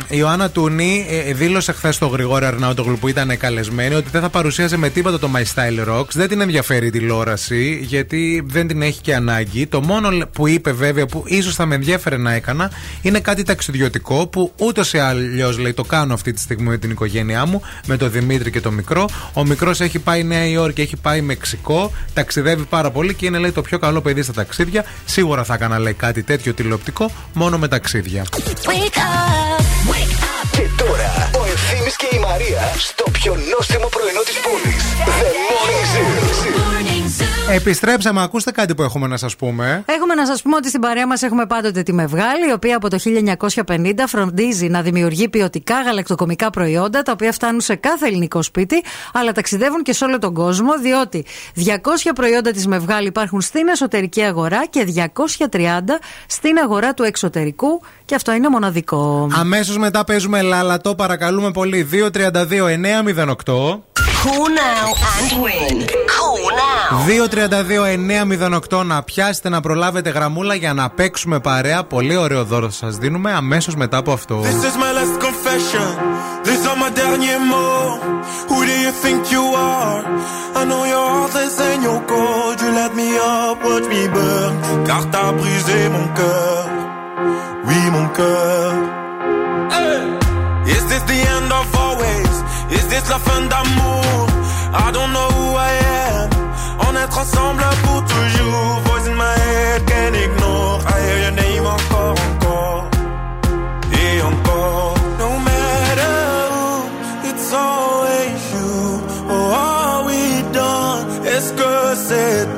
Ιωάννα Τούνη ε, δήλωσε χθες στο Γρηγόρη Αρναούτογλου που ήταν καλεσμένη ότι δεν θα παρουσίαζε με τίποτα το My Style Rocks. Δεν την ενδιαφέρει η τηλεόραση, γιατί δεν την έχει και ανάγκη. Το μόνο που είπε βέβαια που ίσως θα με ενδιαφέρε να έκανα είναι κάτι ταξιδιωτικό που ούτως ή αλλιώς λέει το κάνω αυτή τη στιγμή με την οικογένειά μου, με τον Δημήτρη και τον μικρό. Ο μικρός έχει πάει Νέα Υόρκη, έχει πάει Μεξικό, ταξιδεύει πάρα πολύ και είναι λέει το πιο καλό παιδί στα ταξίδια. Σίγουρα θα έκανα λέει κάτι τέτοιο τηλεοπτικό μόνο με ταξίδια. Wake up, wake up. Και τώρα ο Ευθύμης και η Μαρία στο πιο νόστιμο πρωινό της πόλης. The Morning Zoo. Επιστρέψαμε, ακούστε κάτι που έχουμε να σας πούμε. Έχουμε να σας πούμε ότι στην παρέα μας έχουμε πάντοτε τη Μευγάλη, η οποία από το 1950 φροντίζει να δημιουργεί ποιοτικά γαλακτοκομικά προϊόντα, τα οποία φτάνουν σε κάθε ελληνικό σπίτι, αλλά ταξιδεύουν και σε όλο τον κόσμο, διότι 200 προϊόντα της Μευγάλη υπάρχουν στην εσωτερική αγορά και 230 στην αγορά του εξωτερικού, και αυτό είναι μοναδικό. Αμέσως μετά παίζουμε λάλατο, παρακαλούμε πολύ. 232-908. Cool now and win. Cool now. 232-908 να πιάσετε να προλάβετε γραμμούλα για να παίξουμε παρέα. Πολύ ωραίο δώρο θα σα δίνουμε αμέσω μετά από αυτό. This is my last confession. These are my derniers mots. Who do you think you are? I know your heart is in your cold. You let me up, watch me burn. Car t'as brisé mon cœur. Oui, mon cœur. Hey! Is this the end of always? Is this la fin d'amour? I don't know who I am. On être ensemble pour toujours. Voice in my head, can't ignore. I hear your name encore, encore. Et encore. No matter who, it's always you. Oh, are we done? Est-ce que c'est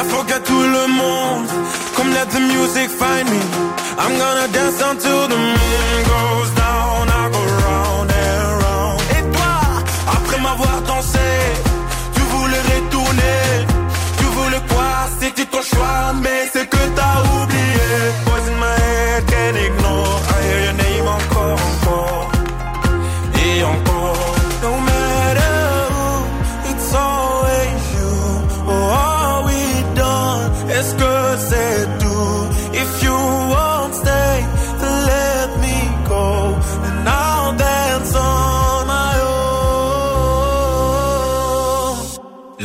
and forget tout le monde. Come let the music find me. I'm gonna dance until the moon goes down. I go round and round. Et toi, après m'avoir dansé, tu voulais retourner. Tu voulais quoi? C'était ton choix, mais c'est que t'as oublié. In my head, can't ignore.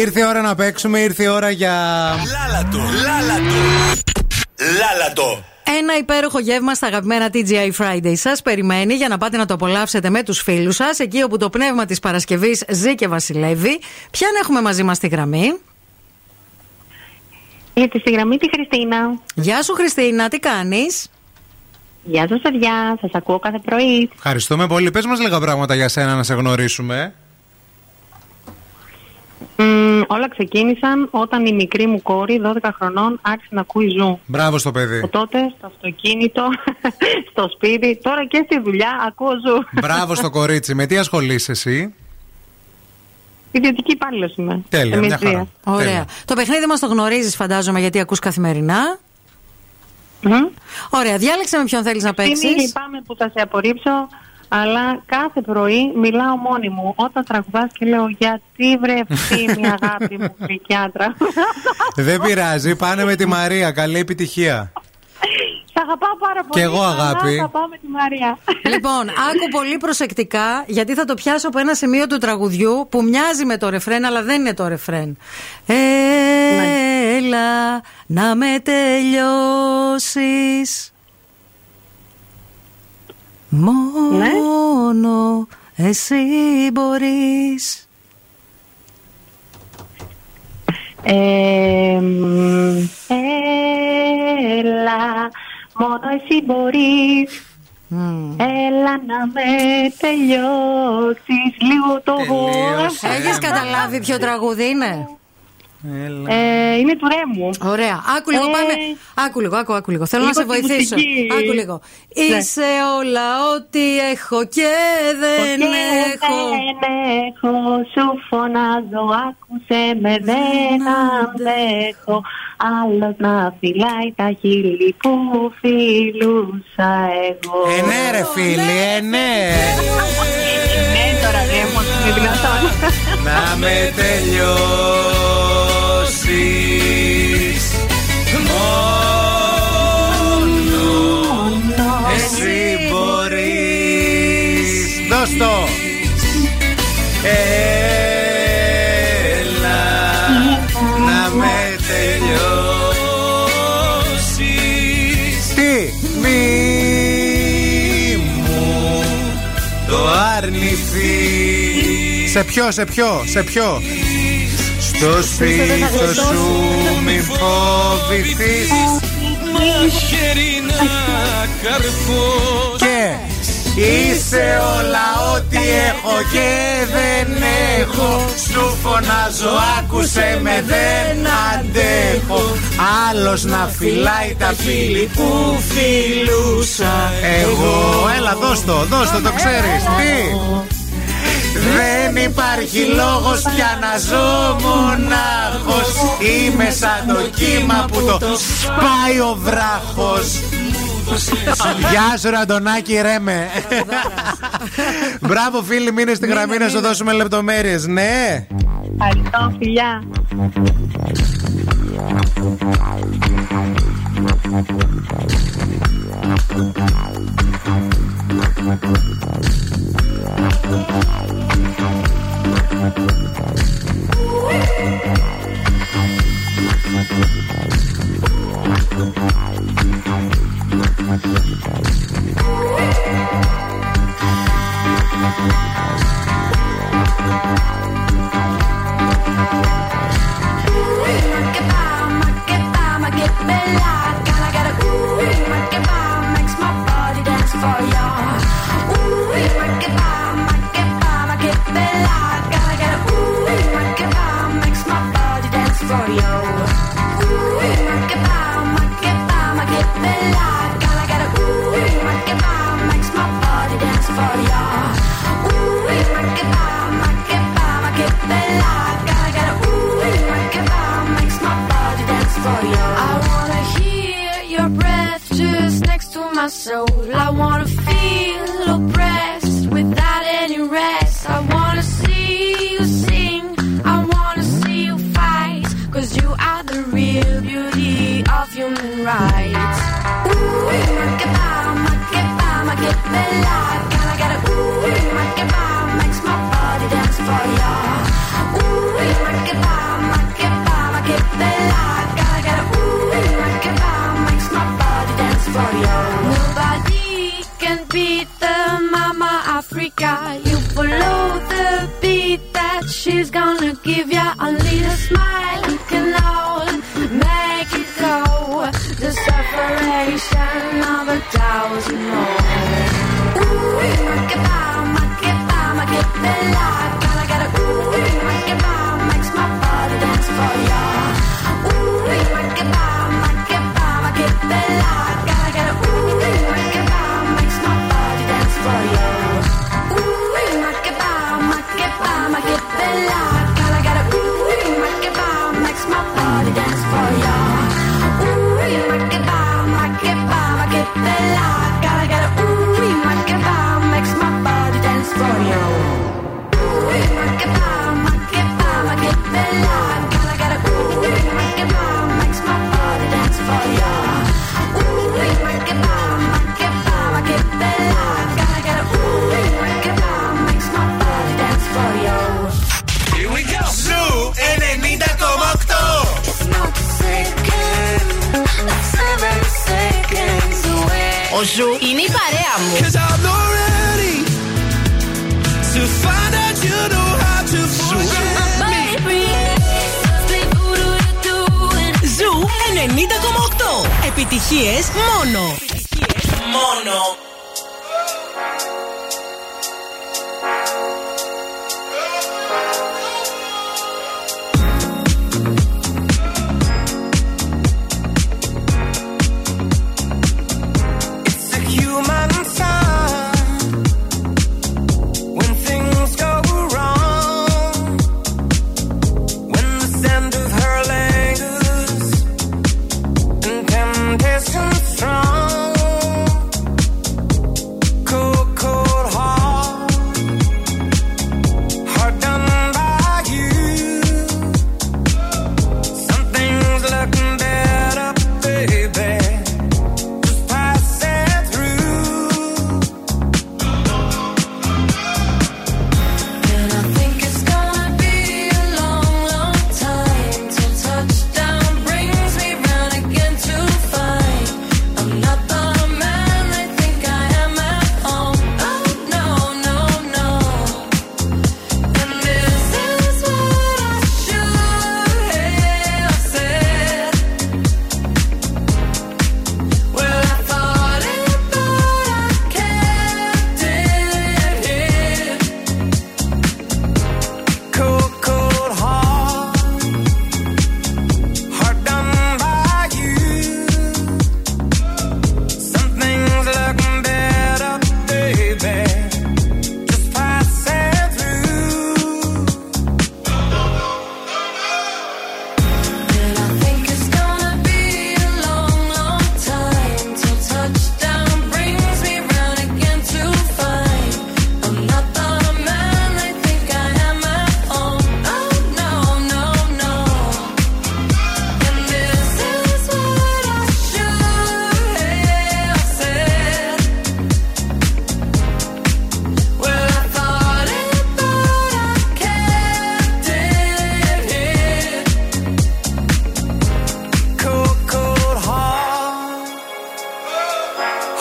Ήρθε η ώρα να παίξουμε, ήρθε η ώρα για. Λάλατο, λάλατο. Λάλατο. Ένα υπέροχο γεύμα στα αγαπημένα TGI Friday σας περιμένει για να πάτε να το απολαύσετε με τους φίλους σας, εκεί όπου το πνεύμα της Παρασκευής ζει και βασιλεύει. Ποιαν έχουμε μαζί μας στη γραμμή; Ήρθε στη γραμμή τη Χριστίνα. Γεια σου, Χριστίνα, τι κάνεις; Γεια σας, παιδιά. Σας ακούω κάθε πρωί. Ευχαριστούμε πολύ. Πες μας λίγα πράγματα για σένα να σε γνωρίσουμε. Μμ, όλα ξεκίνησαν όταν η μικρή μου κόρη, 12 χρονών, άρχισε να ακούει ζου. Μπράβο στο παιδί. Από τότε στο αυτοκίνητο, στο σπίτι, τώρα και στη δουλειά ακούω ζου. Μπράβο στο κορίτσι. Με τι ασχολείσαι εσύ; Ιδιωτική υπάλληλος είμαι. Τέλεια, Εμείς μια χαρά. δύο. Ωραία. Τέλεια. Το παιχνίδι μας το γνωρίζεις, φαντάζομαι, γιατί ακούς καθημερινά; Ωραία, διάλεξε με ποιον θέλεις να παίξεις. Είναι λυπάμαι που θα σε απορρίψω, αλλά κάθε πρωί μιλάω μόνη μου. Όταν τραγουδάς και λέω γιατί βρε ευθύμη αγάπη μου γλυκιάτρα. Δεν πειράζει. Πάνε με τη Μαρία. Καλή επιτυχία. Σ' αγαπάω πάρα πολύ. Κι εγώ, αλλά αγάπη. Θα πάω με τη Μαρία. Λοιπόν, άκου πολύ προσεκτικά, γιατί θα το πιάσω από ένα σημείο του τραγουδιού που μοιάζει με το ρεφρέν, αλλά δεν είναι το ρεφρέν. Έλα να με τελειώσεις Μόνο εσύ μπορείς. Ε, μ, έλα, μόνο εσύ μπορείς. Έλα να με τελειώσεις λίγο το Έχεις καταλάβει ποιο τραγούδι είναι; Ε, είναι του Ρέμου. Ωραία. Άκου λίγο, Ε, πάμε. Άκου λίγο, άκου, άκου λίγο. Θέλω να λίγο σε τη βοηθήσω. μουσική. Άκου λίγο. Ναι. Είσαι όλα ό,τι έχω και δεν Και έχω. Δεν έχω, σου φωνάζω, άκουσε με, δεν αντέχω. Άλλος να φυλάει τα χείλη που φιλούσα εγώ. Ε, ναι, ρε φίλοι, ε, ναι. Ναι, τώρα δεν μου είναι δυνατόν. Να με τελειώσεις Δώσ' το Έλα να με τελειώσεις. Τι; Μη μου το αρνηθείς. Σε ποιο, σε ποιο, σε ποιο; Στο σπίτι σου μην φοβηθείς. Μαχαίρι να καρφώσεις. Και Είσαι όλα ό,τι έχω και δεν έχω. Σου φωνάζω άκουσε με δεν αντέχω. Άλλος να φυλάει τα φίλη που φιλούσα Εγώ. Έλα δώσ' το, δώσ' το, το ξέρεις. Τι; δεν υπάρχει λόγος πια να ζω μονάχος. Είμαι σαν το κύμα που το σπάει ο βράχος Γεια σου Ραντονάκη Ρέμε Μπράβο φίλοι μείνε στη γραμμή να σου δώσουμε λεπτομέρειες. Ναι. Ευχαριστώ, φιλιά. I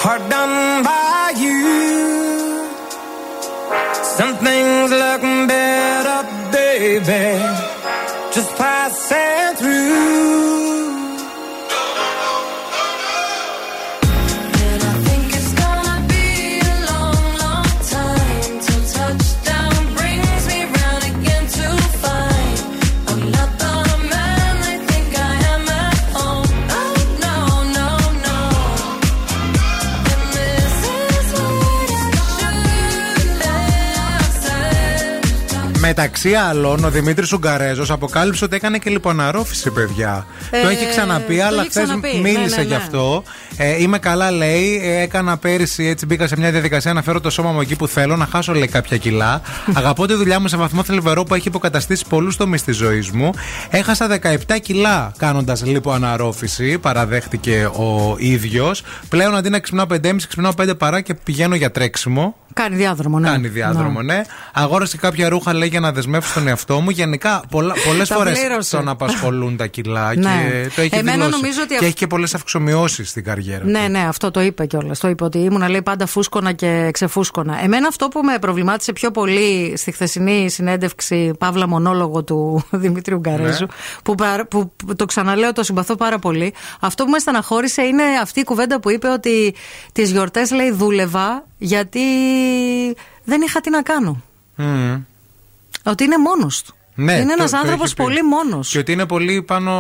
hard done by you. Some things look better, baby. Μεταξύ άλλων, ο Δημήτρης Ουγγαρέζος αποκάλυψε ότι έκανε και λιποναρόφηση, παιδιά. Ε, το έχει ξαναπεί, το αλλά έχει χθες ξαναπεί. μίλησε Ναι, ναι, γι' ναι. αυτό. Ε, είμαι καλά, λέει. Ε, έκανα πέρυσι, έτσι μπήκα σε μια διαδικασία να φέρω το σώμα μου εκεί που θέλω, να χάσω, λέει, κάποια κιλά. Αγαπώ τη δουλειά μου σε βαθμό θλιβερό που έχει υποκαταστήσει πολλούς τομείς της ζωής μου. Έχασα 17 κιλά κάνοντας λιποαναρόφηση, παραδέχτηκε ο ίδιος. Πλέον αντί να ξυπνάω 5,5, ξυπνάω 5 παρά και πηγαίνω για τρέξιμο. Κάνει διάδρομο, ναι. Κάνει διάδρομο, ναι. Αγόρασε κάποια ρούχα, λέει, για να δεσμεύσω τον εαυτό μου. Γενικά, πολλές Τα φορές πλήρωσε. τον απασχολούν τα κιλά Ναι. και το έχει Εμένα δηλώσει. νομίζω ότι Και αυ- έχει και πολλές αυξομοιώσεις στην καριέρα. Ναι, ναι, αυτό το είπε κιόλας. Το είπε ότι ήμουνα λέει πάντα φούσκωνα και ξεφούσκωνα. Εμένα αυτό που με προβλημάτισε πιο πολύ στη χθεσινή συνέντευξη, παύλα μονόλογο του Δημήτριου Γκαρέζου, Ναι. που, παρα- που, που το ξαναλέω, το συμπαθώ πάρα πολύ. Αυτό που με στεναχώρησε είναι αυτή η κουβέντα που είπε ότι τις γιορτές λέει δούλευα γιατί δεν είχα τι να κάνω. Μμμ. Ότι είναι μόνος του. Ναι, είναι το- ένας το άνθρωπος έχει πει. πολύ μόνος. Και ότι είναι πολύ πάνω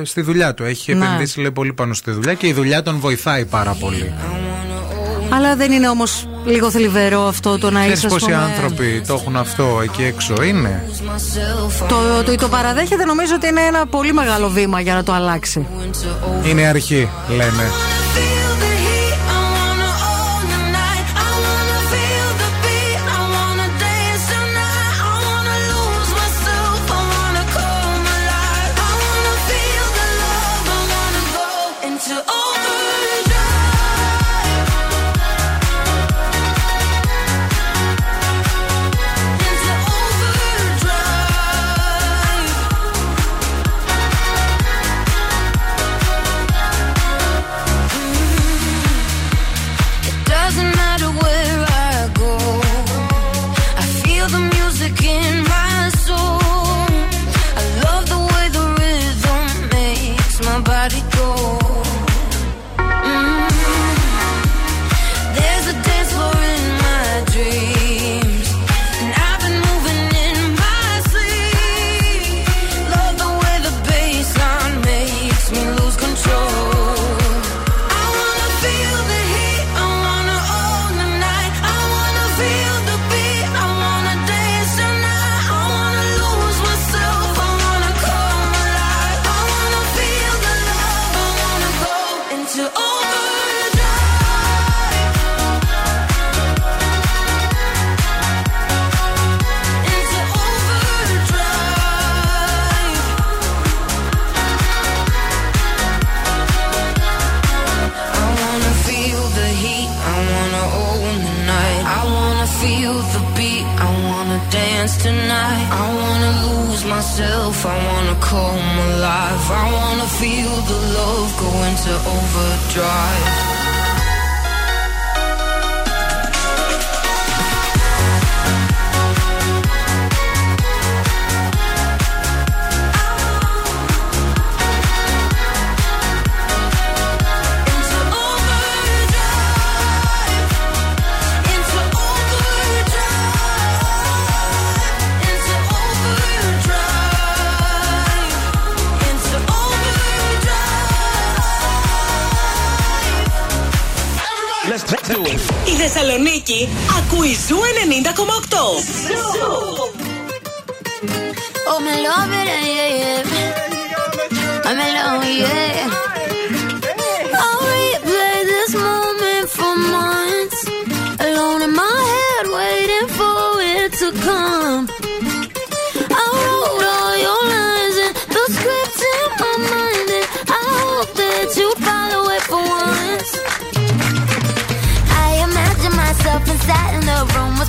ε, στη δουλειά του. Έχει Ναι. επενδύσει λέει, πολύ πάνω στη δουλειά και η δουλειά τον βοηθάει πάρα πολύ. Αλλά δεν είναι όμως λίγο θλιβερό αυτό το να Ξέρεις είσαι. ας πόσοι πούμε, άνθρωποι το έχουν αυτό εκεί έξω, είναι; Το, το, το παραδέχεται νομίζω ότι είναι ένα πολύ μεγάλο βήμα για να το αλλάξει. Είναι η αρχή, λένε. Myself. I wanna come alive. I wanna feel the love go into overdrive. Η Θεσσαλονίκη ακούει Ζου 90,8. Oh, me love it, yeah, yeah. I'm in love, yeah.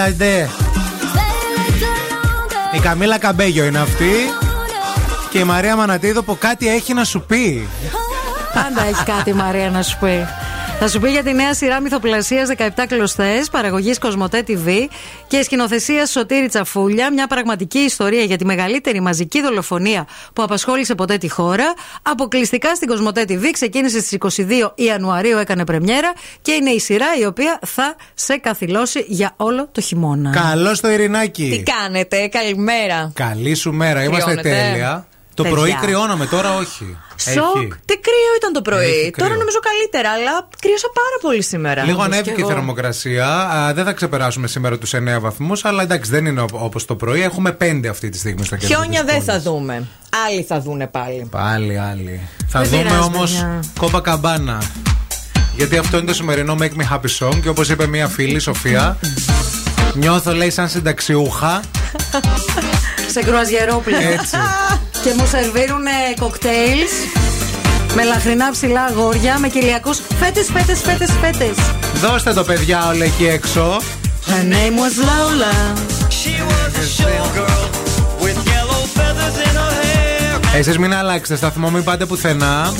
Άντε. Η Καμίλα Καμπέγιο είναι αυτή. Και η Μαρία Μανατίδου που κάτι έχει να σου πει. Πάντα έχει κάτι η Μαρία να σου πει. Θα σου πει για τη νέα σειρά μυθοπλασίας 17 κλωστές, παραγωγής Κοσμοτέ TV και σκηνοθεσία Σωτήρη Τσαφούλια. Μια πραγματική ιστορία για τη μεγαλύτερη μαζική δολοφονία που απασχόλησε ποτέ τη χώρα. Αποκλειστικά στην Κοσμοτέ TV. Ξεκίνησε στις 22 Ιανουαρίου, έκανε πρεμιέρα και είναι η σειρά η οποία θα σε καθυλώσει για όλο το χειμώνα. Καλό το Ειρηνάκι. Τι κάνετε, καλημέρα. Καλή σου μέρα. Είμαστε Κρυώνετε. τέλεια. Το Παιδιά. πρωί κρυώναμε, τώρα όχι. Σοκ. Έχει. Τι κρύο ήταν το πρωί. Έχει κρύο. Τώρα νομίζω καλύτερα, αλλά κρύωσα πάρα πολύ σήμερα. Λίγο Όπως ανέβηκε και η εγώ. θερμοκρασία. Α, δεν θα ξεπεράσουμε σήμερα τους 9 βαθμούς, αλλά εντάξει, δεν είναι όπως το πρωί. Έχουμε 5 αυτή τη στιγμή στο κέντρο. Χιόνια της δεν πόλης. θα δούμε. Άλλοι θα δούνε πάλι. Πάλι, άλλοι. Θα Δεν δούμε πειράζει, όμως παιδιά. κόμπα καμπάνα. Γιατί αυτό είναι το σημερινό Make Me Happy Song και όπως είπε μία φίλη, Σοφία, νιώθω λέει σαν συνταξιούχα. Σε κρουαζιερόπλαιο. Έτσι. και μου σερβίρουν κοκτέιλς με λαχρινά ψηλά αγόρια, με κυλιακούς φέτες, φέτες, φέτες, φέτες. Δώστε το παιδιά όλα εκεί έξω. Her name was Lola. Εσείς μην αλλάξετε σταθμό, μην πάτε πουθενά.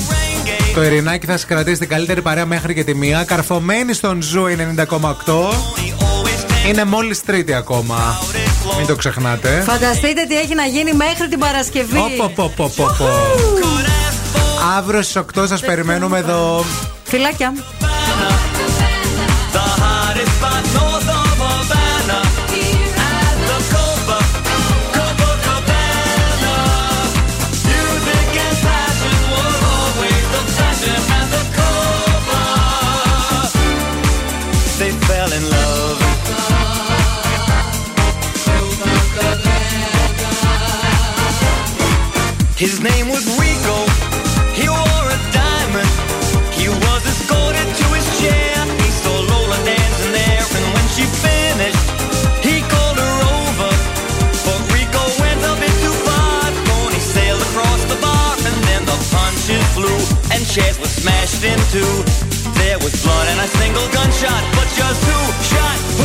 Το Ειρηνάκι θα σας κρατήσει την καλύτερη παρέα μέχρι και τη μία. Καρφωμένη στον Zoo 90,8. Είναι μόλις Τρίτη ακόμα. Μην το ξεχνάτε. Φανταστείτε τι έχει να γίνει μέχρι την Παρασκευή. Πω, πω, πω, πω, πω. Αύριο στις 8 σας περιμένουμε εδώ. Φιλάκια. His name was Rico. He wore a diamond. He was escorted to his chair. He saw Lola dancing there, and when she finished, he called her over. But Rico went a bit too far. Tony sailed across the bar, and then the punches flew, and chairs were smashed in two. There was blood and a single gunshot, but just two shots.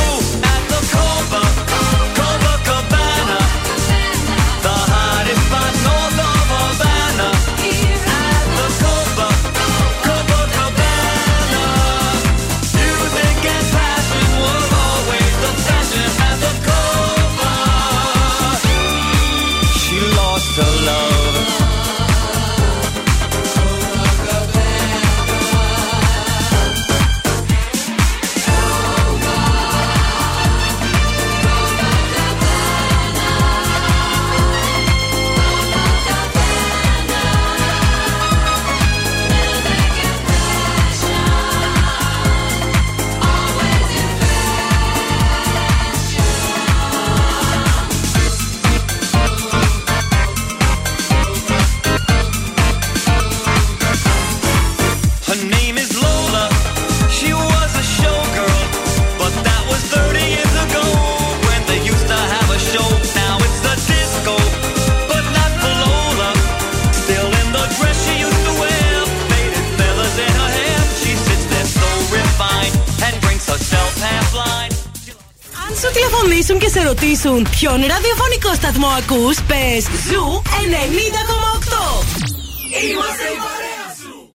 πιάσουν και σε ρωτήσουν ποιον ραδιοφωνικό σταθμό ακούς, πες Zoo 90,8. Είμαστε